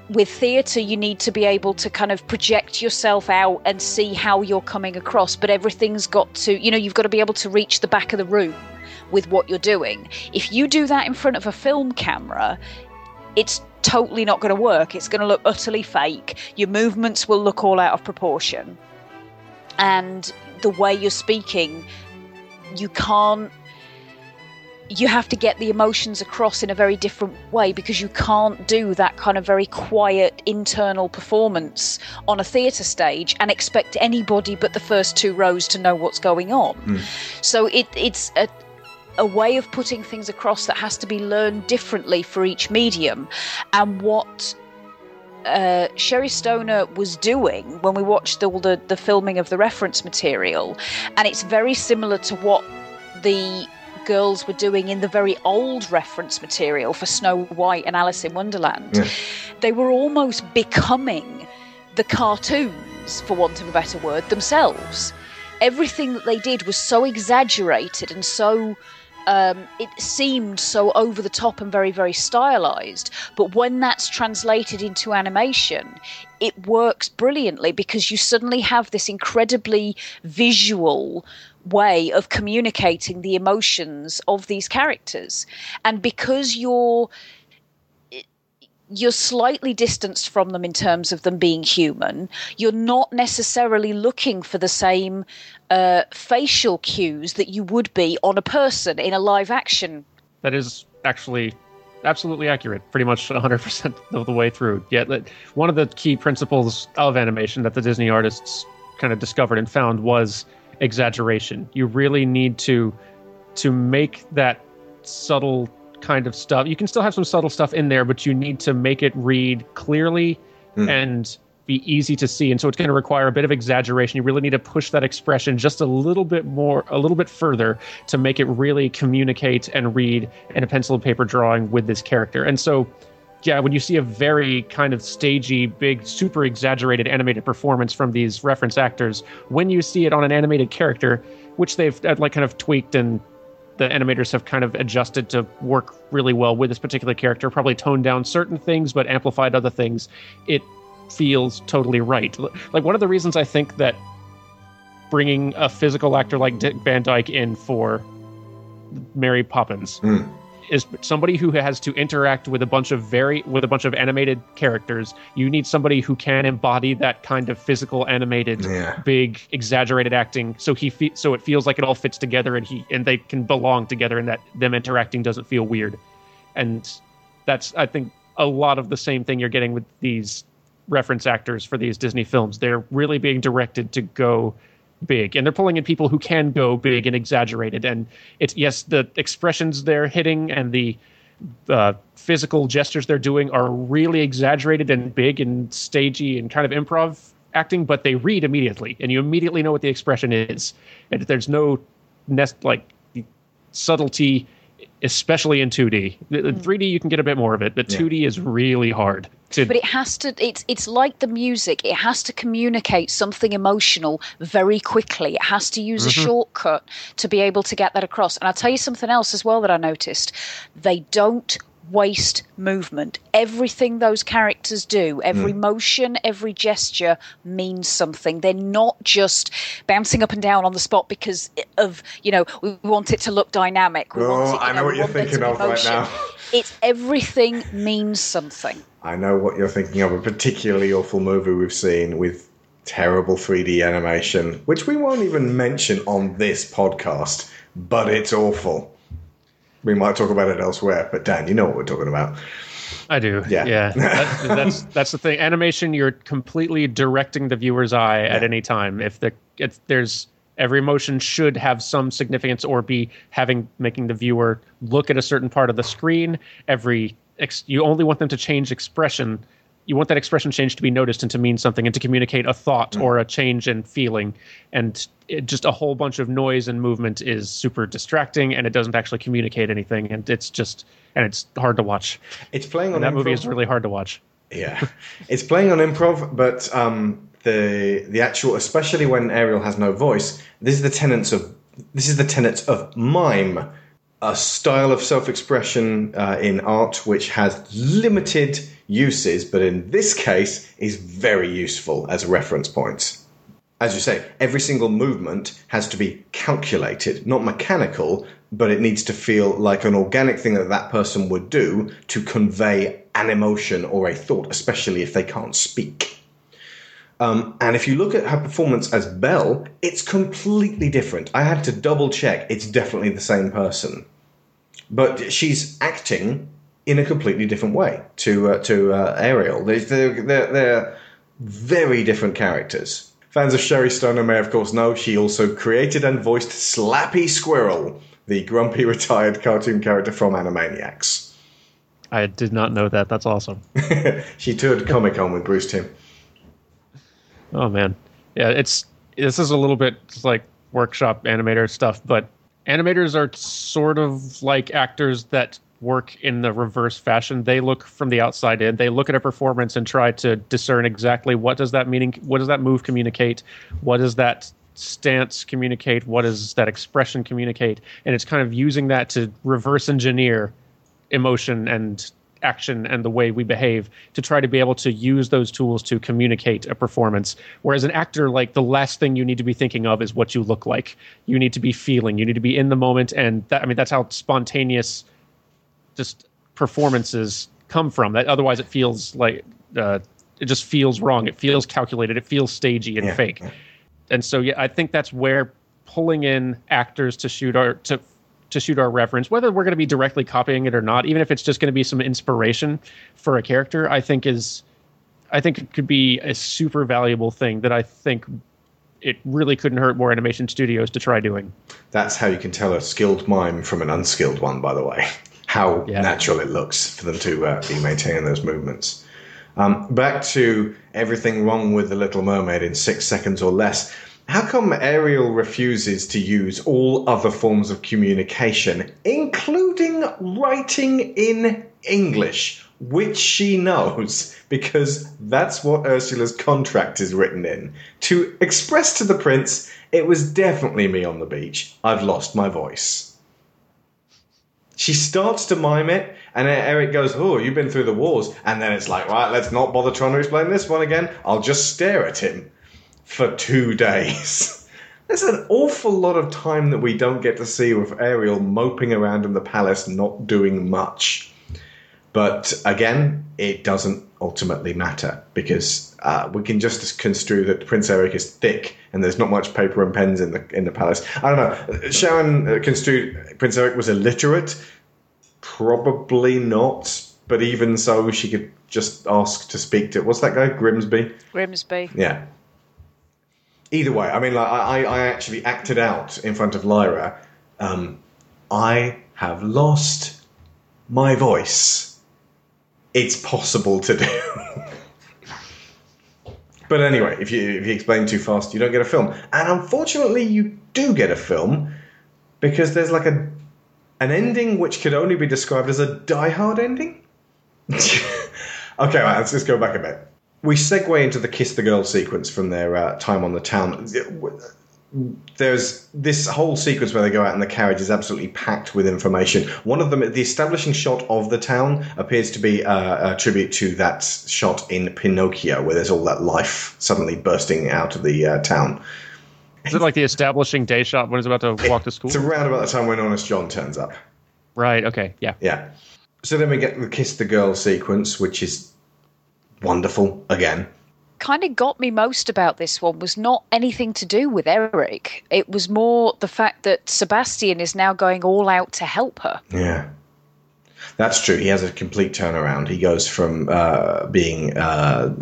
With theatre, you need to be able to kind of project yourself out and see how you're coming across, but everything's got to, you know, you've got to be able to reach the back of the room with what you're doing. If you do that in front of a film camera, it's totally not going to work. It's going to look utterly fake. Your movements will look all out of proportion. And the way you're speaking, you can't you have to get the emotions across in a very different way because you can't do that kind of very quiet internal performance on a theatre stage and expect anybody but the first two rows to know what's going on. Hmm. So it, it's a, a way of putting things across that has to be learned differently for each medium. And what uh, Sherry Stoner was doing when we watched all the the filming of the reference material, and it's very similar to what the girls were doing in the very old reference material for Snow White and Alice in Wonderland. Yeah. They were almost becoming the cartoons, for want of a better word, themselves. Everything that they did was so exaggerated and so um, it seemed so over the top and very, very stylized. But when that's translated into animation, it works brilliantly because you suddenly have this incredibly visual way of communicating the emotions of these characters. And because you're you're slightly distanced from them in terms of them being human. You're not necessarily looking for the same uh, facial cues that you would be on a person in a live action. That is actually absolutely accurate, pretty much 100% of the way through. Yet, that one of the key principles of animation that the Disney artists kind of discovered and found was exaggeration. You really need to to make that subtle kind of stuff. You can still have some subtle stuff in there, but you need to make it read clearly Hmm. and be easy to see. And so it's going to require a bit of exaggeration. You really need to push that expression just a little bit more, a little bit further to make it really communicate and read in a pencil and paper drawing with this character. And so, yeah, when you see a very kind of stagey, big, super exaggerated animated performance from these reference actors, when you see it on an animated character, which they've uh, like kind of tweaked and the animators have kind of adjusted to work really well with this particular character, probably toned down certain things but amplified other things. It feels totally right. Like one of the reasons I think that bringing a physical actor like Dick Van Dyke in for Mary Poppins Hmm. is somebody who has to interact with a bunch of very with a bunch of animated characters. You need somebody who can embody that kind of physical animated Yeah. big exaggerated acting so he fe- so it feels like it all fits together and he and they can belong together and that them interacting doesn't feel weird. And that's I think a lot of the same thing you're getting with these reference actors for these Disney films. They're really being directed to go big and they're pulling in people who can go big and exaggerated. And it's yes the expressions they're hitting and the uh, physical gestures they're doing are really exaggerated and big and stagey and kind of improv acting but they read immediately and you immediately know what the expression is. And there's no nest like subtlety especially in 2d in the 3d you can get a bit more of it but 2d is really hard to But it has to it's it's like the music. It has to communicate something emotional very quickly. It has to use a Mhm. shortcut to be able to get that across. And I'll tell you something else as well that I noticed. They don't waste movement. Everything those characters do, every Mm. motion, every gesture means something. They're not just bouncing up and down on the spot because of, you know, we want it to look dynamic. We want Oh, it, I you know what you're want there to thinking of right now. It's everything means something. I know what you're thinking of. A particularly awful movie we've seen with terrible 3D animation, which we won't even mention on this podcast, but it's awful. We might talk about it elsewhere, but Dan, you know what we're talking about. I do. Yeah. Yeah. That, that's that's the thing. Animation, you're completely directing the viewer's eye at any time. If the if there's every motion should have some significance or be having making the viewer look at a certain part of the screen. Every ex, you only want them to change expression. You want that expression change to be noticed and to mean something and to communicate a thought or a change in feeling. And it, just a whole bunch of noise and movement is super distracting and it doesn't actually communicate anything. And it's just and it's hard to watch. It's playing And on that movie improv. is really hard to watch. Yeah, it's playing on improv, but um, the the actual, especially when Ariel has no voice, this is the tenets of this is the tenets of mime, a style of self expression uh, in art which has limited uses, but in this case is very useful as reference point. As you say, every single movement has to be calculated, not mechanical, but it needs to feel like an organic thing that that person would do to convey an emotion or a thought, especially if they can't speak. Um, and if you look at her performance as Belle, it's completely different. I had to double check; it's definitely the same person. but she's acting in a completely different way to uh, to uh, Ariel. They're, they're, they're, very different characters. Fans of Sherry Stoner may, of course, know she also created and voiced Slappy Squirrel, the grumpy retired cartoon character from Animaniacs. I did not know that. That's awesome. she toured Comic Con with Bruce Timm. Oh man, yeah. It's this is a little bit like workshop animator stuff, but animators are sort of like actors that work in the reverse fashion. They look from the outside in. They look at a performance and try to discern exactly what does that meaning, what does that move communicate, what does that stance communicate, what does that expression communicate, and it's kind of using that to reverse engineer emotion and action and the way we behave to try to be able to use those tools to communicate a performance. Whereas an actor like the last thing you need to be thinking of is what you look like. You need to be feeling. You need to be in the moment. And that i mean that's how spontaneous just performances come from that. Otherwise it feels like uh, it just feels wrong. It feels calculated. It feels stagey and Yeah. fake. and so yeah i think that's where pulling in actors to shoot our to to shoot our reference whether we're going to be directly copying it or not even if it's just going to be some inspiration for a character i think is i think it could be a super valuable thing that i think it really couldn't hurt more animation studios to try doing. That's how you can tell a skilled mime from an unskilled one, by the way. How natural it looks for them to uh, be maintaining those movements. Um, back to everything wrong with the Little Mermaid in six seconds or less. How come Ariel refuses to use all other forms of communication, including writing in English, which she knows, because that's what Ursula's contract is written in, to express to the prince, it was definitely me on the beach. I've lost my voice. She starts to mime it, and Eric goes, Oh, you've been through the wars. And then it's like, Right, let's not bother trying to explain this one again. I'll just stare at him for two days. There's an awful lot of time that we don't get to see with Ariel moping around in the palace, not doing much. But again, it doesn't ultimately matter because uh, we can just construe that Prince Eric is thick and there's not much paper and pens in the in the palace. I don't know. Sharon uh, construed Prince Eric was illiterate. Probably not, but even so, she could just ask to speak to. What's that guy? Grimsby. Grimsby. Yeah. Either way, I mean, like, I, I actually acted out in front of Lyra. Um, I have lost my voice. It's possible to do. but anyway, if you if you explain too fast, you don't get a film. And unfortunately, you do get a film because there's like a an ending which could only be described as a Die Hard ending. okay, right, let's just go back a bit. We segue into the kiss the girl sequence from their uh, time on the town. There's this whole sequence where they go out in the carriage is absolutely packed with information. One of them, the establishing shot of the town, appears to be uh, a tribute to that shot in Pinocchio, where there's all that life suddenly bursting out of the uh, town. is it like the establishing day shot when he's about to walk to school It's around about the time when Honest John turns up. right okay yeah Yeah. So then we get the kiss the girl sequence, which is wonderful again. Kind of got me most about this one was not anything to do with Eric. It was more the fact that Sebastian is now going all out to help her. Yeah. That's true. He has a complete turnaround. He goes from uh, being uh,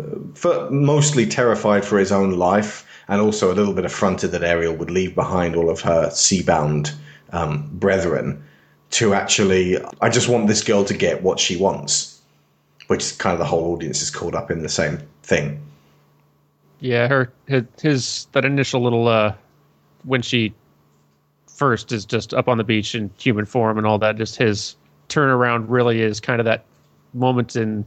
mostly terrified for his own life and also a little bit affronted that Ariel would leave behind all of her seabound um, brethren to actually, I just want this girl to get what she wants, which is kind of the whole audience is caught up in the same thing. Yeah, her his, his that initial little uh when she first is just up on the beach in human form and all that, just his turnaround really is kind of that moment in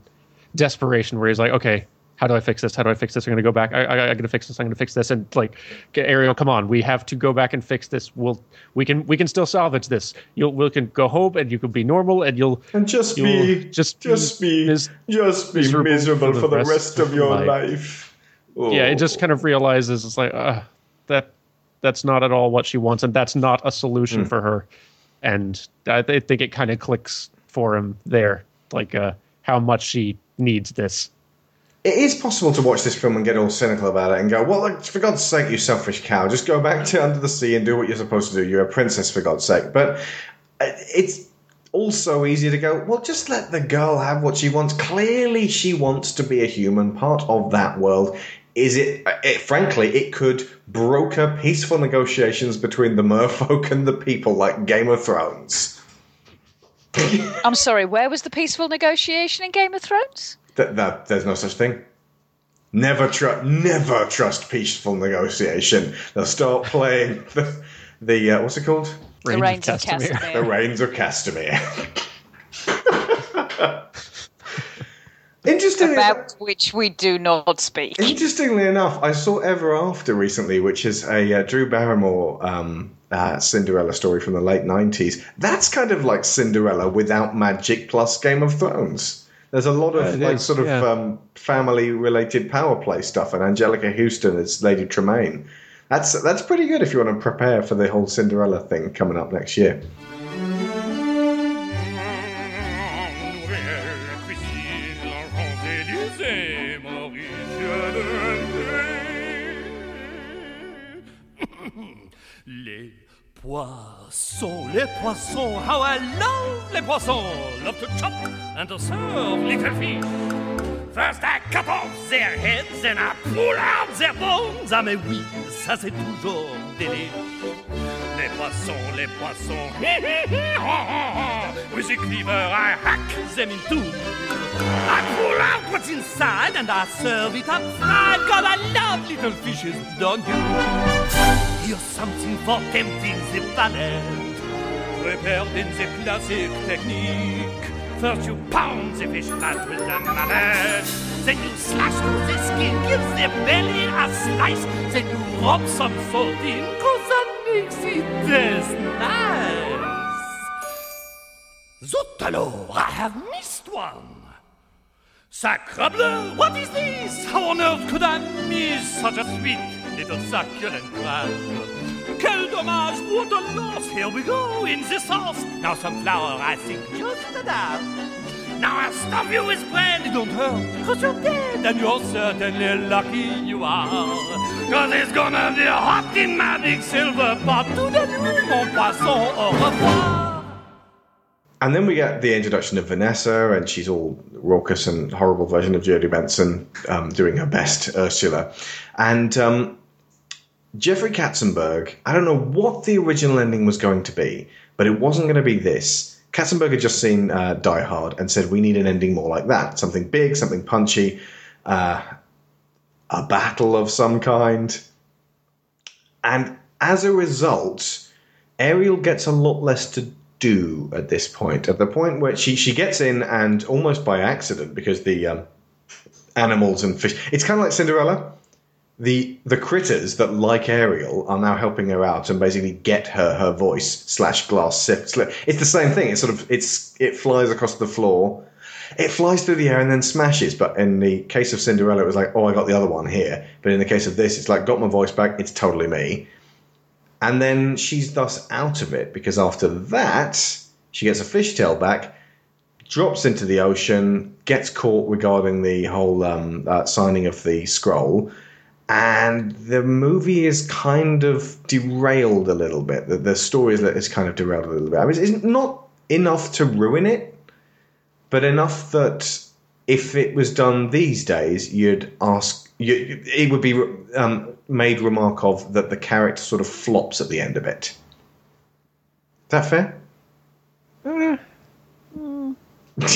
desperation where he's like, okay, how do I fix this? How do I fix this? I'm gonna go back. I, I, I'm gonna fix this. I'm gonna fix this. And like, get Ariel, come on, we have to go back and fix this. We'll we can we can still salvage this. You'll we can go home and you can be normal and you'll and just you'll be just just be mis- just be miserable, for the rest, of your life. Yeah, it just kind of realizes it's like uh, that that's not at all what she wants, and that's not a solution Hmm. for her. And I th- think it kind of clicks for him there, like uh, how much she needs this. It is possible to watch this film and get all cynical about it and go, well, like, for God's sake, you selfish cow, just go back to under the sea and do what you're supposed to do. You're a princess, for God's sake. But uh, it's also easy to go, well, just let the girl have what she wants. Clearly, she wants to be a human, part of that world. Is it, it frankly, it could broker peaceful negotiations between the merfolk and the people like Game of Thrones. I'm sorry, where was the peaceful negotiation in Game of Thrones? That, that there's no such thing. Never trust, never trust peaceful negotiation. They'll start playing the, the uh, what's it called? The Rains of Castamere. The Rains of Castamere. Interestingly, About which we do not speak. interestingly enough, I saw Ever After recently, which is a uh, Drew Barrymore um, uh, Cinderella story from the late '90s. That's kind of like Cinderella without magic plus Game of Thrones. There's a lot of Yeah, like is, sort of yeah. um, family-related power play stuff, and Anjelica Huston is Lady Tremaine. That's that's pretty good if you want to prepare for the whole Cinderella thing coming up next year. Poissons, les poissons, how I love les poissons. Love to chop and to serve little fish. First I cut off their heads and I pull out their bones. Ah mais oui, ça c'est toujours délice. Les poissons, les poissons, with the cleaver I hack them in two. I pull out what's inside and I serve it up fried. God, I love little fishes, don't you? Here's something for tempting the palate. Prepared in the classic technique. First you pound the fish fat with the mallet. Then you slash through the skin, give the belly a slice. Then you rub some salt in, cause that makes it taste nice. Zut alors, I have missed one. Sacrebleu, what is this? How on earth could I miss such a sweet little succulent crab? Quel dommage, what a loss! Here we go, in the sauce. Now some flour, I think, just enough. Now I'll stuff you with bread, don't hurt, cause you're dead, and you're certainly lucky you are. Cause it's gonna be hot in my big silver pot. Tout de nuit, mon poisson, au revoir. And then we get the introduction of Vanessa, and she's all raucous and horrible version of Jodi Benson um, doing her best Ursula. And um, Jeffrey Katzenberg, I don't know what the original ending was going to be, but it wasn't going to be this. Katzenberg had just seen uh, Die Hard and said, We need an ending more like that. Something big, something punchy, uh, a battle of some kind. And as a result, Ariel gets a lot less to do at this point. At the point where she, she gets in and almost by accident, because the um, animals and fish. It's kind of like Cinderella. The the critters that like Ariel are now helping her out and basically get her her voice slash glass slip. It's the same thing. It's sort of it's it flies across the floor. It flies through the air and then smashes. But in the case of Cinderella, it was like, oh, I got the other one here. But in the case of this, it's like, got my voice back. It's totally me. And then she's thus out of it because after that, she gets a fishtail back, drops into the ocean, gets caught regarding the whole um, uh, signing of the scroll, and the movie is kind of derailed a little bit. The, the story is, is kind of derailed a little bit. I mean, it's not enough to ruin it, but enough that if it was done these days, you'd ask. You, it would be um, made remark of that the character sort of flops at the end of it. Is that fair?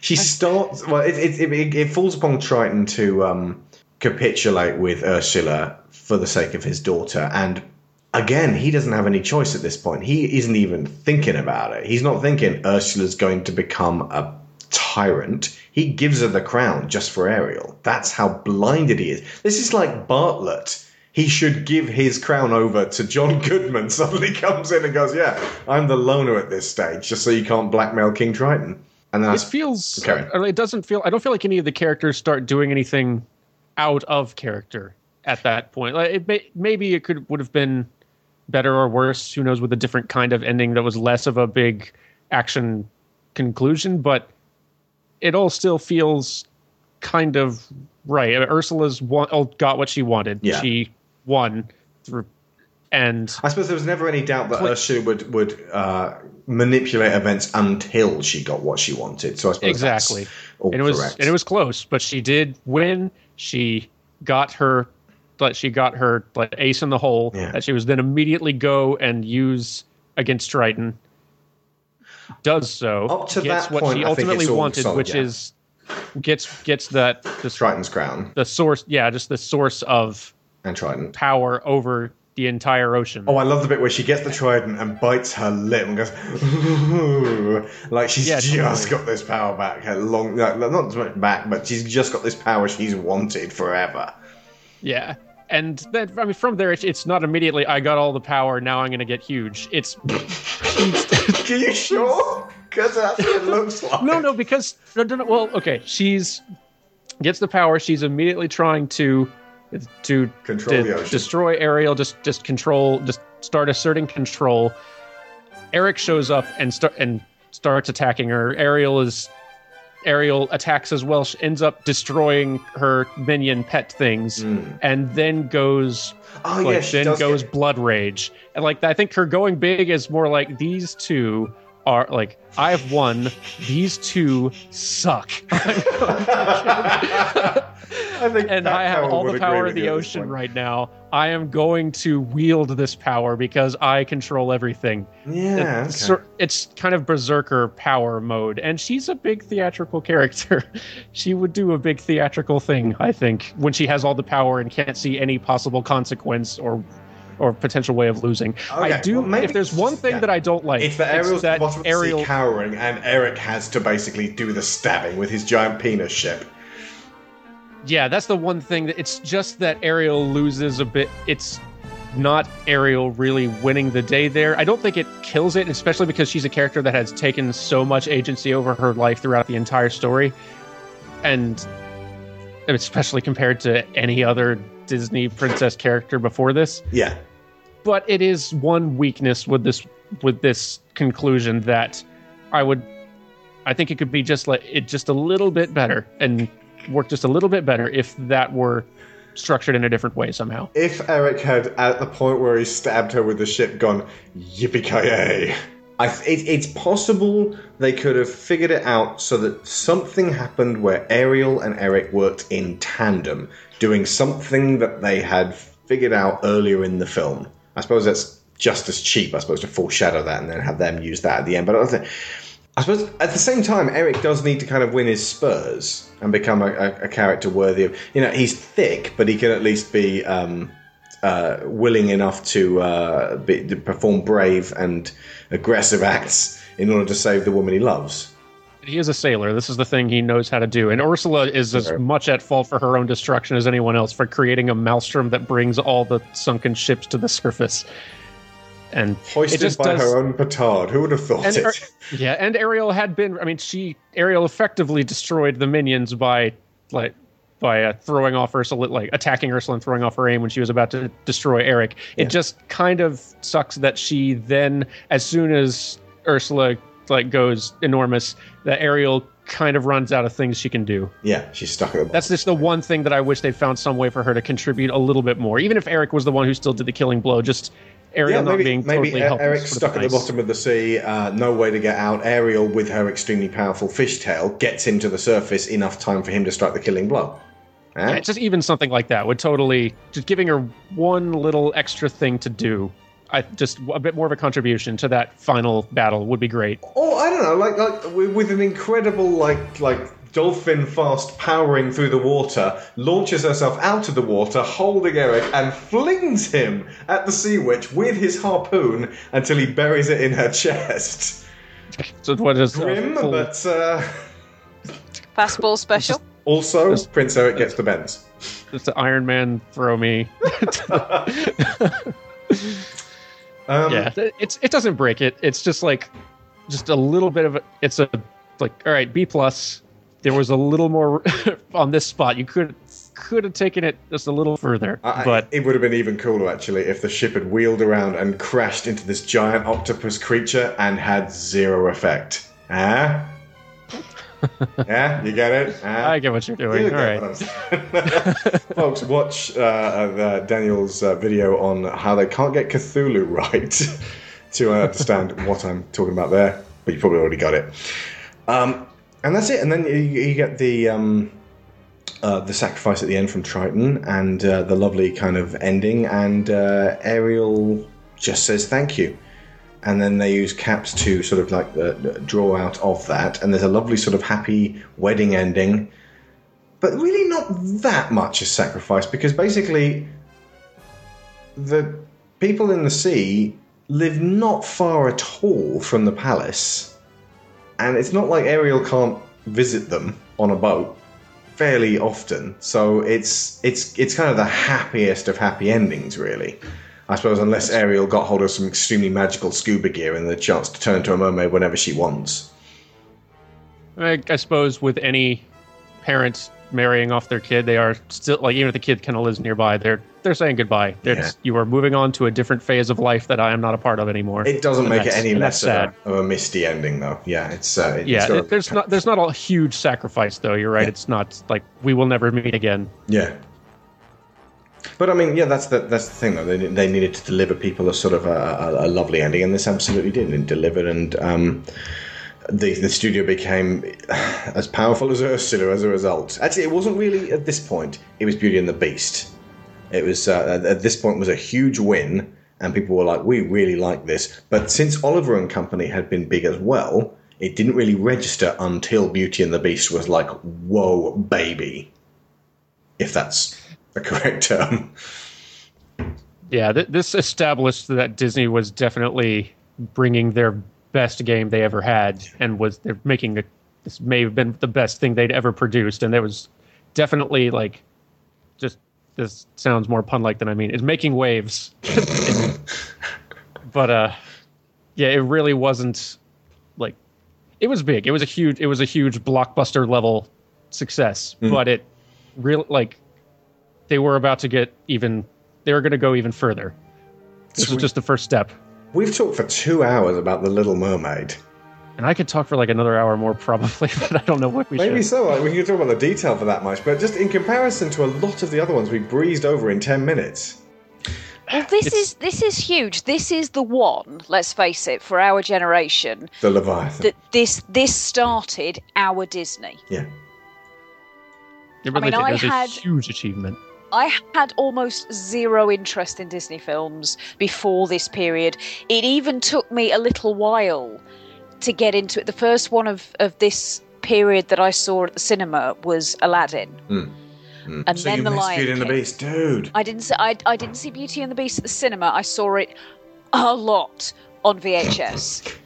she starts well it, it, it, it falls upon triton to um, capitulate with ursula for the sake of his daughter. And again he doesn't have any choice at this point. He isn't even thinking about it. He's not thinking ursula's going to become a tyrant. He gives her the crown just for ariel. That's how blinded he is. This is like Bartlet. He should give his crown over to John Goodman. Suddenly comes in and goes, "Yeah, I'm the loner at this stage, just so you can't blackmail King Triton." And then it feels Okay. it doesn't feel i don't feel like any of the characters start doing anything out of character at that point. Like it may, maybe it could would have been better or worse. Who knows with a different kind of ending that was less of a big action conclusion but it all still feels kind of right. I mean, ursula's won, got what she wanted. Yeah. she won through And I suppose there was never any doubt that Ursula would would uh, manipulate events until she got what she wanted. So I suppose exactly. and it was correct. and it was close, but she did win. She got her, but she got her like ace in the hole that she was then immediately go and use against Triton. Does so Up to gets that what point, she ultimately wanted, solid, which yeah. is gets gets that the Triton's crown, the source. Yeah, just the source of and Trident power over the entire ocean. Oh, I love the bit where she gets the trident and bites her lip and goes, "Ooh," like she's Yeah, just totally. got this power back. Her long, no, not so much back, but she's just got this power she's wanted forever. Yeah. And then, I mean, from there, it's, it's not immediately, I got all the power, now I'm going to get huge. It's. Are you sure? Because that's what it looks like. No, no, because. No, no, no, well, okay. She's. Gets the power. She's immediately trying to. To Control to the ocean. destroy Ariel, just just control, just start asserting control. Eric shows up and start and starts attacking her. Ariel is Ariel attacks as well. She ends up destroying her minion pet things, hmm. and then goes. Oh, like, yeah, she then goes get- blood rage, and like I think her going big is more like these two are like I have won. These two suck. I think and I have all the power of the you at this ocean right now. I am going to wield this power because I control everything. Yeah, It's, okay. it's kind of berserker power mode, and she's a big theatrical character. she would do a big theatrical thing, I think, when she has all the power and can't see any possible consequence or or potential way of losing. I do. well, if there's one thing that I don't like, It's that Ariel's that bottom of the Ariel cowering, and Eric has to basically do the stabbing with his giant penis ship. Yeah, that's the one thing that it's just that Ariel loses a bit. It's not Ariel really winning the day there. I don't think it kills it, especially because she's a character that has taken so much agency over her life throughout the entire story. And especially compared to any other Disney princess character before this. Yeah. But it is one weakness with this with this conclusion that I would I think it could be just like it just a little bit better and work just a little bit better if that were structured in a different way somehow. If Eric had, at the point where he stabbed her with the ship, gone yippee I, it, it's possible they could have figured it out so that something happened where Ariel and Eric worked in tandem, doing something that they had figured out earlier in the film. I suppose that's just as cheap, I suppose, to foreshadow that and then have them use that at the end. But I, think, I suppose at the same time, Eric does need to kind of win his spurs and become a, a, a character worthy of. You know, he's thick, but he can at least be um, uh, willing enough to, uh, be, to perform brave and aggressive acts in order to save the woman he loves. He is a sailor. This is the thing he knows how to do. And Ursula is as much at fault for her own destruction as anyone else for creating a maelstrom that brings all the sunken ships to the surface. And it Hoisted just by does, her own petard. Who would have thought and it? Yeah, and Ariel had been. I mean, she Ariel effectively destroyed the minions by like by uh, throwing off Ursula, like attacking Ursula and throwing off her aim when she was about to destroy Eric. It just kind of sucks that she then, as soon as Ursula like goes enormous, that Ariel kind of runs out of things she can do. yeah, she's stuck at the bottom. That's just the one thing that I wish they'd found some way for her to contribute a little bit more. Even if Eric was the one who still did the killing blow, just Ariel yeah, not being maybe totally. Eric's stuck at the bottom of the sea, uh, no way to get out. Ariel, with her extremely powerful fishtail, gets him to the surface enough time for him to strike the killing blow. Huh? Yeah, just even something like that would totally just giving her one little extra thing to do. I just a bit more of a contribution to that final battle would be great. Oh, I don't know, like like with, with an incredible like like dolphin fast powering through the water, launches herself out of the water, holding Eric, and flings him at the sea witch with his harpoon until he buries it in her chest. So what is uh, Grim, full- but uh, Fastball special. also Prince Eric gets the bends. It's the Iron Man throw me. Um, yeah, it's it doesn't break it. It's just like just a little bit of a, it's a like all right B plus. There was a little more on this spot. You could could have taken it just a little further, I- but it would have been even cooler actually if the ship had wheeled around and crashed into this giant octopus creature and had zero effect. Ah, yeah, you get it. Ah. I get what you're doing. You All right. what Folks, watch uh, uh, Daniel's uh, video on how they can't get Cthulhu right to understand what I'm talking about there, but you probably already got it. Um, and that's it. And then you, you get the um, uh, the sacrifice at the end from Triton and uh, the lovely kind of ending, and uh, Ariel just says thank you. And then they use caps to sort of like uh, draw out of that, and there's a lovely sort of happy wedding ending. But really not that much is sacrificed because basically the people in the sea live not far at all from the palace. And it's not like ariel can't visit them on a boat fairly often. So it's it's it's kind of the happiest of happy endings really i suppose unless ariel got hold of some extremely magical scuba gear and the chance to turn into a mermaid whenever she wants I, I suppose with any parent marrying off their kid, they are still like even if the kid kind of lives nearby, they're they're saying goodbye. Yeah. you are moving on to a different phase of life that I am not a part of anymore. it doesn't And make it any less sad. a, of a misty ending though yeah it's uh, it's Yeah, a- it- there's not there's not a huge sacrifice though. You're right. It's not like we will never meet again. Yeah. But I mean, yeah, that's the that's the thing though. They, they needed to deliver people a sort of a, a, a lovely ending, and this absolutely did. It delivered, and um, the the studio became as powerful as Ursula as a result. Actually, it wasn't really at this point. It was Beauty and the Beast. It was uh, at- at this point was a huge win, and people were like, "We really like this." But since Oliver and Company had been big as well, it didn't really register until Beauty and the Beast was like, "Whoa, baby!" If that's a correct term. Yeah, th- this established that Disney was definitely bringing their best game they ever had, and was they're making a, this may have been the best thing they'd ever produced, and there was definitely like just this sounds more pun like than I mean is making waves, but uh, yeah, it really wasn't like it was big. It was a huge it was a huge blockbuster level success, Mm. but it really like they were about to get even they were going to go even further. This was just the first step. We've talked for two hours about the Little Mermaid. And I could talk for like another hour more probably, but I don't know what we Maybe should. so. Like, we can talk about the detail for that much, but just in comparison to a lot of the other ones, we breezed over in ten minutes. Well, this is this is huge. This is the one. Let's face it, for our generation, The Leviathan. that this this started our Disney. yeah. It I mean, did. I It was had- a huge achievement. I had almost zero interest in Disney films before this period. It even took me a little while to get into it. The first one of, of this period that I saw at the cinema was Aladdin. Mm. Mm. And so then you The missed Lion Beauty and the King. Beast, dude. I didn't see I, I didn't see Beauty and the Beast at the cinema. I saw it a lot on VHS.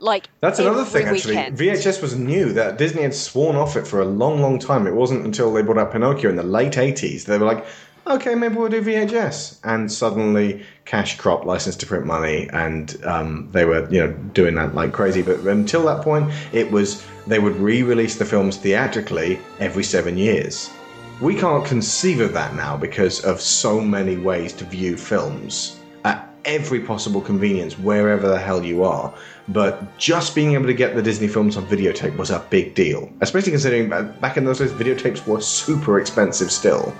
Like That's another thing, actually. weekend. VHS was new. That Disney had sworn off it for a long, long time. It wasn't until they brought out Pinocchio in the late '80s they were like, "Okay, maybe we'll do VHS." And suddenly, cash crop, license to print money, and um, they were, you know, doing that like crazy. But until that point, it was they would re-release the films theatrically every seven years. We can't conceive of that now because of so many ways to view films every possible convenience wherever the hell you are. But just being able to get the Disney films on videotape was a big deal, especially considering back in those days videotapes were super expensive still.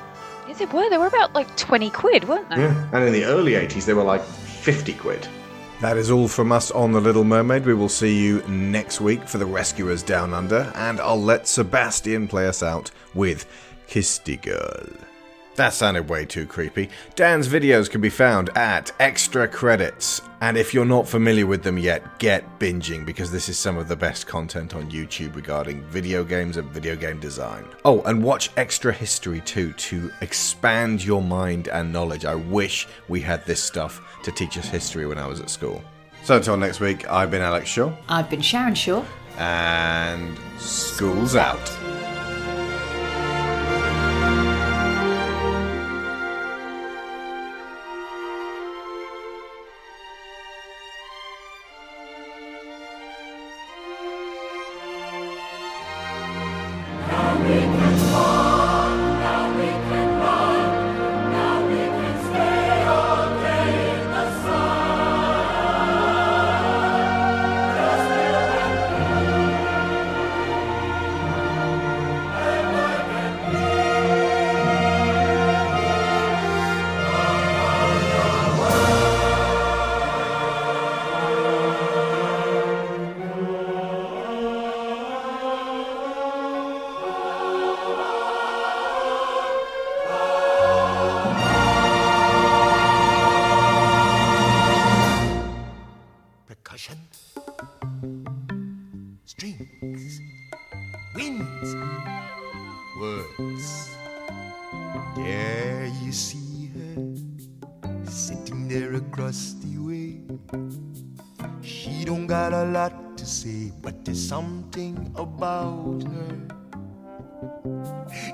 Yeah, they were. They were about like twenty quid, weren't they? Yeah, and in the early 80s they were like 50 quid. That is all from us on The Little Mermaid. We will see you next week for The Rescuers Down Under, and I'll let Sebastian play us out with Kiss the Girl. That sounded way too creepy. Dan's videos can be found at Extra Credits, and if you're not familiar with them yet, get binging because this is some of the best content on YouTube regarding video games and video game design. Oh, and watch Extra History too to expand your mind and knowledge. I wish we had this stuff to teach us history when I was at school. So until next week, I've been Alex Shaw, I've been Sharon Shaw. and school's out.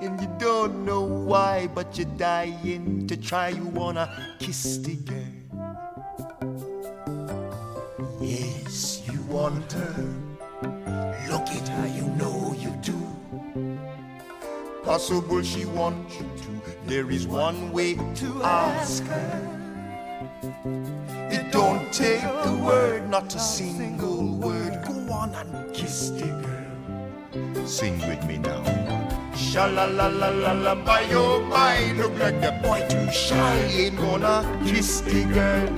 And you don't know why, but you're dying to try. You wanna kiss the girl. Yes, you want her. Look at her, you know you do. Possible she wants you to. There is one way to ask her. It don't take a word, not a single word. Go on and kiss the girl. Sing with me now. Sha la la la la la, by your mind, look like the boy too shy. Ain't gonna kiss the girl.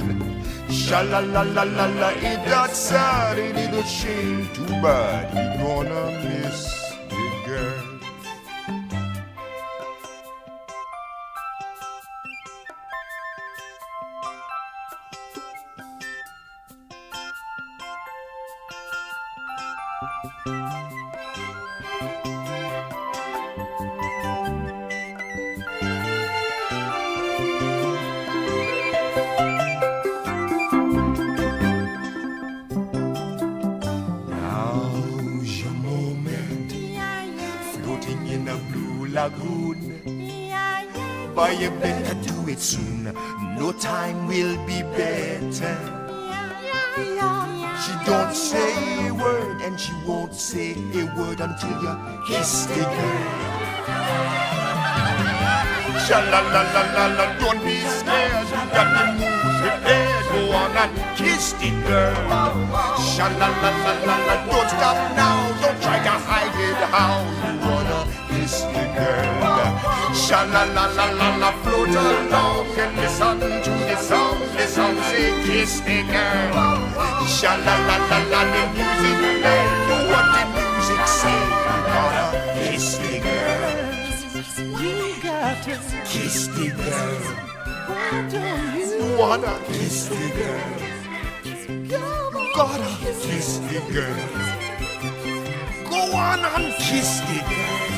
Sha la la la la la, it sad, it a shame? Too bad, he gonna miss But you better do it soon, no time will be better. She don't say a word, and she won't say a word until you kiss the girl. Sha la la la la la, don't be scared, you got moves prepared. Go on and kiss the girl. Sha la la la la la, don't stop now, don't try to hide it. How you wanna kiss the girl? Sha la la la la la, float along and listen to the song. The song say kiss the girl. Sha la la la la, the music play. Do what the music say. You gotta kiss the girl. You got to Kiss the girl. Wanna kiss the girl. Gotta kiss the girl. Go on and kiss the girl.